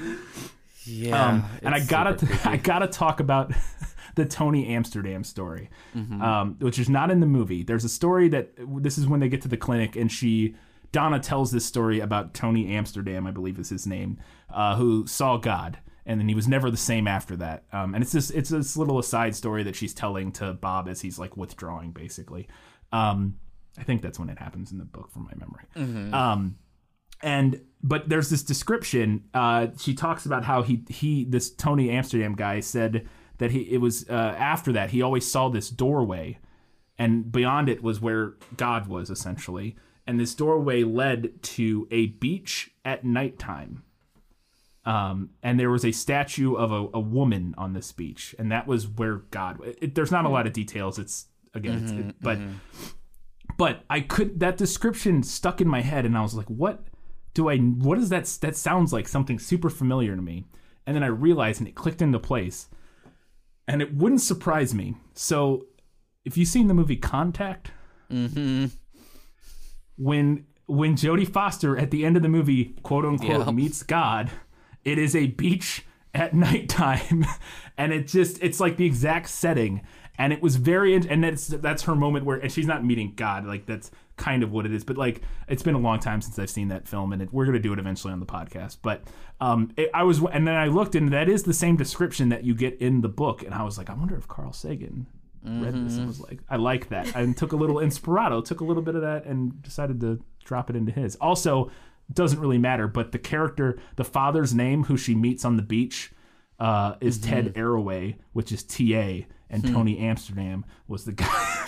Yeah, Um, and I gotta. (laughs) I gotta talk about (laughs) the Tony Amsterdam story, Mm-hmm. um, which is not in the movie. There's a story that this is when they get to the clinic, and she, Donna, tells this story about Tony Amsterdam, I believe is his name, uh, who saw God, and then he was never the same after that. Um, and it's this, it's this little aside story that she's telling to Bob as he's like withdrawing, basically. Um, I think that's when it happens in the book, from my memory. Um, and but there's this description. Uh, she talks about how he he this Tony Amsterdam guy said that he it was uh, after that he always saw this doorway, and beyond it was where God was essentially, and this doorway led to a beach at nighttime. Um, and there was a statue of a, a woman on this beach, and that was where God. It, there's not a lot of details. It's again, it's, it, but but I could that description stuck in my head, and I was like, "What do I? What is that? That sounds like something super familiar to me." And then I realized, and it clicked into place, and it wouldn't surprise me. So, if you've seen the movie Contact, mm-hmm. when when Jodie Foster at the end of the movie, quote unquote, Yep. meets God, it is a beach at (laughs) nighttime, and it just it's like the exact setting, and it was very and that's that's her moment where and she's not meeting God, like that's kind of what it is, but like it's been a long time since I've seen that film, and it, we're gonna do it eventually on the podcast, but um, it, I was and then I looked and that is the same description that you get in the book, and I was like, I wonder if Carl Sagan read this and was like, I like that. And took a little inspirato, took a little bit of that and decided to drop it into his. Also, doesn't really matter, but the character, the father's name who she meets on the beach uh, is Ted Arroway, which is TA, and hmm. Tony Amsterdam was the guy.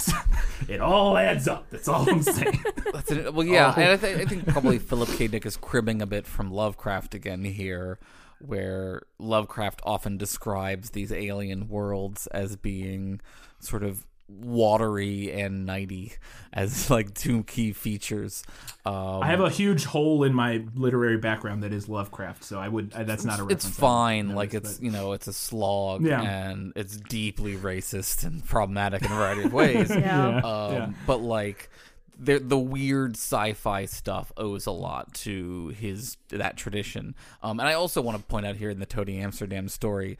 it all adds up. That's all I'm saying. (laughs) That's an, well, yeah, oh. and I, th- I think probably Philip K. Dick is cribbing a bit from Lovecraft again here, where Lovecraft often describes these alien worlds as being sort of watery and nighty as (laughs) like two key features. Um, I have a huge hole in my literary background that is Lovecraft, so I would. I, that's not a reference. it's fine. noticed, Like it's but- you know it's a slog Yeah. and it's deeply racist and problematic in a variety of ways. (laughs) Yeah. Um, Yeah. But like the the weird sci-fi stuff owes a lot to his that tradition. Um, and I also want to point out here in the Tony Amsterdam story,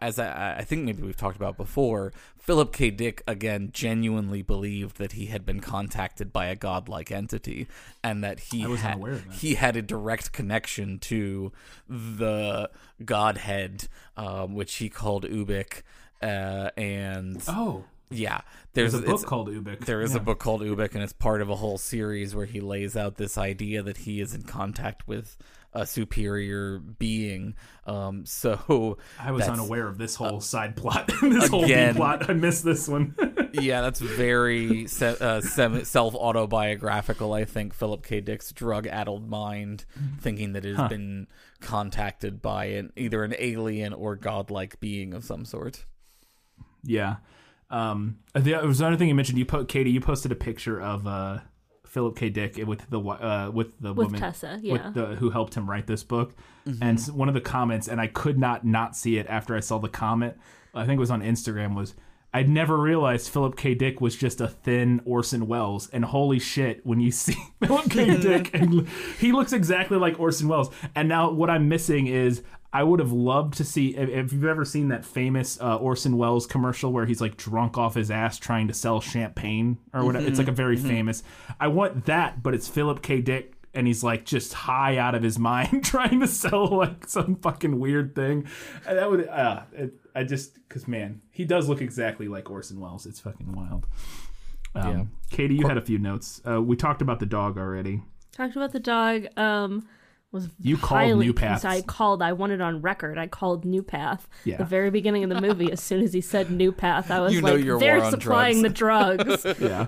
as I, I think maybe we've talked about before, Philip K. Dick again genuinely believed that he had been contacted by a godlike entity, and that he had that. he had a direct connection to the godhead, um, which he called Ubik. Uh, and Oh, yeah, there's, there's a book called Ubik. there is Yeah. a book called Ubik, and it's part of a whole series where he lays out this idea that he is in contact with a superior being. Um, so I was unaware of this whole side plot. (laughs) this whole B plot. I missed this one. (laughs) Yeah, that's very se- uh, sem- self autobiographical. I think Philip K. Dick's drug-addled mind, thinking that it has been contacted by an either an alien or godlike being of some sort. Yeah. Um, the, there was another thing you mentioned. You put Katie. You posted a picture of uh, Philip K. Dick with the uh, with the With woman Tessa, yeah. with the who helped him write this book. And one of the comments, and I could not not see it after I saw the comment. I think it was on Instagram. Was I'd never realized Philip K. Dick was just a thin Orson Welles. And holy shit, when you (laughs) see Philip K. (laughs) Dick, and he looks exactly like Orson Welles. And now what I'm missing is I would have loved to see if, if you've ever seen that famous uh, Orson Welles commercial where he's like drunk off his ass trying to sell champagne or whatever. It's like a very famous. I want that, but it's Philip K. Dick. And he's like just high out of his (laughs) mind trying to sell like some fucking weird thing. And that would, uh, it, I just, because man, he does look exactly like Orson Welles. It's fucking wild. Um, Katie, you had a few notes. Uh, we talked about the dog already. Talked about the dog. Um, was You called New Path. I called. I wanted on record. I called New Path. Yeah. The very beginning of the movie. as soon as he said New Path, I (laughs) was You know like, you're "They're supplying drugs." the drugs." (laughs) yeah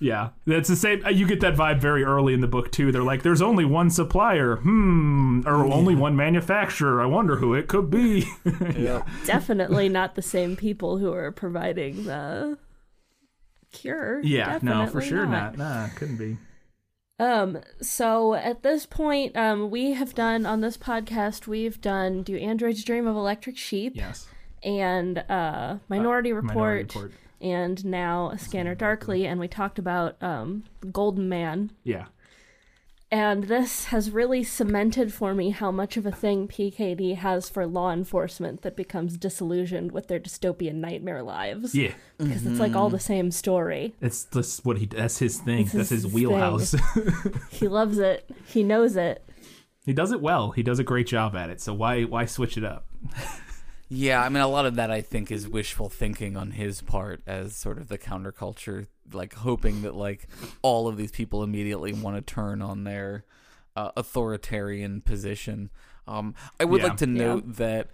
yeah that's the same uh, you get that vibe very early in the book too they're like there's only one supplier hmm or only one manufacturer i wonder who it could be (laughs) Definitely not the same people who are providing the cure. yeah no for Definitely sure not. nah couldn't be Um, so at this point, um, we have done on this podcast, we've done Do Androids Dream of Electric Sheep? Yes. And uh, Minority, Report, Minority Report. and now Scanner Darkly, and we talked about um, Golden Man. yeah And this has really cemented for me how much of a thing PKD has for law enforcement that becomes disillusioned with their dystopian nightmare lives. yeah. Because it's like all the mm-hmm. same story. it's just what he that's his thing. It's that's his his wheelhouse. (laughs) He loves it, he knows it. he does it well. He does a great job at it. So why why switch it up (laughs) Yeah, I mean, a lot of that I think is wishful thinking on his part as sort of the counterculture, like hoping that like all of these people immediately want to turn on their uh, authoritarian position. Um, I would Yeah. like to note that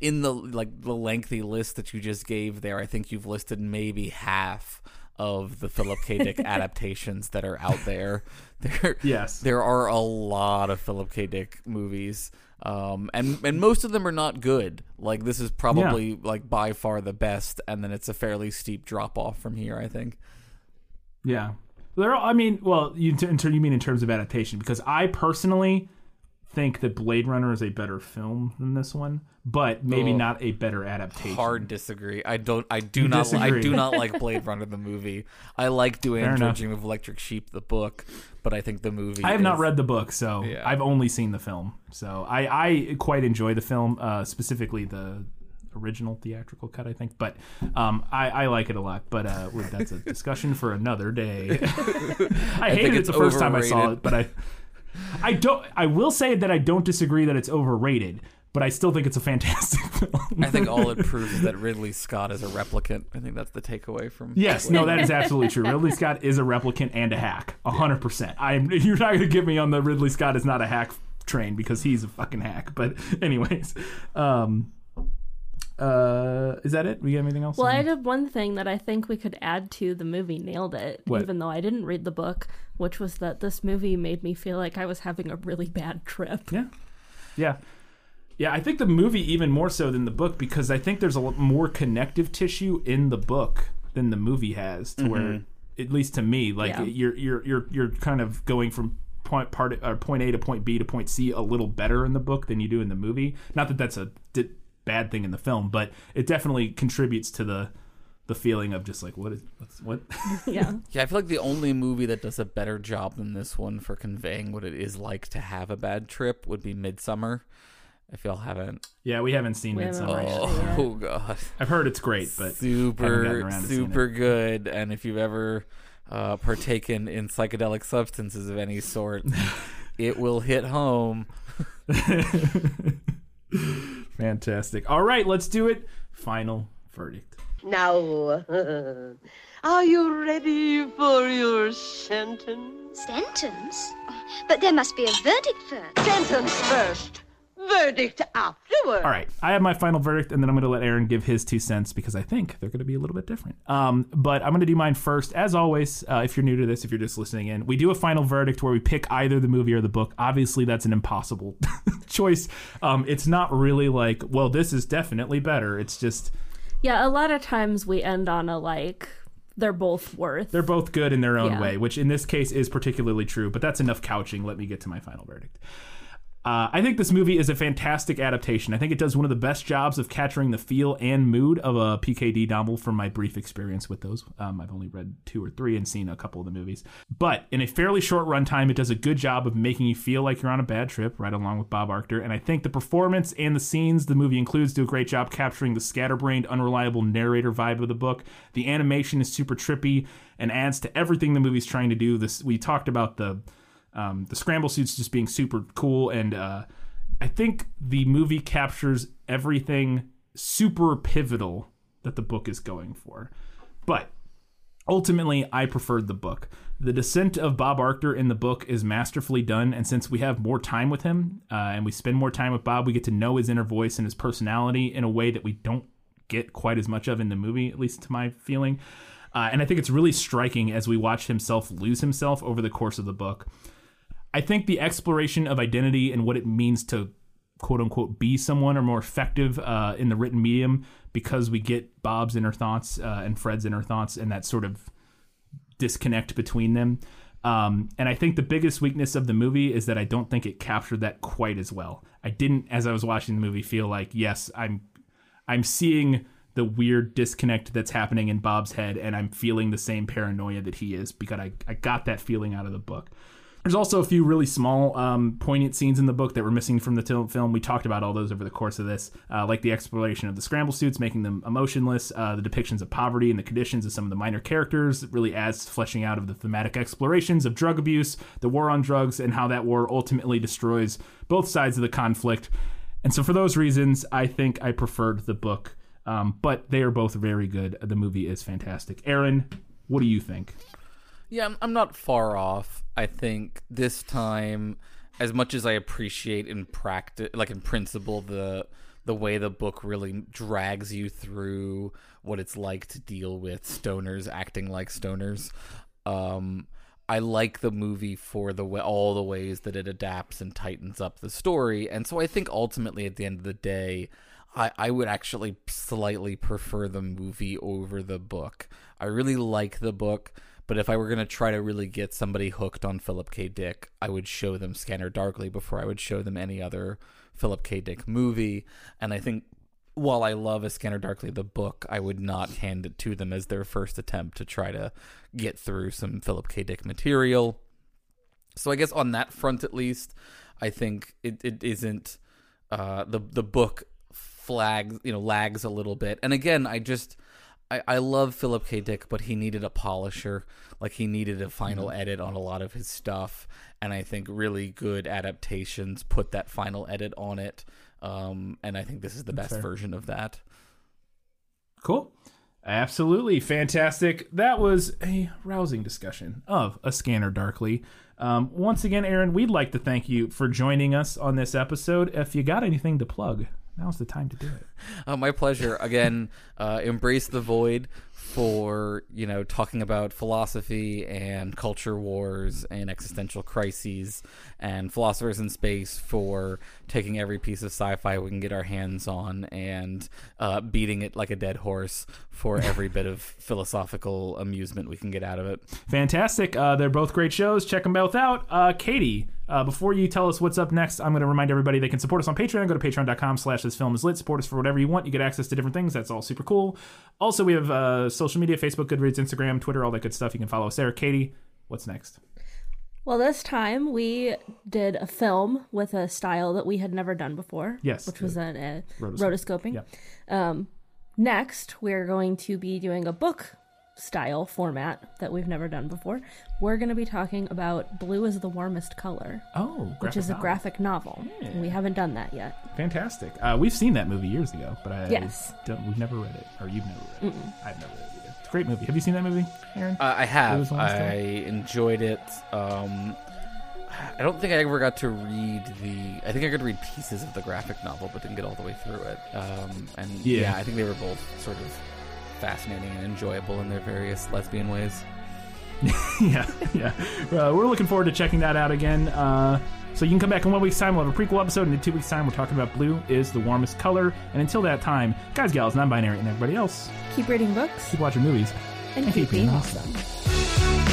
in the like the lengthy list that you just gave there, I think you've listed maybe half of the Philip K. Dick (laughs) adaptations that are out there. (laughs) There, Yes. there are a lot of Philip K. Dick movies, um, and and most of them are not good. Like this is probably like by far the best, and then it's a fairly steep drop off from here. I think. Yeah, they're. all- I mean, well, you you mean in terms of adaptation? Because I personally think that Blade Runner is a better film than this one, but maybe Ugh. not a better adaptation. Hard disagree. I don't. I do You not. I do not (laughs) like Blade Runner the movie. I like Do Fair Dream of Electric Sheep the book, but I think the movie. I have not read the book, so Yeah. I've only seen the film. So I, I quite enjoy the film, uh, specifically the original theatrical cut, I think. But um, I, I like it a lot. But uh, that's a discussion for another day. (laughs) I, hated it it's the first time I saw it, but I, I don't. I will say that I don't disagree that it's overrated, but I still think it's a fantastic (laughs) film. I think all it proves is that Ridley Scott is a replicant. I think that's the takeaway from. Yes, no, that is absolutely true. Ridley Scott is a replicant and a hack, a hundred percent. I'm. You're not gonna get me on the Ridley Scott is not a hack train because he's a fucking hack. But (laughs) anyways, um, uh, is that it? We got anything else? Well, I did one thing that I think we could add to the movie Nailed It, What? even though I didn't read the book, which was that this movie made me feel like I was having a really bad trip. Yeah, yeah, yeah. I think the movie even more so than the book because I think there's a lot more connective tissue in the book than the movie has. To where, mm-hmm. at least to me, like Yeah. you're you're you're you're kind of going from point part or point A to point B to point C a little better in the book than you do in the movie. Not that that's a di- bad thing in the film, but it definitely contributes to the the feeling of just like what is what's what. (laughs) (laughs) Yeah. Yeah, I feel like the only movie that does a better job than this one for conveying what it is like to have a bad trip would be Midsommar. If y'all haven't, yeah, we haven't seen We haven't Midsommar. watched it oh god, I've heard it's great, but haven't super around it. super good. And if you've ever uh, partaken in psychedelic substances of any sort, (laughs) it will hit home. (laughs) Fantastic. All right, let's do it. Final verdict. Now, are you ready for your sentence? Sentence? But there must be a verdict first. Sentence first, verdict afterward. All right, I have my final verdict, and then I'm going to let Aaron give his two cents because I think they're going to be a little bit different. Um, but I'm going to do mine first. As always, uh, if you're new to this, if you're just listening in, we do a final verdict where we pick either the movie or the book. Obviously, that's an impossible (laughs) choice. Um, it's not really like, well, this is definitely better. It's just Yeah, a lot of times we end on a like, they're both worth. they're both good in their own Yeah. way, which in this case is particularly true. But that's enough couching. Let me get to my final verdict. Uh, I think this movie is a fantastic adaptation. I think it does one of the best jobs of capturing the feel and mood of a PKD novel from my brief experience with those. Um, I've only read two or three and seen a couple of the movies. But in a fairly short runtime, it does a good job of making you feel like you're on a bad trip, right along with Bob Arctor. And I think the performance and the scenes the movie includes do a great job capturing the scatterbrained, unreliable narrator vibe of the book. The animation is super trippy and adds to everything the movie's trying to do. This we talked about the um, the scramble suits just being super cool, and uh, I think the movie captures everything super pivotal that the book is going for. But ultimately, I preferred the book. The descent of Bob Arctor in the book is masterfully done, and since we have more time with him uh, and we spend more time with Bob, we get to know his inner voice and his personality in a way that we don't get quite as much of in the movie, at least to my feeling. Uh, and I think it's really striking as we watch himself lose himself over the course of the book. I think the exploration of identity and what it means to quote unquote be someone are more effective uh, in the written medium because we get Bob's inner thoughts uh, and Fred's inner thoughts and that sort of disconnect between them. Um, and I think the biggest weakness of the movie is that I don't think it captured that quite as well. I didn't, as I was watching the movie, feel like yes, I'm, I'm seeing the weird disconnect that's happening in Bob's head, and I'm feeling the same paranoia that he is because I, I got that feeling out of the book. There's also a few really small, um, poignant scenes in the book that were missing from the t- film. We talked about all those over the course of this, uh, like the exploration of the scramble suits, making them emotionless, uh, the depictions of poverty and the conditions of some of the minor characters. Really adds fleshing out of the thematic explorations of drug abuse, the war on drugs, and how that war ultimately destroys both sides of the conflict. And so, for those reasons, I think I preferred the book. Um, but they are both very good. The movie is fantastic. Aaron, what do you think? Yeah, I'm, not far off. I think this time, as much as I appreciate in practice, like in principle, the the way the book really drags you through what it's like to deal with stoners acting like stoners. Um, I like the movie for the way, all the ways that it adapts and tightens up the story, and so I think ultimately, at the end of the day, I, I would actually slightly prefer the movie over the book. I really like the book. But if I were going to try to really get somebody hooked on Philip K. Dick, I would show them Scanner Darkly before I would show them any other Philip K. Dick movie. And I think while I love A Scanner Darkly, the book, I would not hand it to them as their first attempt to try to get through some Philip K. Dick material. So I guess on that front, at least, I think it, it isn't uh, the the book flags you know lags a little bit. And again, I just I, I love Philip K. Dick, but he needed a polisher. Like he needed a final mm-hmm. edit on a lot of his stuff, and I think really good adaptations put that final edit on it. Um, and I think this is the best Fair. version of that. Cool. Absolutely fantastic. That was a rousing discussion of A Scanner Darkly. Um, once again, Aaron, we'd like to thank you for joining us on this episode. If you got anything to plug, now's the time to do it. Uh, my pleasure. Again, uh, embrace the void for you know talking about philosophy and culture wars and existential crises and philosophers in space for taking every piece of sci-fi we can get our hands on and uh, beating it like a dead horse for every bit of (laughs) philosophical amusement we can get out of it. Fantastic! Uh, they're both great shows. Check them both out. Uh, Katie, uh, before you tell us what's up next, I'm going to remind everybody they can support us on Patreon. Go to patreon.com slash this film is lit. Support us for whatever you want. You get access to different things. That's all super cool. Also, we have uh, social media, Facebook, Goodreads, Instagram, Twitter, all that good stuff. You can follow us there. Katie, what's next? Well, this time we did a film with a style that we had never done before. Yes. Which was an, a rotoscoping. Yeah. Um, next, we're going to be doing a book style format that we've never done before. We're going to be talking about Blue is the Warmest Color. Oh, which is a novel. graphic novel. Yeah. We haven't done that yet. Fantastic. Uh, we've seen that movie years ago, but I yes. we've never read it, or you've never read it. Mm-mm. I've never read it either. It's a great movie. Have you seen that movie, Aaron? Uh, I have. I enjoyed it. Um, I don't think I ever got to read the. I think I could read pieces of the graphic novel, but didn't get all the way through it. Um, and yeah. yeah, I think they were both sort of fascinating and enjoyable in their various lesbian ways. (laughs) yeah, yeah. Uh, we're looking forward to checking that out again. Uh, so you can come back in one week's time. We'll have a prequel episode, and in two weeks' time, we're talking about blue is the warmest color. And until that time, guys, gals, non-binary, and everybody else, keep reading books, keep watching movies, and, and keep, keep being awesome. awesome.